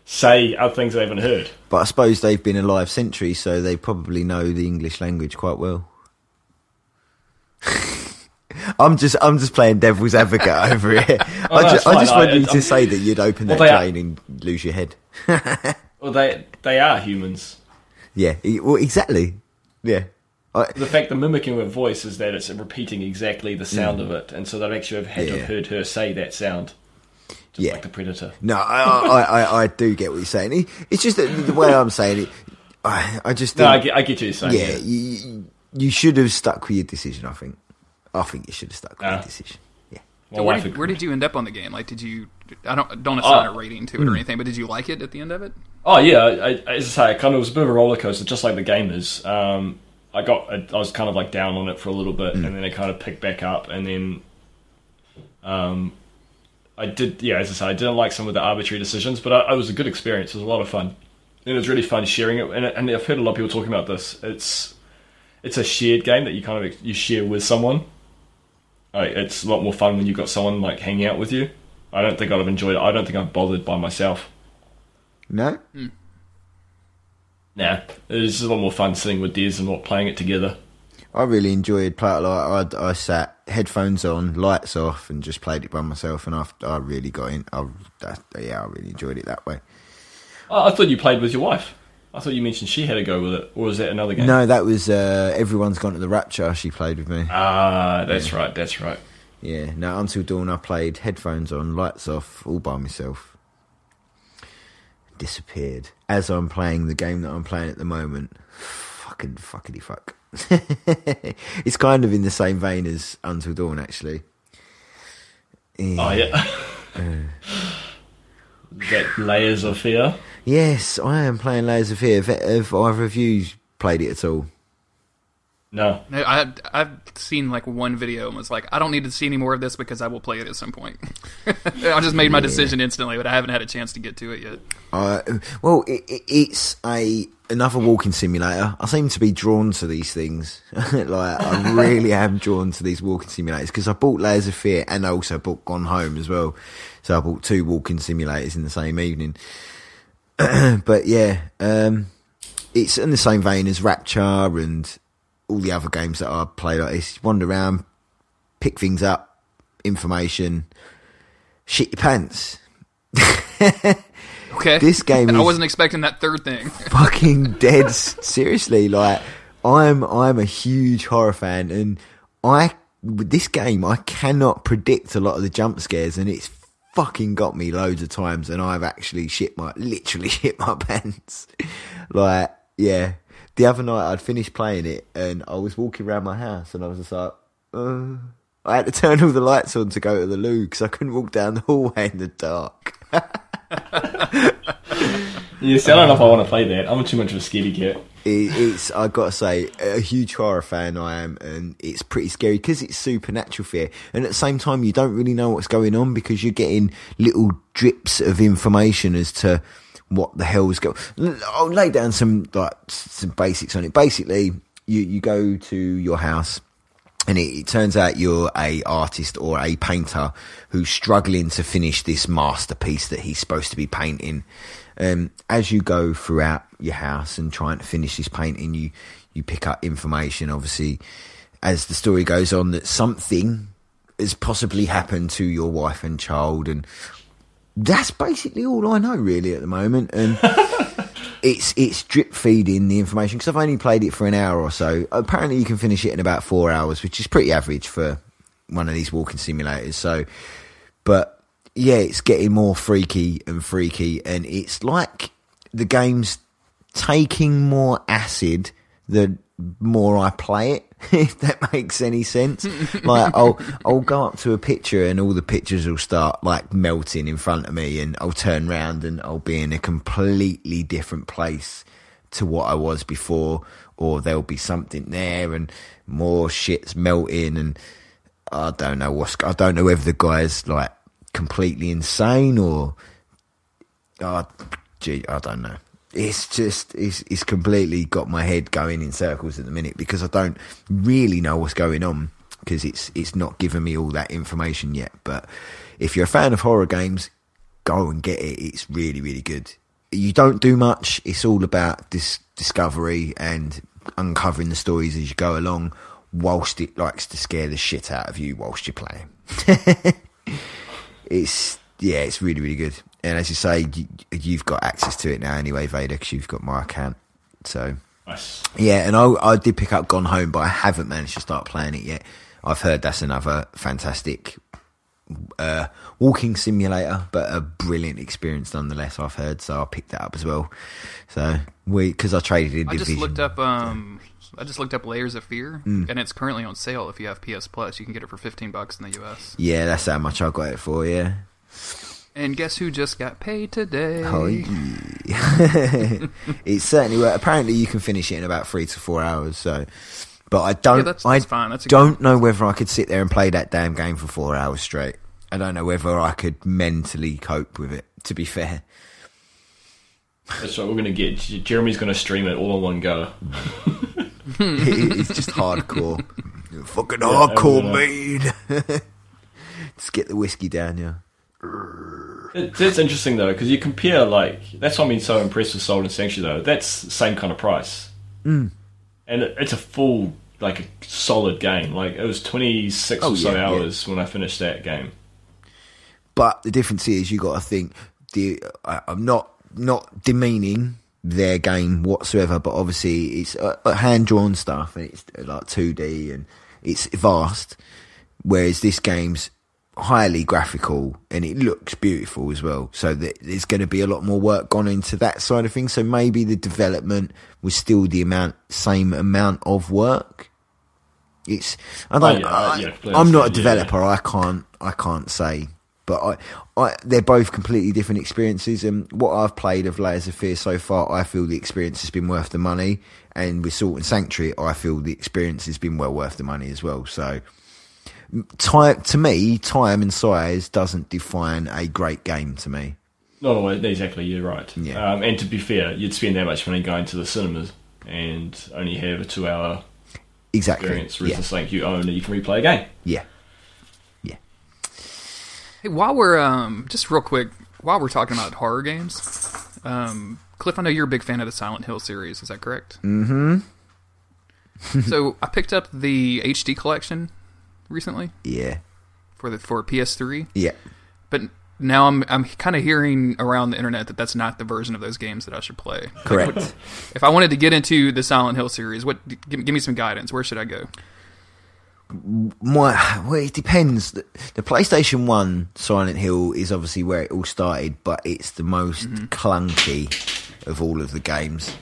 say other things they haven't heard.
But I suppose they've been alive centuries, so they probably know the English language quite well. I'm just I'm just playing devil's advocate over here.
Oh,
I,
no,
ju- I just
I-
wanted you
I'm-
to say that you'd open that
Well, they are-
and lose your head.
Well, they they are humans.
Yeah, well, exactly. Yeah. I,
The fact the mimicking with voice is that it's repeating exactly the sound mm. of it, and so they'd actually have had to have heard her say that sound, just
Yeah.
like the predator.
no, I, I, I, I do get what you're saying. It's just that the way I'm saying it. I, I just
No,
think,
I get, I get you saying.
yeah, you, you should have stuck with your decision. I think. I think you should have stuck with
Ah.
your decision. Yeah.
My
So where, did, where did you end up on the game? Like, did you? I don't don't assign
Uh,
a rating to it or anything, but did you like it at the end of it?
Oh yeah, I, I, as I say, it kind of was a bit of a roller coaster, just like the game is. Um, I got, I, I was kind of like down on it for a little bit, and then it kind of picked back up, and then, um, I did, yeah, as I said, I didn't like some of the arbitrary decisions, but I, it was a good experience. It was a lot of fun, and it was really fun sharing it. And, and I've heard a lot of people talking about this. It's, it's a shared game that you kind of you share with someone. Like, it's a lot more fun when you've got someone like hanging out with you. I don't think I'd have enjoyed it. I don't think I've bothered by myself.
No, hmm.
Nah, it's a lot more fun sitting with Des and not playing it together.
I really enjoyed play like I, I sat headphones on, lights off, and just played it by myself, and I, I really got in. I, that, yeah, I really enjoyed it that way.
Oh, I thought you played with your wife. I thought you mentioned she had a go with it, or was that another game?
No, that was uh, everyone's gone to the Rapture. She played with me.
Ah, that's right. That's right.
Yeah. Now until dawn, I played headphones on, lights off, all by myself. Disappeared as I'm playing the game that I'm playing at the moment. Fucking fuckity fuck. it's kind of in the same vein as Until Dawn, actually.
Oh yeah. that layers of fear.
Yes, I am playing Layers of Fear. Have, either of you played it at all?
No.
No, I I've seen like one video and was like, I don't need to see any more of this because I will play it at some point. I just made my decision instantly, but I haven't had a chance to get to it yet.
Uh, well, it, it, it's a another walking simulator. I seem to be drawn to these things. like I really am drawn to these walking simulators because I bought Layers of Fear and I also bought Gone Home as well. So I bought two walking simulators in the same evening. but yeah, um, it's in the same vein as Rapture and all the other games that I play like this. Wander around, pick things up, information, shit your pants.
Okay,
This game
I wasn't expecting that third thing.
fucking dead seriously like i'm i'm a huge horror fan and i with this game i cannot predict a lot of the jump scares and it's fucking got me loads of times and i've actually shit my literally shit my pants like yeah the other night i'd finished playing it and i was walking around my house and i was just like uh, i had to turn all the lights on to go to the loo because i couldn't walk down the hallway in the dark
Yes, I don't know if I want to play that. I'm too much of a scaredy cat.
it, it's I gotta say a huge horror fan I am, and it's pretty scary because it's supernatural fear, and at the same time you don't really know what's going on because you're getting little drips of information as to what the hell's going. I'll lay down some like some basics on it. Basically, you you go to your house and it, it turns out you're a artist or a painter who's struggling to finish this masterpiece that he's supposed to be painting. Um, as you go throughout your house and trying to finish this painting, you you pick up information. Obviously, as the story goes on, that something has possibly happened to your wife and child, and that's basically all I know really at the moment. And it's it's drip feeding the information because I've only played it for an hour or so. Apparently, you can finish it in about four hours, which is pretty average for one of these walking simulators. So, but yeah, it's getting more freaky and freaky, and it's like the game's taking more acid the more I play it. If that makes any sense, like I'll I'll go up to a picture and all the pictures will start like melting in front of me, and I'll turn round and I'll be in a completely different place to what I was before, or there'll be something there and more shit's melting, and I don't know what's I don't know whether the guy's like completely insane or oh, gee, I don't know. It's just it's it's completely got my head going in circles at the minute because I don't really know what's going on because it's it's not given me all that information yet. But if you're a fan of horror games, go and get it. It's really really good. You don't do much. It's all about this discovery and uncovering the stories as you go along. Whilst it likes to scare the shit out of you whilst you're playing. it's yeah, it's really really good. And as you say, you, you've got access to it now anyway, Vader, because you've got my account. So
Nice.
yeah, and I, I did pick up Gone Home, but I haven't managed to start playing it yet. I've heard that's another fantastic uh, walking simulator, but a brilliant experience nonetheless. I've heard, so I picked that up as well. So we because I traded in
I
Division.
just looked up. Um, I just looked up Layers of Fear,
Mm.
and it's currently on sale. If you have PS Plus, you can get it for fifteen bucks in the US.
Yeah, that's how much I got it for. Yeah,
And guess who just got paid today?
Oh, yeah. it's certainly well, apparently you can finish it in about three to four hours. So, but I don't.
Yeah, that's- that's
I
fine. That's
don't know whether I could sit there and play that damn game for four hours straight. I don't know whether I could mentally cope with it. To be fair,
That's what we're going to get. Jeremy's going to stream it all in one go.
it's just hardcore, fucking
I
hardcore,
know.
mean. just get the whiskey down, yeah.
It, that's interesting though, because you compare like that's why I'm being so impressed with Salt and Sanctuary though. That's the same kind of price,
Mm.
and it, it's a full like a solid game. Like it was 26
Oh,
or so
yeah, yeah.
hours when I finished that game.
But the difference is you got to think. The I, I'm not not demeaning their game whatsoever, but obviously it's uh, hand drawn stuff and it's uh, like 2D and it's vast. Whereas this game's highly graphical and it looks beautiful as well. So that there's going to be a lot more work gone into that side of things. So maybe the development was still the amount, same amount of work. It's I don't.
Oh, yeah,
I,
yeah, completely
I'm not a
understand, yeah,
developer. I can't. I can't say. But I, I, they're both completely different experiences. And what I've played of Layers of Fear so far, I feel the experience has been worth the money. And with Salt and Sanctuary, I feel the experience has been well worth the money as well. So, time to me, time and size doesn't define a great game to me.
Not always exactly. You're right.
Yeah.
Um, and to be fair, you'd spend that much money going to the cinemas and only have a two-hour
Exactly.
experience. Whereas
Yeah.
this like you own and you can replay a game.
Yeah. Yeah.
Hey, while we're um, just real quick, while we're talking about horror games, um, Cliff, I know you're a big fan of the Silent Hill series. Is that correct? Mm-hmm. so I picked up the HD collection recently
Yeah.
for the for PS3,
Yeah.
but now I'm I'm kind of hearing around the internet that that's not the version of those games that I should play.
Correct.
If I wanted to get into the Silent Hill series, what give, give me some guidance? Where should I go?
Well, it depends. The, the PlayStation One Silent Hill is obviously where it all started, but it's the most
Mm-hmm.
clunky of all of the games.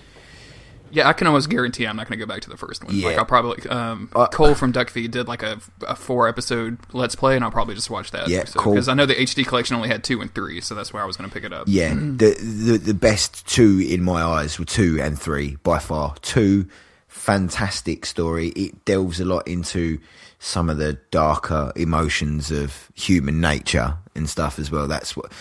Yeah, I can almost guarantee I'm not going to go back to the first one.
Yeah.
Like I'll probably um,
Uh,
Cole from Duckfeed did like a, a four episode Let's Play, and I'll probably just watch that.
Yeah,
Because I know the HD collection only had two and three, so that's where I was going to pick it up.
Yeah, the, the the best two in my eyes were two and three by far. Two fantastic story. It delves a lot into some of the darker emotions of human nature and stuff as well. That's what.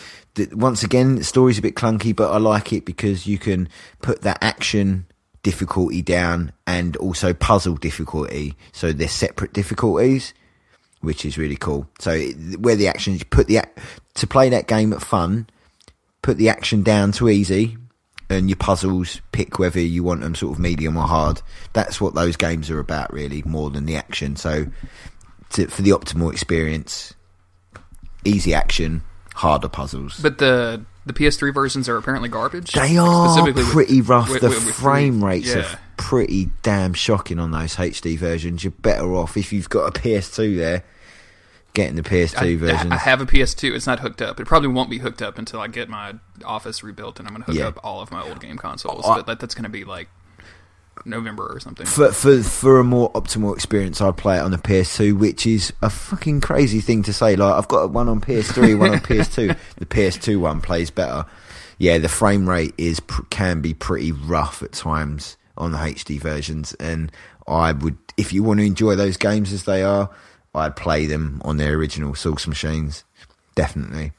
Once again, the story's a bit clunky, but I like it because you can put that action difficulty down and also puzzle difficulty, so they're separate difficulties which is really cool. So where the action, you put the to play that game at fun, put the action down to easy, and your puzzles pick whether you want them sort of medium or hard. That's what those games are about, really, more than the action. So to, for the optimal experience, easy action, harder puzzles.
But the the PS3 versions are apparently garbage.
They are
specifically with-
pretty rough.
with-
the
with-
frame rates
Yeah.
are pretty damn shocking on those HD versions. You're better off if you've got a PS2 there, getting the PS2
I,
versions.
I have a PS2. It's not hooked up. It probably won't be hooked up until I get my office rebuilt, and I'm going to hook
Yeah.
up all of my old game consoles.
I-
but that, that's going to be like November or something.
for for for a more optimal experience, I'd play it on the PS2, which is a fucking crazy thing to say. Like I've got one on PS3, one on PS2. The PS2 one plays better. Yeah, the frame rate is can be pretty rough at times on the HD versions, and I would, if you want to enjoy those games as they are, I'd play them on their original source machines. Definitely.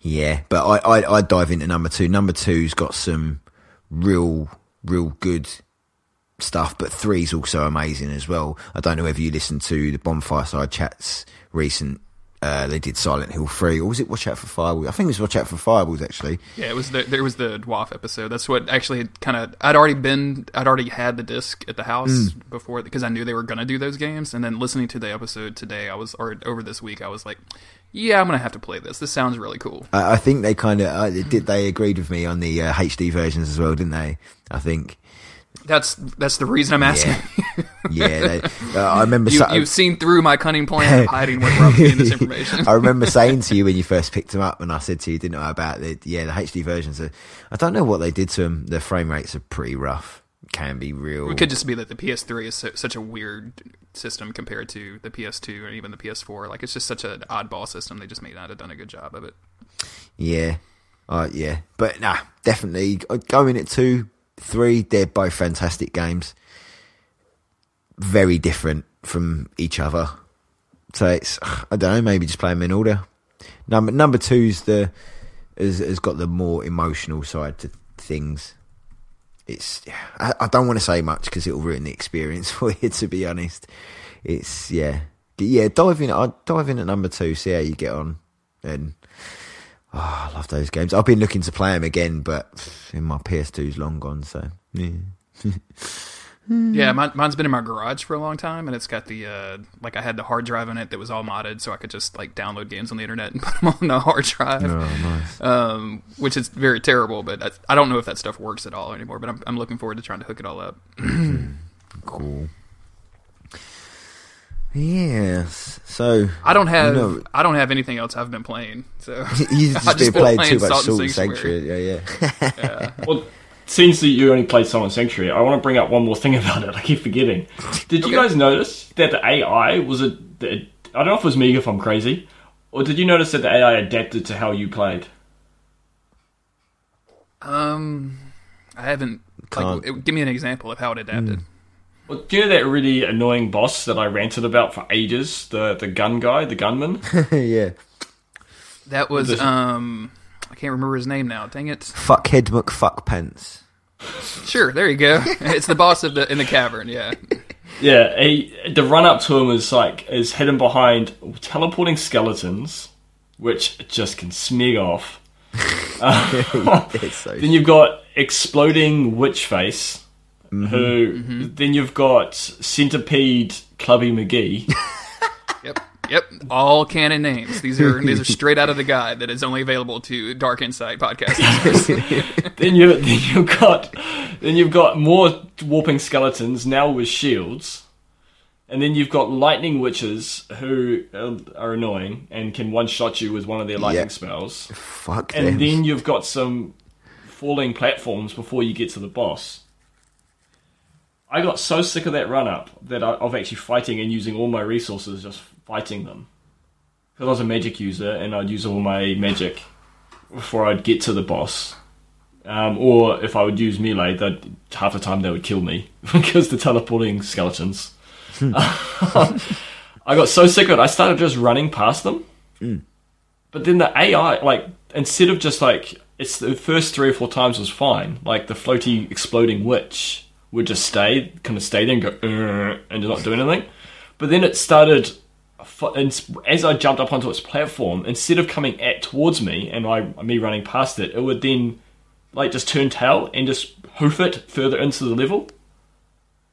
Yeah, but I, I I dive into number two. Number two's got some real real good stuff, but three's also amazing as well. I don't know whether you listened to the Bonfire Side Chats recent. Uh, they did Silent Hill three, or was it Watch Out for Fireballs? I think it was Watch Out for Fireballs actually.
Yeah, it was the there was the WAF episode. That's what actually kind of I'd already been I'd already had the disc at the house
Mm.
before because I knew they were gonna do those games. And then listening to the episode today, I was or over this week, I was like, yeah, I'm gonna have to play this. This sounds really cool.
I, I think they kind of uh, did. They agreed with me on the uh, HD versions as well, didn't they? I think.
That's that's the reason I'm asking.
Yeah, yeah. They, uh, I remember.
you, you've seen through my cunning plan of hiding where we're this information.
I remember saying to you when you first picked them up, and I said to you, didn't I, about the yeah the HD versions. Are, I don't know what they did to them. The frame rates are pretty rough. Can be real.
It could just be that the PS3 is so, such a weird system compared to the PS2 or even the PS4. Like it's just such an oddball system. They just may not have done a good job of it.
Yeah, uh, yeah, but nah, definitely uh, going at two, three. They're both fantastic games. Very different from each other. So it's I don't know. Maybe just play them in order. Number number two's the has, has got the more emotional side to things. It's I, I don't want to say much because it'll ruin the experience for you. To be honest, it's yeah yeah. Dive in. I dive in at number two. See how you get on. And oh, I love those games. I've been looking to play them again, but in my PS2's long gone. So yeah.
Yeah, mine, mine's been in my garage for a long time, and it's got the uh, like I had the hard drive in it that was all modded, so I could just like download games on the internet and put them on the hard drive.
Oh, nice.
Um, which is very terrible, but I, I don't know if that stuff works at all anymore. But I'm I'm looking forward to trying to hook it all up.
Cool. Yes. So
I don't have
You know-
I don't have anything else I've been playing, so
you've
I've
just been playing too much
Salt and
Salt Sanctuary. Yeah, yeah.
Well, since that you only played Salt and Sanctuary, I want to bring up one more thing about it. I keep forgetting. Did you
Okay.
guys notice that the AI was a? the- I don't know if it was me if I'm crazy, or did you notice that the AI adapted to how you played?
um, I haven't. Like, it- give me an example of how it adapted.
Well, do you know that really annoying boss that I ranted about for ages? The the gun guy, the gunman.
yeah.
That was
This-
um, I can't remember his name now. Dang it.
Fuckhead McFuck Pence.
Sure, there you go. it's the boss of the in the cavern. Yeah.
Yeah, he, the run up to him is like is hidden behind teleporting skeletons, which just can smeg off.
It's so
Then you've got exploding witch face, mm-hmm. who. Mm-hmm. Then you've got centipede Clubby McGee.
Yep. Yep. All canon names. These are these are straight out of the guide that is only available to Dark Insight podcast listeners.
then you then you've got then you've got more warping skeletons now with shields, and then you've got lightning witches who are, are annoying and can one shot you with one of their lightning
Yeah.
spells.
fuck
and
them.
then you've got some falling platforms before you get to the boss. I got so sick of that run up that I, of actually fighting and using all my resources just fighting them. Because I was a magic user and I'd use all my magic before I'd get to the boss. Um, or if I would use melee, that half the time they would kill me because the teleporting skeletons. I got so sick of it, I started just running past them. But then the AI, like, instead of just like, it's the first three or four times was fine. Like the floaty exploding witch would just stay, kind of stay there and go, and not do anything. But then it started, and as I jumped up onto its platform, instead of coming at towards me and I me running past it, it would then like just turn tail and just hoof it further into the level.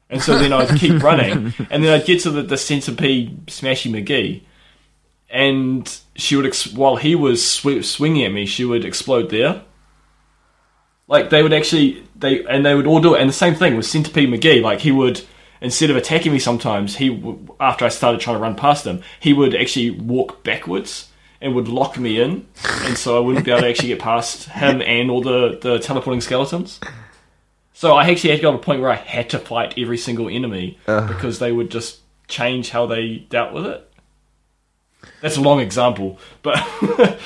And so then I'd keep running, and then I'd get to the, the centipede Smashy McGee, and she would ex- while he was sw- swinging at me, she would explode there. Like they would actually they and they would all do it, and the same thing with Centipede McGee. Like he would instead of attacking me, sometimes he after I started trying to run past him, he would actually walk backwards and would lock me in, and so I wouldn't be able to actually get past him and all the the teleporting skeletons. So I actually had to go to a point where I had to fight every single enemy because they would just change how they dealt with it. That's a long example, but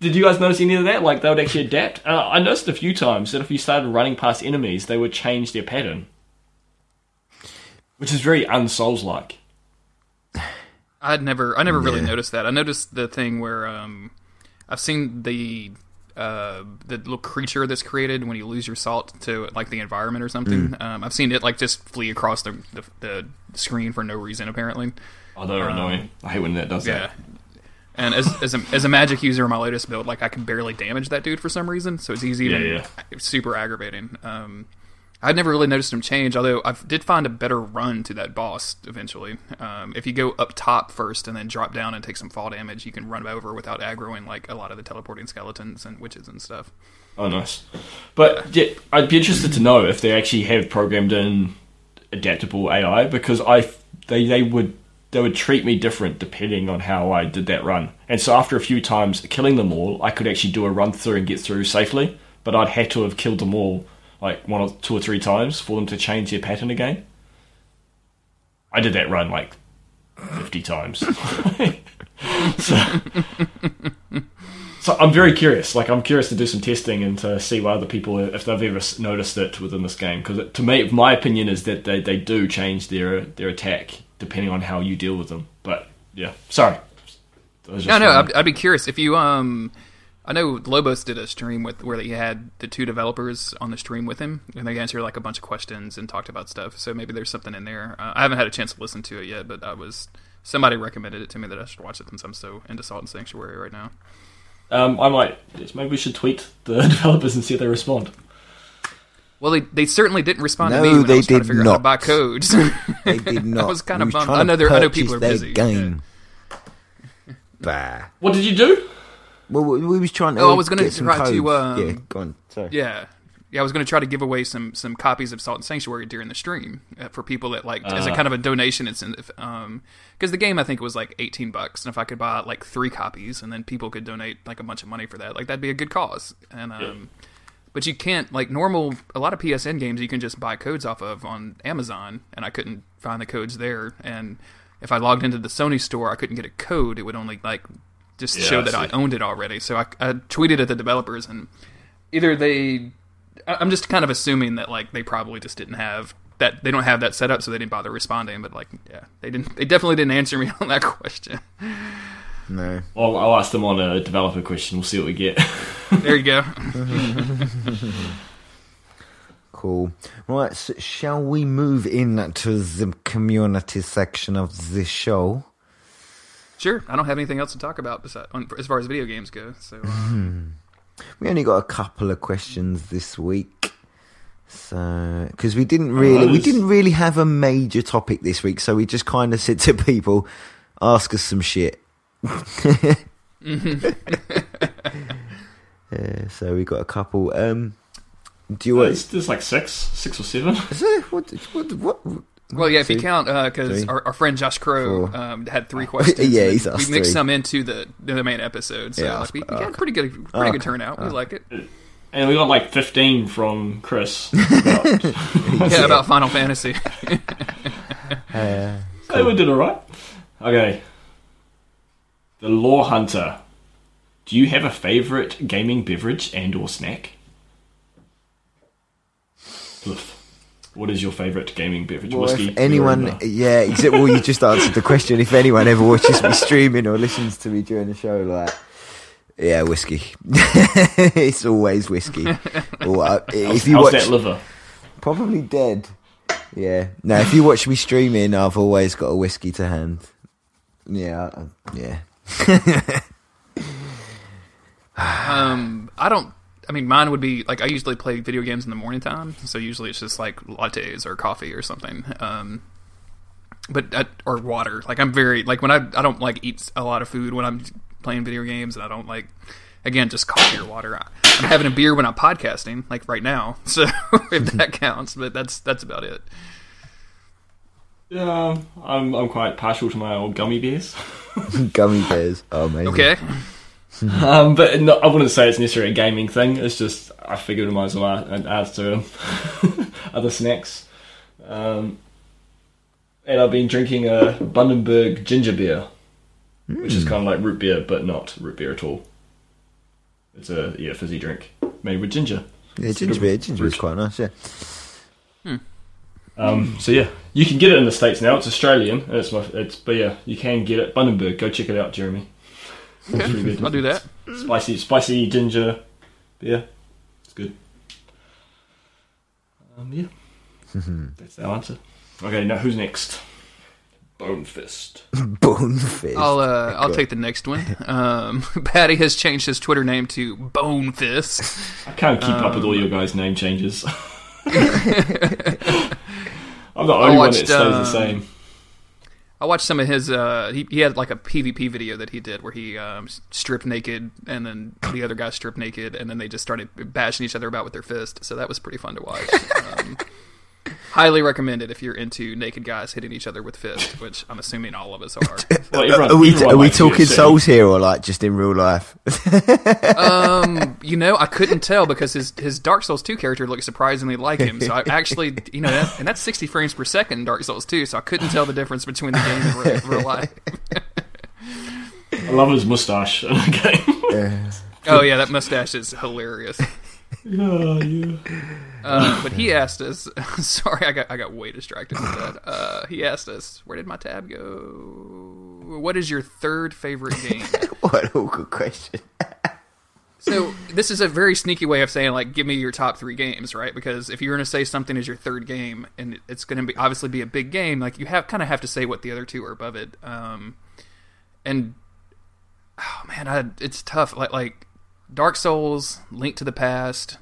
did you guys notice any of that? Like they would actually adapt. Uh, I noticed a few times that if you started running past enemies, they would change their pattern, which is very unsouls-like.
I'd never, I never really noticed that. I noticed the thing where um, I've seen the uh, the little creature that's created when you lose your salt to like the environment or something.
Mm.
Um, I've seen it like just flee across the, the the screen for no reason apparently.
Oh, they're annoying. I hate when that does
Yeah. And as as a, as a magic user in my latest build, like I can barely damage that dude for some reason, so it's easy
Yeah, yeah.
super aggravating. Um, I'd never really noticed him change, although I did find a better run to that boss eventually. Um, if you go up top first and then drop down and take some fall damage, you can run over without aggroing like a lot of the teleporting skeletons and witches and stuff.
Oh, nice. But yeah, I'd be interested to know if they actually have programmed in adaptable AI because I they they would they would treat me different depending on how I did that run. And so after a few times killing them all, I could actually do a run through and get through safely. But I'd had to have killed them all like one or two or three times for them to change their pattern again. I did that run like fifty times. so, so I'm very curious. Like I'm curious to do some testing and to see what other people if they've ever noticed it within this game. Because to me, my opinion is that they, they do change their their attack depending on how you deal with them. But yeah, sorry.
No, no, I'd, I'd be curious if you um. I know Lobos did a stream with where he had the two developers on the stream with him, and they answered like a bunch of questions and talked about stuff. So maybe there's something in there. Uh, I haven't had a chance to listen to it yet, but I was somebody recommended it to me that I should watch it since I'm so into Salt and Sanctuary right now.
Um, I might. Maybe we should tweet the developers and see if they respond.
Well, they, they certainly didn't respond
No,
to me when I
they
was trying to
did
figure out how to
not.
buy codes.
They did not.
I was kind of
was
bummed.
trying
I know
to
they're- I know people are busy.
Game. Bah.
What did you do?
Well, we we was trying to.
Oh, I was gonna
get some
try to, um,
yeah, go on. Sorry.
Yeah. Yeah, I was going to try to give away some some copies of Salt and Sanctuary during the stream uh, for people that like as a
Uh.
kind of a donation incentive. Um, because the game I think it was like eighteen bucks, and if I could buy like three copies, and then people could donate like a bunch of money for that, like that'd be a good cause. And um, but you can't like normal a lot of PSN games you can just buy codes off of on Amazon, and I couldn't find the codes there. And if I logged into the Sony store, I couldn't get a code. It would only like just
Yeah,
show that I
see.
owned it already. So I, I tweeted at the developers and either they I- I'm just kind of assuming that like they probably just didn't have that they don't have that set up so they didn't bother responding but like yeah they didn't they definitely didn't answer me on that question
No.
I'll, I'll ask them on a developer question. We'll see what we get.
there you go
Cool. Right, so shall we move in to the community section of the show?
Sure I don't have anything else to talk about besides, on, as far as video games go so um,
We only got a couple of questions this week. So, because we didn't really, we didn't really have a major topic this week, so we just kind of said to people, ask us some shit. yeah, so we got a couple. Um, do you want?
There's, there's like six, six or seven.
Is there, what, what, what,
well yeah if you count because
three,
our, our friend Josh Crow um, had three questions
Yeah,
and
he's
then
asked
we mixed
three.
some into the the main episode so
Yeah,
like, we, we
okay.
had pretty good pretty
Okay.
good turnout we like it
And we got like 15 from Chris. About,
yeah about Final Fantasy
Uh,
Hey, we did alright. Okay. The Law Hunter. Do you have a favourite gaming beverage and or snack? Cliff. What is your favourite gaming beverage?
well,
Whiskey?
if anyone,
beer,
yeah, except well, you just answered the question. If anyone ever watches me streaming or listens to me during the show, like, yeah, whiskey. it's always whiskey. or, uh,
How's,
if you
how's
watch,
that liver?
probably dead. Yeah. Now, if you watch me streaming, I've always got a whiskey to hand. Yeah, I- yeah.
Um, I don't. I mean, mine would be like I usually play video games in the morning time, so usually it's just like lattes or coffee or something. Um, but uh, or water. Like I'm very like when I I don't like eat a lot of food when I'm playing video games, and I don't like again just coffee or water. I, I'm having a beer when I'm podcasting, like right now. So if that counts, but that's that's about it.
Yeah, I'm, I'm quite partial to my old gummy bears.
Gummy bears. Oh, amazing.
Okay.
Um, but no, I wouldn't say it's necessarily a gaming thing. It's just I figured I might as well add, add to other snacks. Um, and I've been drinking a Bundaberg ginger beer, which is kind of like root beer, but not root beer at all. It's a yeah fizzy drink made with ginger.
Yeah, ginger beer. Ginger beer's quite nice, yeah.
Um, so yeah, you can get it in the states now. It's Australian. And it's my it's but yeah, you can get it. Bundaberg, go check it out, Jeremy. It's really good.
I'll do that.
Spicy, spicy ginger beer. It's good. Um, yeah. That's our answer. Okay, now who's next? Bone Fist.
Bonefish.
I'll uh, I'll take the next one. Um, Patty has changed his Twitter name to Bone Fist.
I can't keep up with all your guys' name changes. I'm the only one that
watched,
stays the
um,
same.
I watched some of his. Uh, he he had like a PvP video that he did where he um, stripped naked, and then the other guy stripped naked, and then they just started bashing each other about with their fist. So that was pretty fun to watch. Um, Highly recommended if you're into naked guys hitting each other with fists, which I'm assuming all of us are.
Well, everyone-
are we are we talking
UFC.
souls here or like just in real life?
Um, you know, I couldn't tell because his his Dark Souls 2 character looks surprisingly like him. So I actually, you know, that, and that's 60 frames per second in Dark Souls 2, so I couldn't tell the difference between the game and real, real life.
I love his mustache in the game.
Oh yeah, that mustache is hilarious.
Yeah, yeah.
Uh, but he asked us. sorry, I got I got way distracted with that. Uh, he asked us, "Where did my tab go? What is your third favorite game?"
what a good question.
So this is a very sneaky way of saying like, give me your top three games, right? Because if you're going to say something is your third game, and it's going to be obviously be a big game, like you have kind of have to say what the other two are above it. Um, and oh man, I, it's tough. Like like Dark Souls, Link to the Past.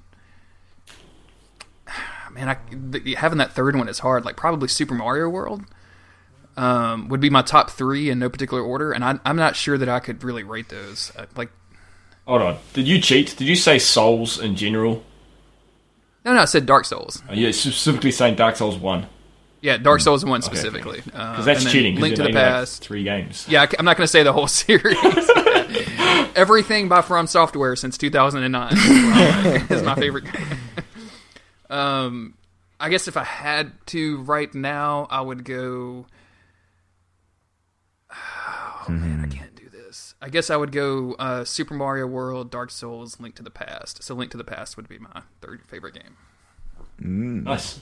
Man, I, having that third one is hard. Like probably Super Mario World um, would be my top three in no particular order, and I, I'm not sure that I could really rate those. Uh, Like
Hold on. Did you cheat? Did you say Souls in general?
no, no, I said Dark Souls.
Are you specifically saying Dark Souls 1?
Yeah, Dark Souls one
Okay, okay.
specifically.
Because
Because
that's cheating.
Link to the
naming, like,
Past.
three games.
Yeah, I'm not going to say the whole series. Everything by From Software since 2009 is my favorite. um, I guess if I had to right now, I would go. Oh man, I can't do this. I guess I would go uh, Super Mario World, Dark Souls, Link to the Past. So Link to the Past would be my third favorite game.
Nice.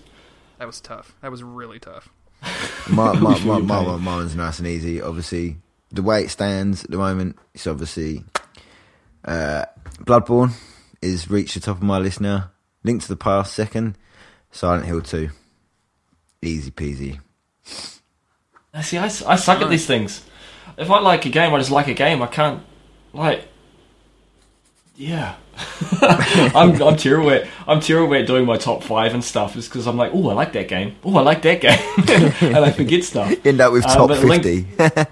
That was tough. That was really tough.
My, my, my, my, my one's nice and easy. Obviously, the way it stands at the moment, it's obviously uh, Bloodborne is reached the top of my list now. Link to the Past second, Silent Hill two, easy peasy.
I See, I, s- I suck at these things. If I like a game, I just like a game. I can't, like, yeah. I'm I'm terrible at I'm terrible at doing my top five and stuff. Is because I'm like, oh, I like that game. Oh, I like that game, and I forget stuff.
End up with
Uh,
top
but Link-
fifty.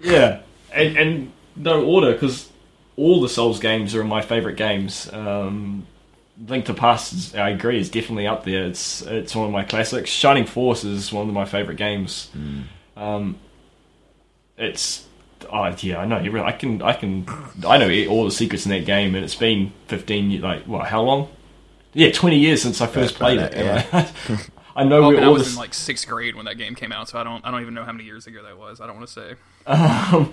Yeah, and, and no order because all the Souls games are my favorite games. Um, Link to Past, is, I agree, is definitely up there. It's it's one of my classics. Shining Force is one of my favorite games. Um, it's oh yeah, I know. You really, I can I can I know all the secrets in that game, and it's been fifteen like what? How long? Yeah, twenty years since I first
About
played
that,
it. and I, I know where
man, I was
this.
in like sixth grade when that game came out, so I don't I don't even know how many years ago that was. I don't want to say.
um,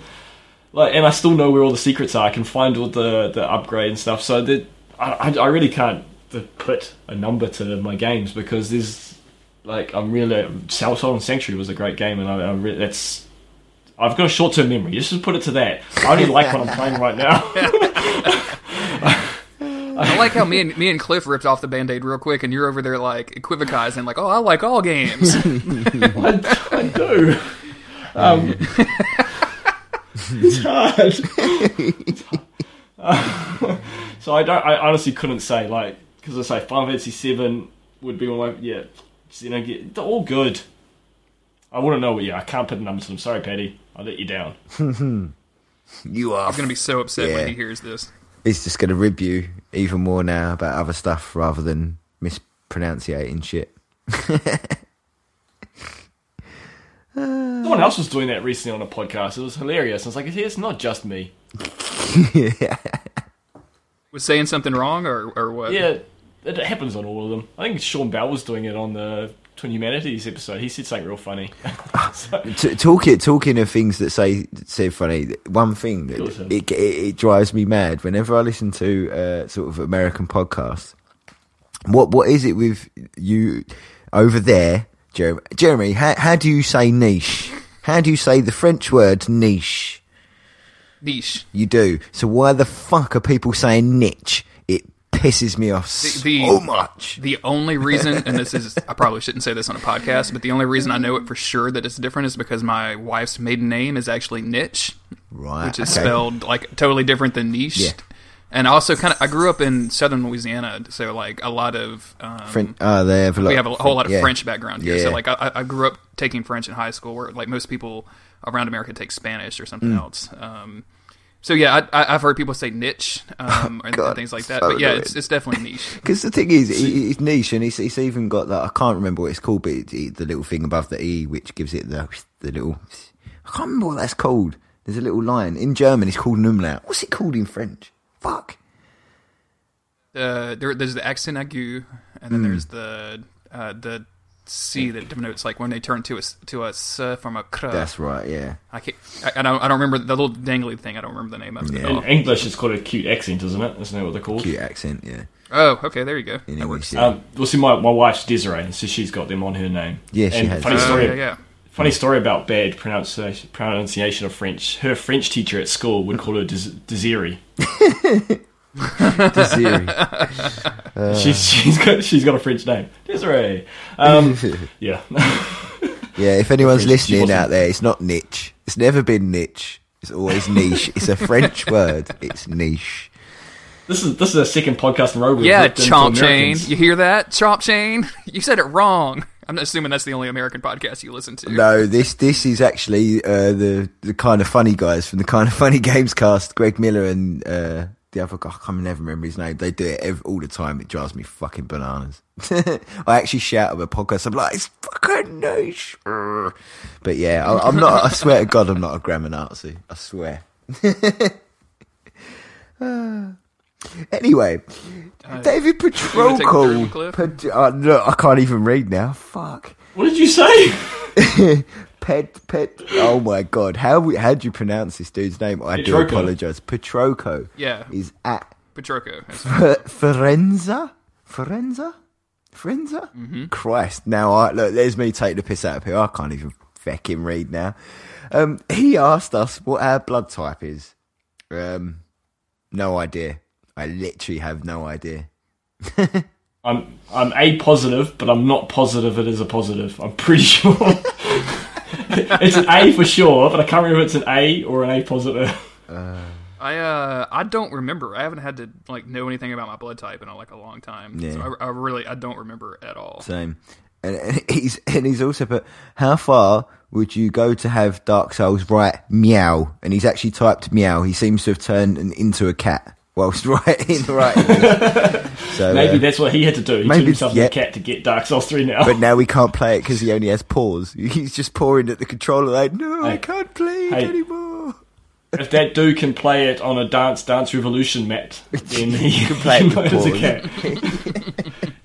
like, and I still know where all the secrets are. I can find all the the upgrade and stuff. So that I, I, I really can't put a number to my games because there's like I'm really Soul Salt and Sanctuary was a great game, and I, I re- that's. I've got a short term memory. Just to put it to that. I only like what I'm playing right now.
I like how me and me and Cliff ripped off the band aid real quick, and you're over there like equivocizing, like, "Oh, I like all games."
I, I do. Um, it's hard. It's hard. so I don't. I honestly couldn't say like because I say Final Fantasy Seven would be one of my yeah. You know, get, they're all good. I wouldn't know. Yeah, I can't put numbers. I'm sorry, Patty. I let you down.
you are.
He's gonna be so upset
Yeah.
when he hears this.
He's just gonna rib you even more now about other stuff rather than mispronunciating shit.
Someone else was doing that recently on a podcast. It was hilarious. I was like, it's not just me.
Was saying something wrong or or what?
Yeah, it happens on all of them. I think Sean Bell was doing it on the Twin Humanities episode. He said something real funny. So-
T- talking talking of things that say say funny. One thing that
Awesome.
it, it it drives me mad whenever I listen to uh, sort of American podcasts. What what is it with you over there, Jeremy? Jeremy, how how do you say niche? How do you say the French word niche?
niche.
You do. So why the fuck are people saying niche? It pisses me off
The- the-
so much.
The only reason, and this is, I probably shouldn't say this on a podcast, but the only reason I know it for sure that it's different is because my wife's maiden name is actually Niche,
Right.
which is
okay.
spelled like totally different than niche.
Yeah.
And also, kind of, I grew up in southern Louisiana, so like a lot of um,
French. Uh, they have a lot.
we have a whole lot of
yeah.
French background here.
Yeah.
So like I, I grew up taking French in high school, where like most people around America take Spanish or something
Mm.
else. Um, So yeah, I, I, I've heard people say niche um, and,
God,
and things like that.
so
but yeah, it's, it's definitely niche.
Because the thing is, it, it's niche, and it's, it's even got that. I can't remember what it's called, but the little thing above the e, which gives it the the little. I can't remember what that's called. There's a little line in German. It's called an umlaut. What's it called in French? Fuck.
Uh, there, there's the accent aigu, and then there's the uh, the C that denotes like when they turn to a s- to a s from a kr.
That's right. Yeah.
I can't. I, I don't. I don't remember the little dangly thing. I don't remember the name of it
Yeah.
In English, it's called a cute accent, isn't it? Isn't that what they're called?
Cute accent. Yeah.
Oh, okay. There you go.
In
That
English.
works.
Yeah.
Um, well, see, my, my wife's Desiree, so she's got them on her name.
Yeah, she
and
has.
Funny
Oh,
story.
yeah, yeah.
Funny story about bad pronunciation, pronunciation of French. Her French teacher at school would call her Des- Desiree.
Desiree.
she's she's got she's got a French name, Desiree. Um, yeah,
Yeah, if anyone's
She
listening out there, it's not niche. It's never been niche. It's always niche. it's a French word. It's niche.
this is this is a second podcast in a row.
Yeah,
ripped into
Chomp Chain. You hear that? Chomp Chain. You said it wrong. I'm assuming that's the only American podcast you listen to.
No, this this is actually uh, the the kind of funny guys from the kind of funny games cast. Greg Miller and uh, the other guy. I can never remember his name. They do it ev all the time. It drives me fucking bananas. I actually shout at a podcast. I'm like, it's fucking niche. But yeah, I, I'm not. I swear to God, I'm not a grammar Nazi. I swear. Anyway, David
Uh, take a turn,
Patroclo. Uh, no, I can't even read now. Fuck.
What did you say?
Pet, pet. Oh my god, how we- how do you pronounce this dude's name? I do apologize. Petroco
Yeah,
is at
Petroco.
F- Forenza, Forenza, Forenza.
Mm-hmm.
Christ! Now I look. There's me take the piss out of here. I can't even fucking read now. Um, he asked us what our blood type is. Um, no idea. I literally have no idea.
I'm I'm A positive, but I'm not positive it is a positive. I'm pretty sure. it's an A for sure, but I can't remember if it's an A or an A positive.
I uh I don't remember. I haven't had to like know anything about my blood type in like a long time.
Yeah.
So I, I really I don't remember at all.
Same. And, and he's and he's also put how far would you go to have Dark Souls write meow? And he's actually typed meow. He seems to have turned into a cat whilst writing writing. this. so
Maybe
uh,
that's what he had to do. He
maybe
himself
yeah.
a cat to get Dark Souls 3 now.
but now we can't play it because he only has paws. He's just pouring at the controller like, no, I can't play it anymore.
if that dude can play it on a Dance Dance Revolution mat, then he
can play it
as a cat.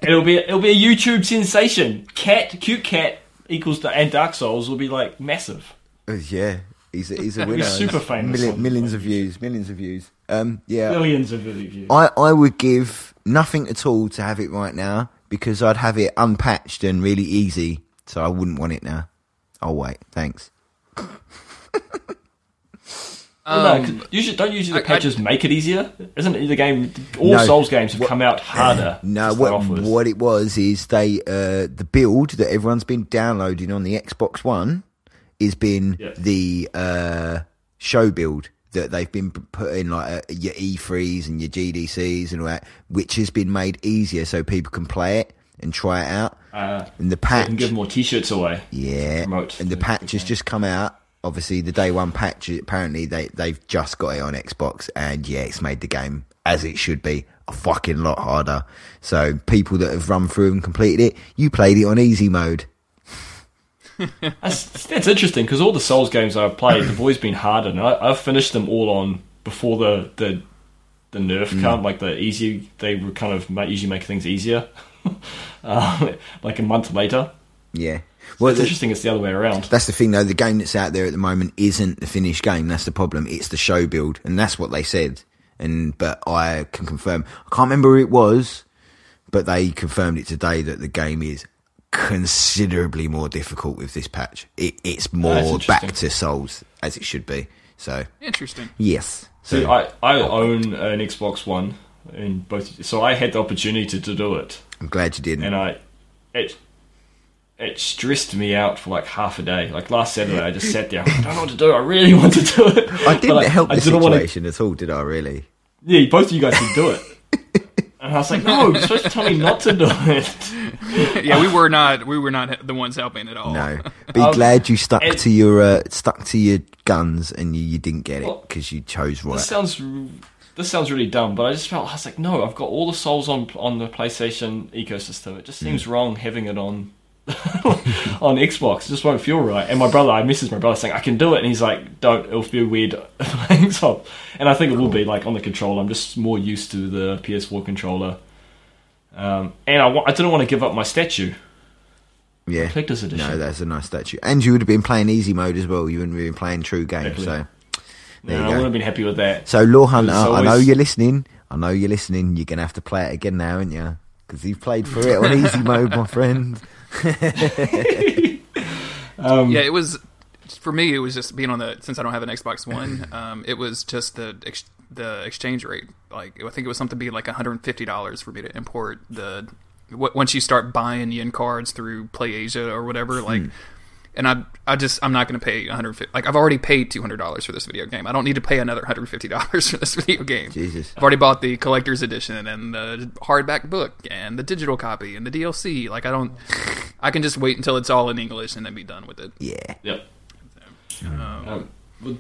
it'll be it'll be a YouTube sensation. Cat, cute cat equals to, and Dark Souls will be like massive.
Uh, yeah, he's a, he's a winner.
super famous
Milli- millions of views, millions of views. Um, yeah,
Billions of views.
I, I would give nothing at all to have it right now because I'd have it unpatched and really easy. So I wouldn't want it now. I'll wait. Thanks.
Well, no,
Um,
'cause usually, don't usually the
I- I-
patches make it easier? Isn't it the game? All
No.
Souls games have come out harder.
No, what what it was is they uh, the build that everyone's been downloading on the Xbox One is been
Yeah.
the uh, show build that they've been putting like uh, your E3s and your GDCs and all that, which has been made easier so people can play it and try it out.
Uh,
And the patch,
can give more T-shirts away.
Yeah, and the
the-
patch has just come out. Obviously, the day one patch. Apparently, they they've just got it on Xbox, and yeah, it's made the game as it should be a fucking lot harder. So people that have run through and completed it, you played it on easy mode.
That's, that's interesting because all the Souls games I've played have always been harder, and I, I've finished them all on before the the the nerf
Mm.
come, like the easy. They were kind of usually make things easier, uh, like a month later.
Yeah, well,
It's interesting. It's the other way around.
that's the thing though. The game that's out there at the moment isn't the finished game. That's the problem. It's the show build, and that's what they said. And but I can confirm. I can't remember who it was, but they confirmed it today that the game is considerably more difficult with this patch. It, it's more back to Souls as it should be. So
interesting.
yes.
See,
So
I, I own an Xbox One, in both, so I had the opportunity to, to do it,
I'm glad you didn't.
and I it it stressed me out for like half a day. Like last Saturday, I just sat there. I don't know what to do. I really want to do it.
I didn't
But
help
I
the
didn't wanna-
situation at all, did I? Really?
Yeah, both of you guys can do it. And I was like, no, you're supposed to tell me not to do it.
yeah, we were not we were not the ones helping at all.
No, be
Um,
glad you stuck
and-
to your uh, stuck to your guns and you, you didn't get it
Well,
because you chose right.
This sounds this sounds really dumb, but I just felt I was like, no, I've got all the souls on on the PlayStation ecosystem. It just seems wrong having it on on Xbox. It just won't feel right. And my brother, I messaged my brother saying I can do it, and he's like, don't. It'll feel weird playing top. And I think it will be like on the controller. I'm just more used to the PS4 controller. Um, and I, wa- I didn't want to give up my statue.
yeah,
Collector's edition.
no, that's a nice statue. And you would have been playing easy mode as well. You wouldn't have been playing true game.
Exactly.
So there
Yeah, I would have been happy with that.
So Law Hunter,
It's
I know you're listening. I know you're listening. You're gonna have to play it again now, aren't you? Because you've played for it on easy mode, my friend.
Um,
Yeah, it was for me. It was just being on the since I don't have an Xbox One. Um, it was just the ex, the exchange rate. Like I think it was something to be like one hundred and fifty dollars for me to import the. w- Once you start buying yen cards through PlayAsia or whatever, like, and I I just I'm not going to pay one hundred fifty. Like I've already paid two hundred dollars for this video game. I don't need to pay another hundred fifty dollars for this video game.
Jesus.
I've already bought the collector's edition and the hardback book and the digital copy and the DLC. Like I don't, I can just wait until it's all in English and then be done with it.
Yeah,
Yep. Um, well,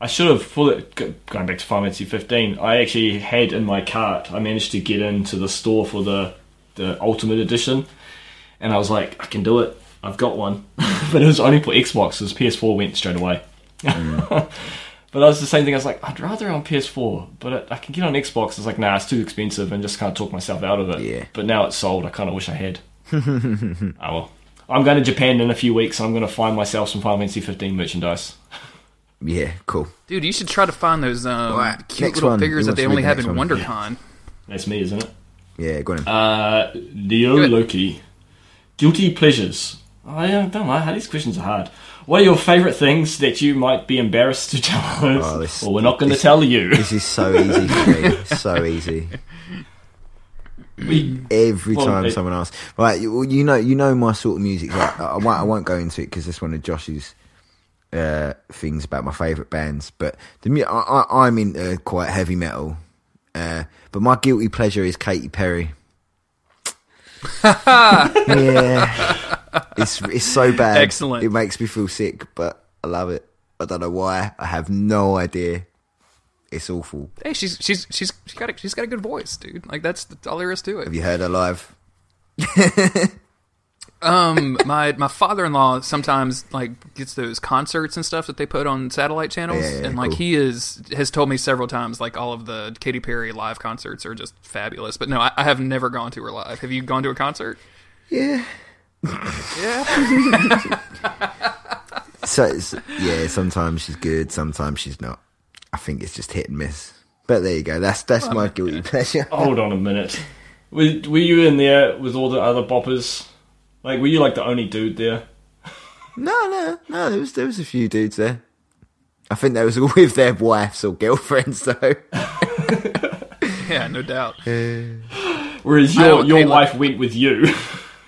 I should have fully go- going back to Final Fantasy 15. I actually had in my cart. I managed to get into the store for the the Ultimate Edition, and I was like, I can do it. I've got one, but it was only for Xbox. Because PS4 went straight away. but I was the same thing. I was like, I'd rather on PS4, but I I can get on Xbox. It's like, nah, it's too expensive, and just kind of talk myself out of it.
Yeah.
But now it's sold. I kind of wish I had. oh well. I'm going to Japan in a few weeks. and I'm going to find myself some Final Fantasy 15 merchandise.
yeah, cool.
Dude, you should try to find those um,
Right,
cute little
one.
figures that they only
read
have in
next
WonderCon.
That's me, isn't it?
Yeah, go on.
Uh, Leo Loki. Guilty pleasures. I don't know. How these questions are hard. What are your favourite things that you might be embarrassed to tell us?
Oh, this-
well, we're not going to tell you.
This is so easy for me. so easy.
We,
Every
Well,
time
it-
someone asks, right? You, you know, you know my sort of music. Like, I, I won't, I won't go into it because that's one of Josh's uh, things about my favourite bands. But the mu- I, I, I'm into quite heavy metal. Uh, but my guilty pleasure is Katy Perry. yeah, it's it's so bad.
Excellent.
It makes me feel sick, but I love it. I don't know why. I have no idea. It's awful.
Hey, she's she's she's she's got a, she's got a good voice, dude. Like that's, that's all there is to it.
Have you heard her live?
Um, my my father in law sometimes like gets those concerts and stuff that they put on satellite channels,
Yeah, yeah,
and like
cool.
he is has told me several times like all of the Katy Perry live concerts are just fabulous. But no, I, I have never gone to her live. Have you gone to a concert?
Yeah.
Yeah.
So it's, yeah, sometimes she's good, sometimes she's not. I think it's just hit and miss. But there you go. That's that's my guilty pleasure.
hold on a minute. Were, were you in there with all the other boppers? Like, were you like the only dude there?
No, no, no. There was there was a few dudes there. I think they was all with their wives or girlfriends though.
yeah, no doubt.
Whereas your your
hey, look-
wife went with you.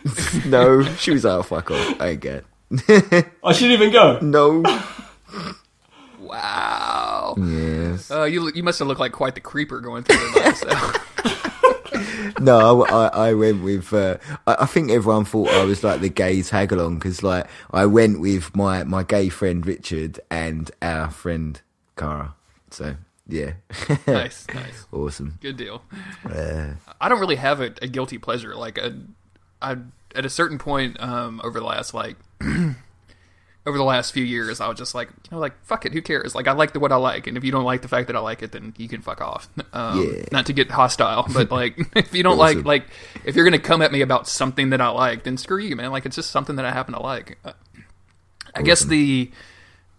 no, she was out. fuck off. I ain't get.
I shouldn't even go.
No.
Wow.
Yes.
Uh, you you must have looked like quite the creeper going through there by.
No, I, I, I went with. Uh, I, I think everyone thought I was like the gay tag along because, like, I went with my my gay friend Richard and our friend Cara. So yeah,
nice, nice,
awesome.
good deal.
Uh,
I don't really have a, a guilty pleasure. Like, a, I at a certain point um, over the last like over the last few years, I was just like, you know, like fuck it, who cares? Like, I like the what I like, and if you don't like the fact that I like it, then you can fuck off. Um,
Yeah.
Not to get hostile, but like, if you don't
Awesome.
like, like, if you're gonna come at me about something that I like, then screw you, man. Like, it's just something that I happen to like. Uh, I guess the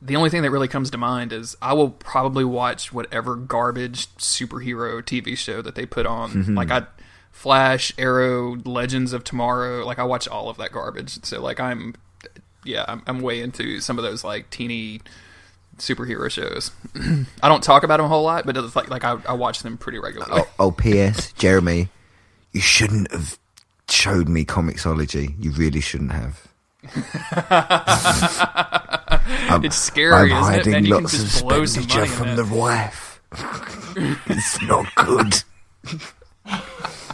the only thing that really comes to mind is I will probably watch whatever garbage superhero TV show that they put on. like I Flash, Arrow, Legends of Tomorrow, like I watch all of that garbage. So like I'm yeah, I'm, I'm way into some of those like teeny superhero shows. I don't talk about them a whole lot, but it's like like I, I watch them pretty regularly.
oh, oh, P.S. Jeremy, you shouldn't have showed me Comixology. You really shouldn't have. I'm,
it's scary,
I'm
isn't it?
hiding
can
lots of
just blow some
expenditure from the wife. it's not good.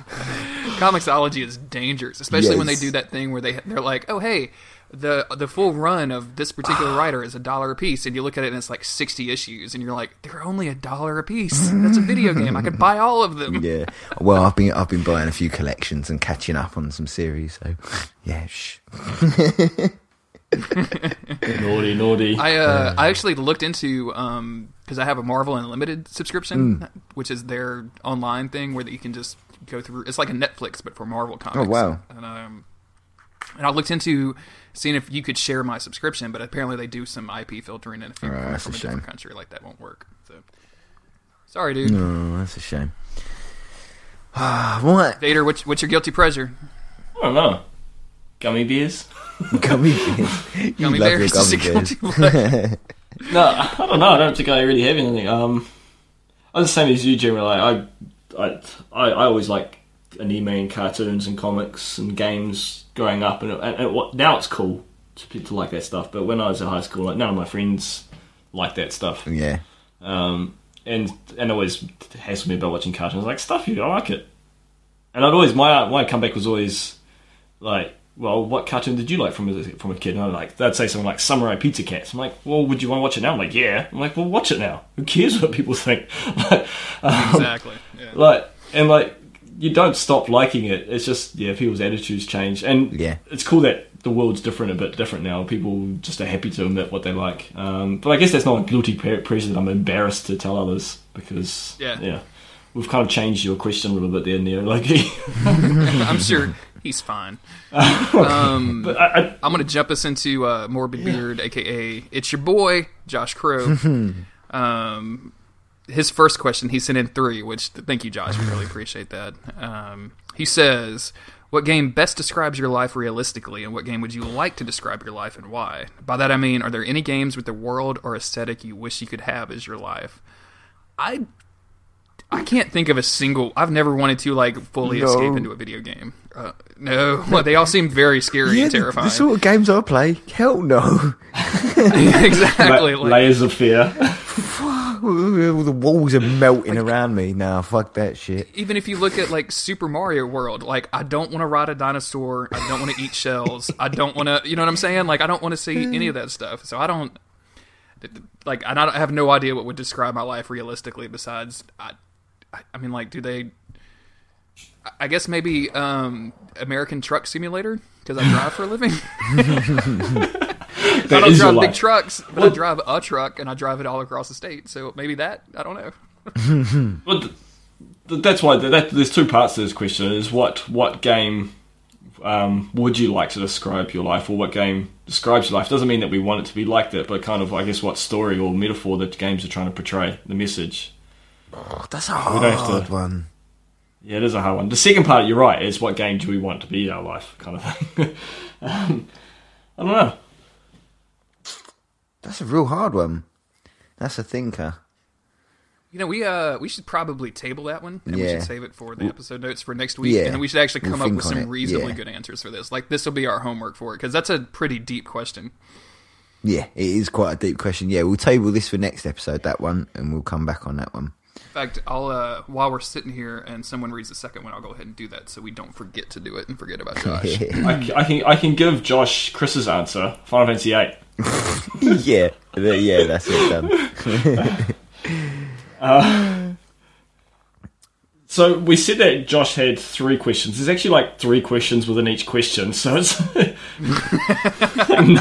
Comixology is dangerous, especially when they do that thing where they they're like, oh hey, the the full run of this particular writer is a dollar a piece, and you look at it and it's like sixty issues, and you're like, they're only a dollar a piece. That's a video game. I could buy all of them.
Yeah. Well, I've been I've been buying a few collections and catching up on some series. So, yeah. Shh.
naughty, naughty.
I uh, I actually looked into um because I have a Marvel Unlimited subscription, which is their online thing where you can just go through. It's like a Netflix but for Marvel comics.
Oh wow.
And um, and I looked into seeing if you could share my subscription, but apparently they do some IP filtering, and if you're
Right,
from
a
a different country, like that won't work. So sorry, dude.
Oh, that's a shame. Ah, what?
Vader, what's, what's your guilty pleasure?
I don't know. Gummy bears?
Gummy bears. You
Gummy
love
bears is
gummy bears.
No, I don't know. I don't think I really have anything. Um, I'm the same as you, generally. I, I, I, I always like anime and cartoons and comics and games growing up, and, and, and what, now it's cool to, to like that stuff. But when I was in high school, like none of my friends liked that stuff.
Yeah.
Um, and and always hassled me about watching cartoons. Like stuff you, I like it. And I'd always my my comeback was always like, well, what cartoon did you like from a, from a kid? And I'd like they'd say something like Samurai Pizza Cats. I'm like, well, would you want to watch it now? I'm like, yeah. I'm like, well, watch it now. Who cares what people think? like, um,
exactly. Yeah.
like and like you don't stop liking it. It's just yeah, people's attitudes change, and
Yeah.
it's cool that the world's different, a bit different now. People just are happy to admit what they like. Um, but I guess that's not a guilty pre- pleasure that I'm embarrassed to tell others because
Yeah.
yeah, we've kind of changed your question a little bit there, Neo. Like,
I'm sure he's fine. Um,
but I, I,
I'm going to jump us into uh, Morbid Beard, aka it's your boy Josh Crow. um, his first question, he sent in three, which thank you, Josh. We really appreciate that. Um, he says, "What game best describes your life realistically, and what game would you like to describe your life and why?" By that I mean, are there any games with the world or aesthetic you wish you could have as your life? I I can't think of a single. I've never wanted to like fully
No.
escape into a video game. Uh, no, they all seem very scary
Yeah,
and
the,
terrifying.
the sort of games I play, hell no.
exactly.
la-
like,
layers of fear.
All the walls are melting around me. Nah, fuck that shit.
even if you look at like Super Mario World, like I don't want to ride a dinosaur. I don't want to eat shells. I don't want to. You know what I'm saying? Like I don't want to see any of that stuff. So I don't. Like I don't I have no idea what would describe my life realistically. Besides, I, I, mean, like, do they? I- I guess maybe um, American Truck Simulator because I drive for a living. I don't
is
drive big trucks, but I drive a truck and I drive it all across the state. So maybe that I don't know.
Well, th- th- that's why th- that, there's two parts to this question: is what what game um, would you like to describe your life, or what game describes your life? Doesn't mean that we want it to be like that, but kind of I guess what story or metaphor that games are trying to portray, the message.
Oh, that's a
don't have
hard
to-
one.
Yeah, it is a hard one. The second part, you're right, is what game do we want to be our life, kind of thing. um, I don't know.
That's a real hard one. That's a thinker.
You know, we uh we should probably table that one and we should save it for the episode notes for next week.
Yeah.
And we should actually
We'll
come up with some
it.
reasonably
Yeah.
good answers for this. Like this will be our homework for it because that's a pretty deep question.
Yeah, it is quite a deep question. Yeah, we'll table this for next episode, that one, and we'll come back on that one.
In fact, I'll uh while we're sitting here and someone reads the second one, I'll go ahead and do that so we don't forget to do it and forget about Josh.
I, c- I can I can give Josh Chris's answer. Final Fantasy VIII.
yeah, yeah, that's it done.
So we said that Josh had three questions. There's actually like three questions within each question, so it's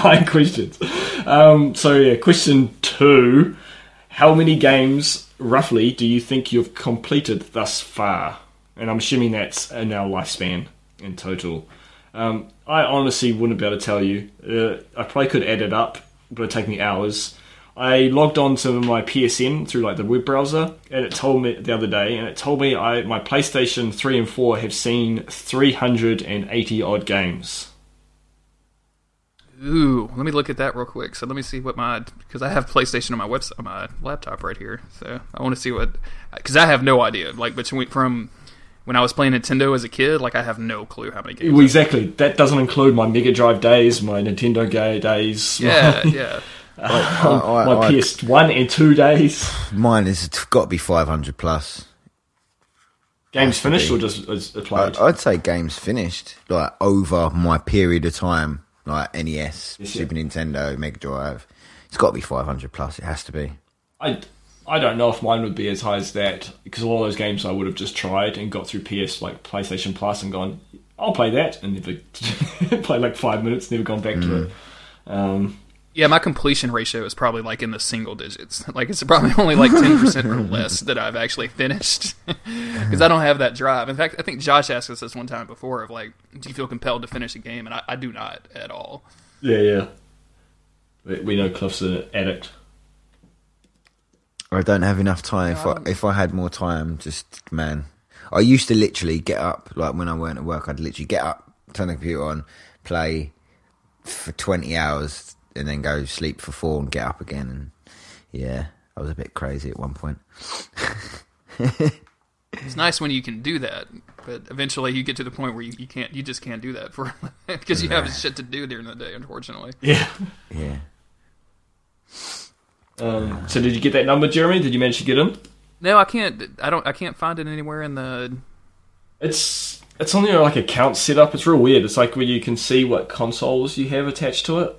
nine questions. Um, so yeah, question two: How many games roughly do you think you've completed thus far? And I'm assuming that's in our lifespan in total. Um, I honestly wouldn't be able to tell you. Uh, I probably could add it up, but it'd take me hours. I logged on to my PSN through like the web browser, and it told me the other day, and it told me I my PlayStation three and four have seen three hundred and eighty odd games.
Ooh, let me look at that real quick. So let me see what my because I have PlayStation on my website, on my laptop right here. So I want to see what because I have no idea. Like between from when I was playing Nintendo as a kid, like I have no clue how many games.
Well, exactly. That doesn't include my Mega Drive days, my Nintendo Gay days,
Yeah, yeah.
I, I,
my
I-
PS one and two days.
mine has got to be 500 plus.
Games finished or just as, as played?
I'd say games finished, like over my period of time, like NES, Super Nintendo, Mega Drive. It's got to be 500 plus. It has to be.
I, I don't know if mine would be as high as that because all those games I would have just tried and got through PS like PlayStation Plus and gone, I'll play that and never play like five minutes, never gone back to it. Um,
Yeah, my completion ratio is probably like in the single digits. Like it's probably only like ten percent or less that I've actually finished because I don't have that drive. In fact, I think Josh asked us this one time before of like, do you feel compelled to finish a game? And I, I do not at all.
yeah, yeah. We, we know Cliff's an addict.
I don't have enough time. If I, um, if I had more time, just man, I used to literally get up. Like when I weren't at work, I'd literally get up, turn the computer on, play for twenty hours, and then go sleep for four and get up again. And yeah, I was a bit crazy at one point.
It's nice when you can do that, but eventually you get to the point where you, you can't. You just can't do that for because you have shit to do during the day. Unfortunately,
Yeah.
Yeah,
Um, so did you get that number, Jeremy? Did you manage to get in?
no, I can't. I don't. I can't find it anywhere in the.
It's it's on your like account setup. It's real weird. It's like where you can see what consoles you have attached to it,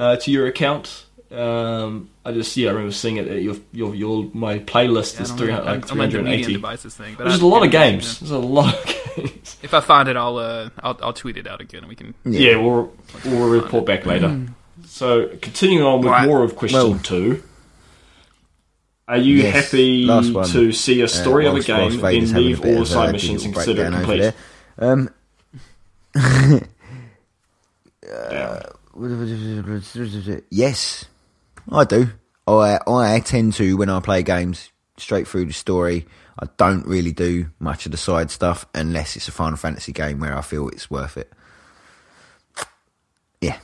uh, to your account. Um, I just yeah, I remember seeing it. At your your your my playlist
I
is
don't
three
know.
like
I'm,
three
I'm
hundred
into medium
eighty.
devices thing, but
There's
I-
a lot of
yeah,
games. There's a lot of games.
If I find it, I'll uh, I'll, I'll tweet it out again, and we can.
Yeah, we'll we'll report back later. So continuing on with
Right.
more of question
Well-
two. Are you
Yes,
happy to see a story
Uh,
of a
whilst- whilst
game,
Vader's
then leave all the
a
side missions and
digital
consider it
breakdown
complete?
there. Um, yes, I do. I I tend to when I play games straight through the story. I don't really do much of the side stuff unless it's a Final Fantasy game where I feel it's worth it. Yeah,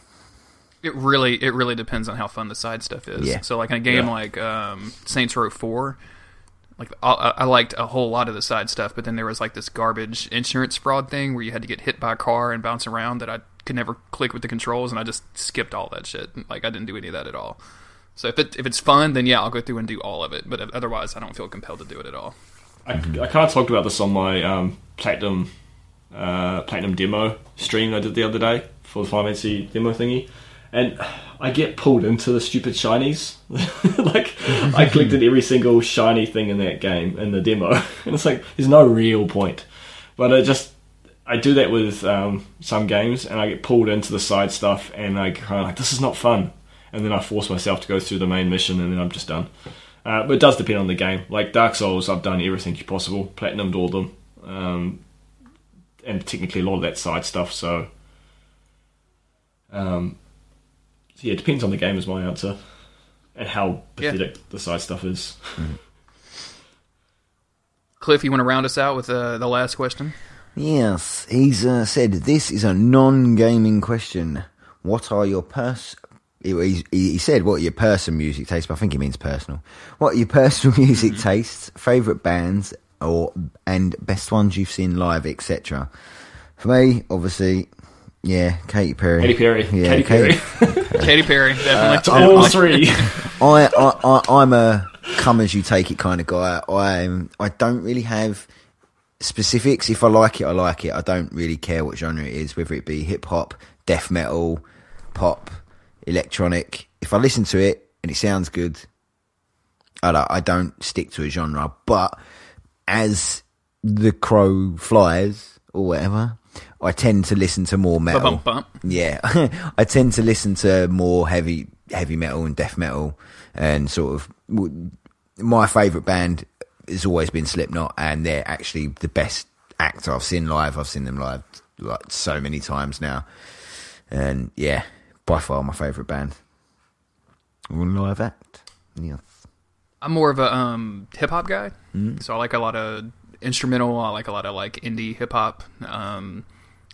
It really, it really depends on how fun the side stuff is.
Yeah.
So, like in a game
Yeah.
like um, Saints Row Four, like I, I liked a whole lot of the side stuff, but then there was like this garbage insurance fraud thing where you had to get hit by a car and bounce around that I could never click with the controls, and I just skipped all that shit. Like I didn't do any of that at all. So if it if it's fun, then yeah, I'll go through and do all of it. But otherwise, I don't feel compelled to do it at all.
I, I kind of talked about this on my um, platinum uh, platinum demo stream I did the other day for the Final Fantasy demo thingy, and I get pulled into the stupid shinies. like I collected every single shiny thing in that game in the demo, and it's like there's no real point, but I just I do that with um, some games, and I get pulled into the side stuff, and I kind of like this is not fun, and then I force myself to go through the main mission, and then I'm just done. Uh, but it does depend on the game. Like Dark Souls, I've done everything possible, platinumed all of them, um, and technically a lot of that side stuff. So, um, so yeah, it depends on the game is my answer, and how
Yeah.
pathetic the side stuff is.
Cliff, you want to round us out with uh, the last question?
Yes, he's uh, said this is a non-gaming question. What are your pers? He, he, he said, "What are your personal music tastes?" But I think he means personal. What are your personal music tastes? Favorite bands or and best ones you've seen live, etc. For me, obviously, yeah, Katy Perry.
Katy Perry,
Yeah,
Katy Perry,
Katy Perry, definitely.
to all three.
I, I, I, I'm a come as you take it kind of guy. I'm, I don't really have specifics. If I like it, I like it. I don't really care what genre it is, whether it be hip hop, death metal, pop, electronic. If I listen to it and it sounds good, I don't, I don't stick to a genre. But as the crow flies or whatever, I tend to listen to more metal.
Bump, bump.
Yeah, I tend to listen to more heavy heavy metal and death metal, and sort of my favourite band has always been Slipknot, and they're actually the best act I've seen live. I've seen them live like so many times now, and yeah, by far my favourite band. Live act, yes.
I'm more of a um, hip hop guy,
Mm-hmm.
so I like a lot of instrumental. I like a lot of like indie hip hop. Um,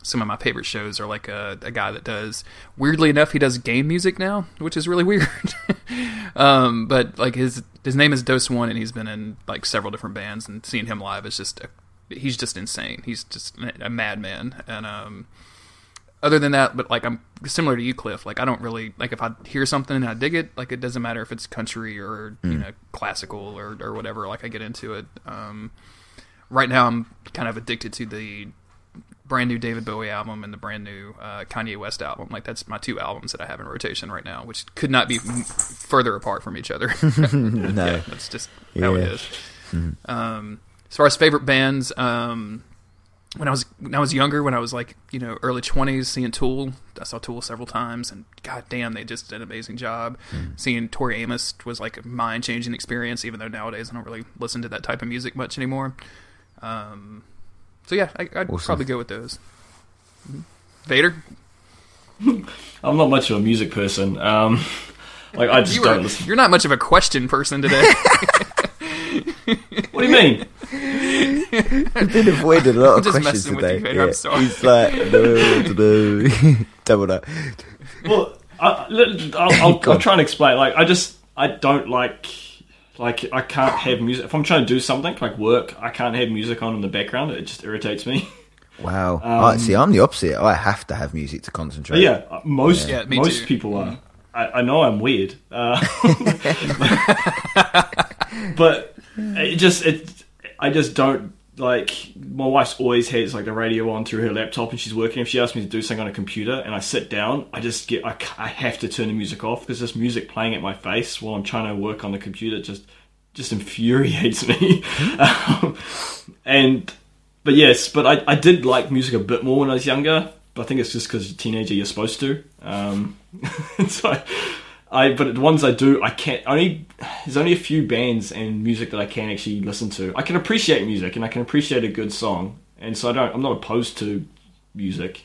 some of my favorite shows are like a, a guy that does. Weirdly enough, he does game music now, which is really weird. um, but like his his name is Doseone, and he's been in like several different bands, and seeing him live is just a, he's just insane. He's just a madman, and um, other than that, but like I'm similar to you, Cliff. Like I don't really like if I hear something and I dig it. Like it doesn't matter if it's country or you know classical or or whatever. Like I get into it. Um, right now I'm kind of addicted to the brand new David Bowie album and the brand new uh, Kanye West album. Like that's my two albums that I have in rotation right now, which could not be m- further apart from each other.
No.
yeah, that's just how it
Yeah.
is. Um, as far as favorite bands, um, when I was when I was younger, when I was like you know early twenties, seeing Tool, I saw Tool several times, and god damn, they just did an amazing job. Seeing Tori Amos was like a mind changing experience, even though nowadays I don't really listen to that type of music much anymore. Um, so yeah, I, I'd
Awesome.
probably go with those. Mhm. Vader,
I'm not much of a music person. Um, like I just
you
don't
are,
listen.
you're not much of a question person today.
What do you mean?
I've been avoiding a lot of
just
questions
messing with
today.
you, Vader, I'm sorry.
He's like, no, no. double that.
Well, I, let- I'll, I'll, I'll try and explain. Like, I just I don't like like I can't have music if I'm trying to do something like work. I can't have music on in the background. It just irritates me.
Wow. I, see, I'm the opposite. I have to have music to concentrate.
Yeah, uh, most
Yeah, me
most
too.
people are. I, I know I'm weird, uh, but it just it. I just don't like. My wife's always has like the radio on through her laptop, and she's working. If she asks me to do something on a computer, and I sit down, I just get I, I have to turn the music off because this music playing at my face while I'm trying to work on the computer just just infuriates me. um, and but yes, but I, I did like music a bit more when I was younger. But I think it's just because you're a teenager, you're supposed to. Um, so I, I, but the ones I do, I can't. Only there's only a few bands and music that I can actually listen to. I can appreciate music and I can appreciate a good song, and so I don't. I'm not opposed to music.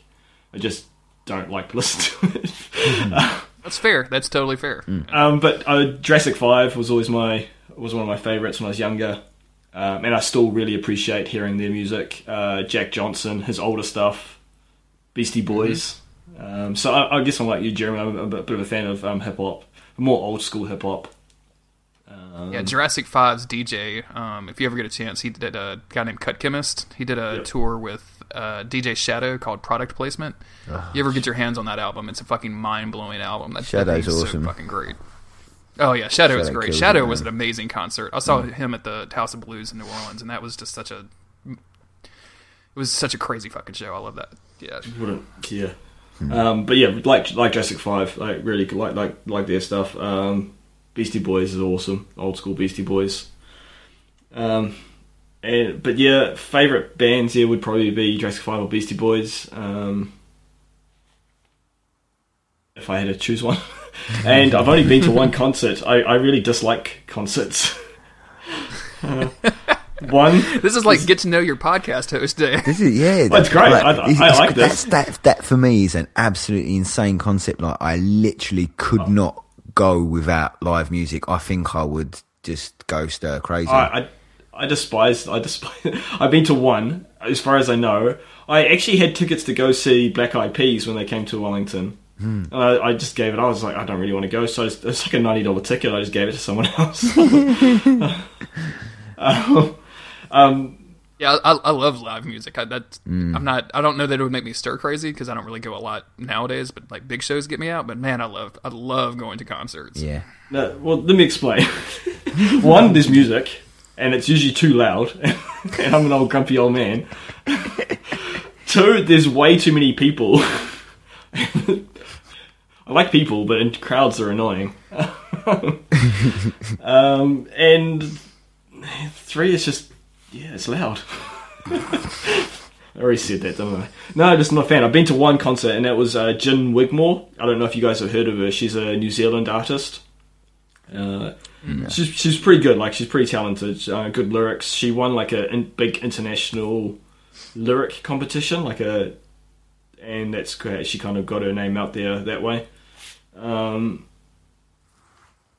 I just don't like to listen to it.
That's fair. That's totally fair.
Um, but uh, Jurassic Five was always my was one of my favorites when I was younger, um, and I still really appreciate hearing their music. Uh, Jack Johnson, his older stuff, Beastie Boys. Um, so I, I guess I'm like you, Jeremy. I'm a bit, bit of a fan of um, hip hop, more old school hip hop. Um,
Yeah, Jurassic 5's DJ. Um, if you ever get a chance, he did a guy named Cut Chemist. He did a
Yep.
tour with uh, DJ Shadow called Product Placement. you ever get your hands on that album? It's a fucking mind blowing album. That, that
Shadow's
thing's
awesome.
So fucking great. Oh yeah, Shadow is great. Shadow
it,
was an amazing concert. I saw him at the House of Blues in New Orleans, and that was just such a. It was such a crazy fucking show. I love that. Yeah,
wouldn't yeah. Um, but yeah, like like Jurassic Five, like really like like like their stuff. Um, Beastie Boys is awesome, old school Beastie Boys. Um, and but yeah, favorite bands here would probably be Jurassic Five or Beastie Boys. Um, if I had to choose one, and I've only been to one concert. I, I really dislike concerts. Uh, one
this is like get to know your podcast host day.
This is yeah.
Well, it's great. I- I
it's-
like this.
That that for me is an absolutely insane concept. Like I literally could
Oh.
not go without live music. I think I would just go stir crazy.
I, I, I despise. I despise. I've been to one, as far as I know. I actually had tickets to go see Black Eyed Peas when they came to Wellington. And I, I just gave it. I was like, I don't really want to go, so it's, it's like a ninety dollar ticket. I just gave it to someone else. um, um,
Yeah, I, I love live music. I, that's,
Mm.
I'm not. I don't know that it would make me stir crazy because I don't really go a lot nowadays. But like big shows get me out. But man, I love. I love going to concerts.
yeah.
no, well, let me explain. one, there's music, and it's usually too loud, and I'm an old grumpy old man. Two, there's way too many people. I like people, but crowds are annoying. um, and three, it's just yeah, it's loud. I already said that, didn't I? No, just not a fan. I've been to one concert, and that was uh, Gin Wigmore. I don't know if you guys have heard of her. She's a New Zealand artist. Uh, She's she's pretty good. Like she's pretty talented. Uh, good lyrics. She won like a in, big international lyric competition, like a, and that's great. She kind of got her name out there that way. Um,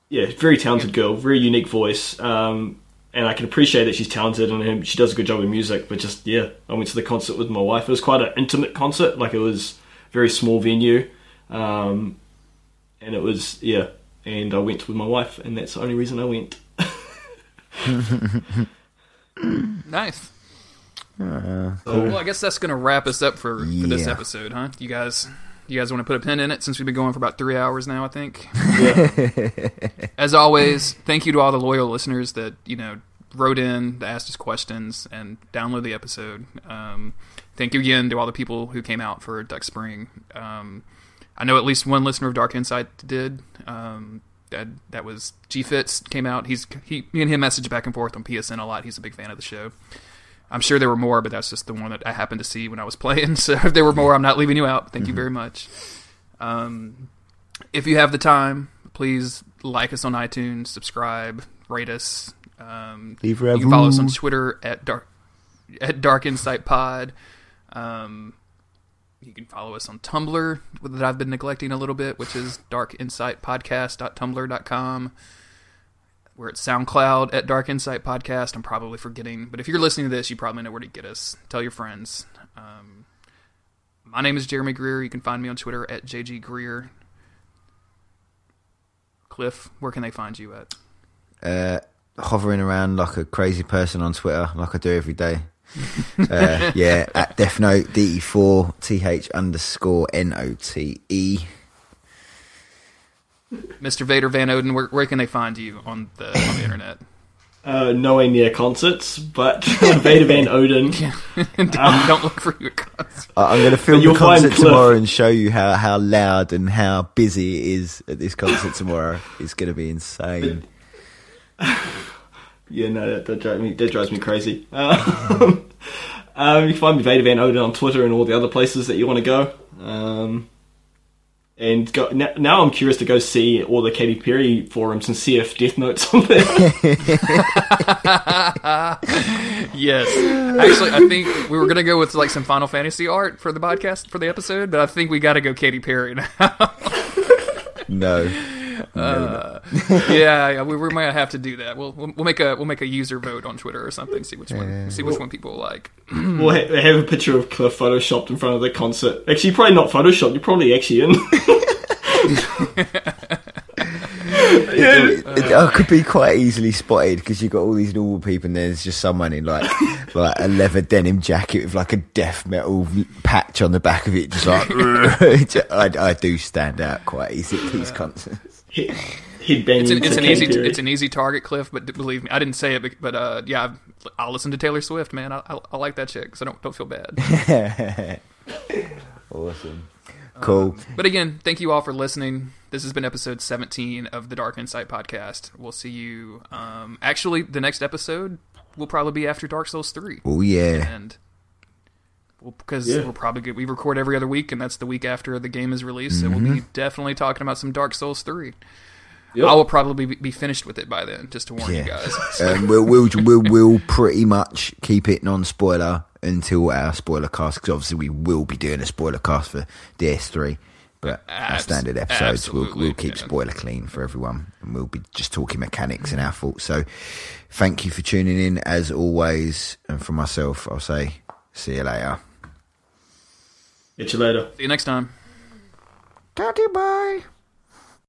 yeah, very talented girl, very unique voice. Um, and I can appreciate that she's talented and she does a good job with music. But just yeah, I went to the concert with my wife. It was quite an intimate concert. Like it was a very small venue, um, and it was yeah. And I went with my wife, and that's the only reason I went.
Nice. Well, I guess that's gonna wrap us up for, for this episode, huh? You guys, you guys want to put a pin in it since we've been going for about three hours now, I think.
Yeah.
As always, thank you to all the loyal listeners that you know wrote in, asked us questions, and download the episode. Um, thank you again to all the people who came out for Duck Spring. Um, I know at least one listener of Dark Insight did. Um, that that was G Fitz came out. He's he me and him message back and forth on PSN a lot. He's a big fan of the show. I'm sure there were more, but that's just the one that I happened to see when I was playing. So if there were more, I'm not leaving you out. Thank you very much. Um, if you have the time, please like us on iTunes, subscribe, rate us. Um,
Leave a
you can follow us on. Twitter at dark at Dark Insight Pod. Um, you can follow us on Tumblr that I've been neglecting a little bit, which is darkinsightpodcast.tumblr.com. We're at SoundCloud at Dark Insight Podcast. I'm probably forgetting, but if you're listening to this, you probably know where to get us. Tell your friends. Um, my name is Jeremy Greer. You can find me on Twitter at JG Greer. Cliff, where can they find you at?
Uh, hovering around like a crazy person on Twitter, like I do every day. uh, yeah, at Death Note DE4 TH underscore N O T E.
Mr. Vader Van Odin, where, where can they find you on the on the internet?
Uh, nowhere near concerts, but Vader Van Odin.
don't, don't look for your concert.
I- I'm going to film
But you'll
the concert
Cliff.
tomorrow and show you how, how loud and how busy it is at this concert tomorrow. It's going to be insane.
Yeah, no, that, that, drives me, that drives me crazy. Um, um, you can find me Vader Van Odin on Twitter and all the other places that you want to go. Um, and go, now, now I'm curious to go see all the Katy Perry forums and see if Death Note's on there.
Yes, actually, I think we were gonna go with like some Final Fantasy art for the podcast for the episode, but I think we got to go Katy Perry now.
No.
Uh, yeah, yeah, we, we might have to do that. We'll, we'll we'll make a we'll make a user vote on Twitter or something. See which one see which one people like.
we'll ha- have a picture of Cliff photoshopped in front of the concert. Actually, probably not photoshopped. You're probably actually in.
it, it- uh. I could be quite easily spotted because you've got all these normal people and there's just someone in like like a leather denim jacket with like a death metal patch on the back of it, just like I, I do stand out quite easy at these concerts.
Head- Headbanging
It's an, it's an easy
Perry.
it's an easy target, Cliff. But believe me, I didn't say it, but- but uh, yeah, I've- I'll listen to Taylor Swift, man. I, I, I like that chick, so don't don't feel bad.
Awesome. Cool.
But again, thank you all for listening. This has been episode 17 of the Dark Insight podcast. We'll see you. Um, actually, the next episode will probably be after Dark Souls 3.
Oh yeah.
And we'll, because
Yeah.
we'll probably get, we record every other week, and that's the week after the game is released. So we'll be definitely talking about some Dark Souls 3.
Yep.
I will probably be, finished with it by then, just to warn you guys. So,
Um, we'll, we'll we'll we'll pretty much keep it non-spoiler until our spoiler cast because obviously we will be doing a spoiler cast for DS3. But our standard episodes, we'll, we'll keep
yeah.
spoiler clean for everyone, and we'll be just talking mechanics and our thoughts. So, thank you for tuning in as always, and for myself, I'll say, see you later.
Catch you later.
see you next time.
Daddy, bye.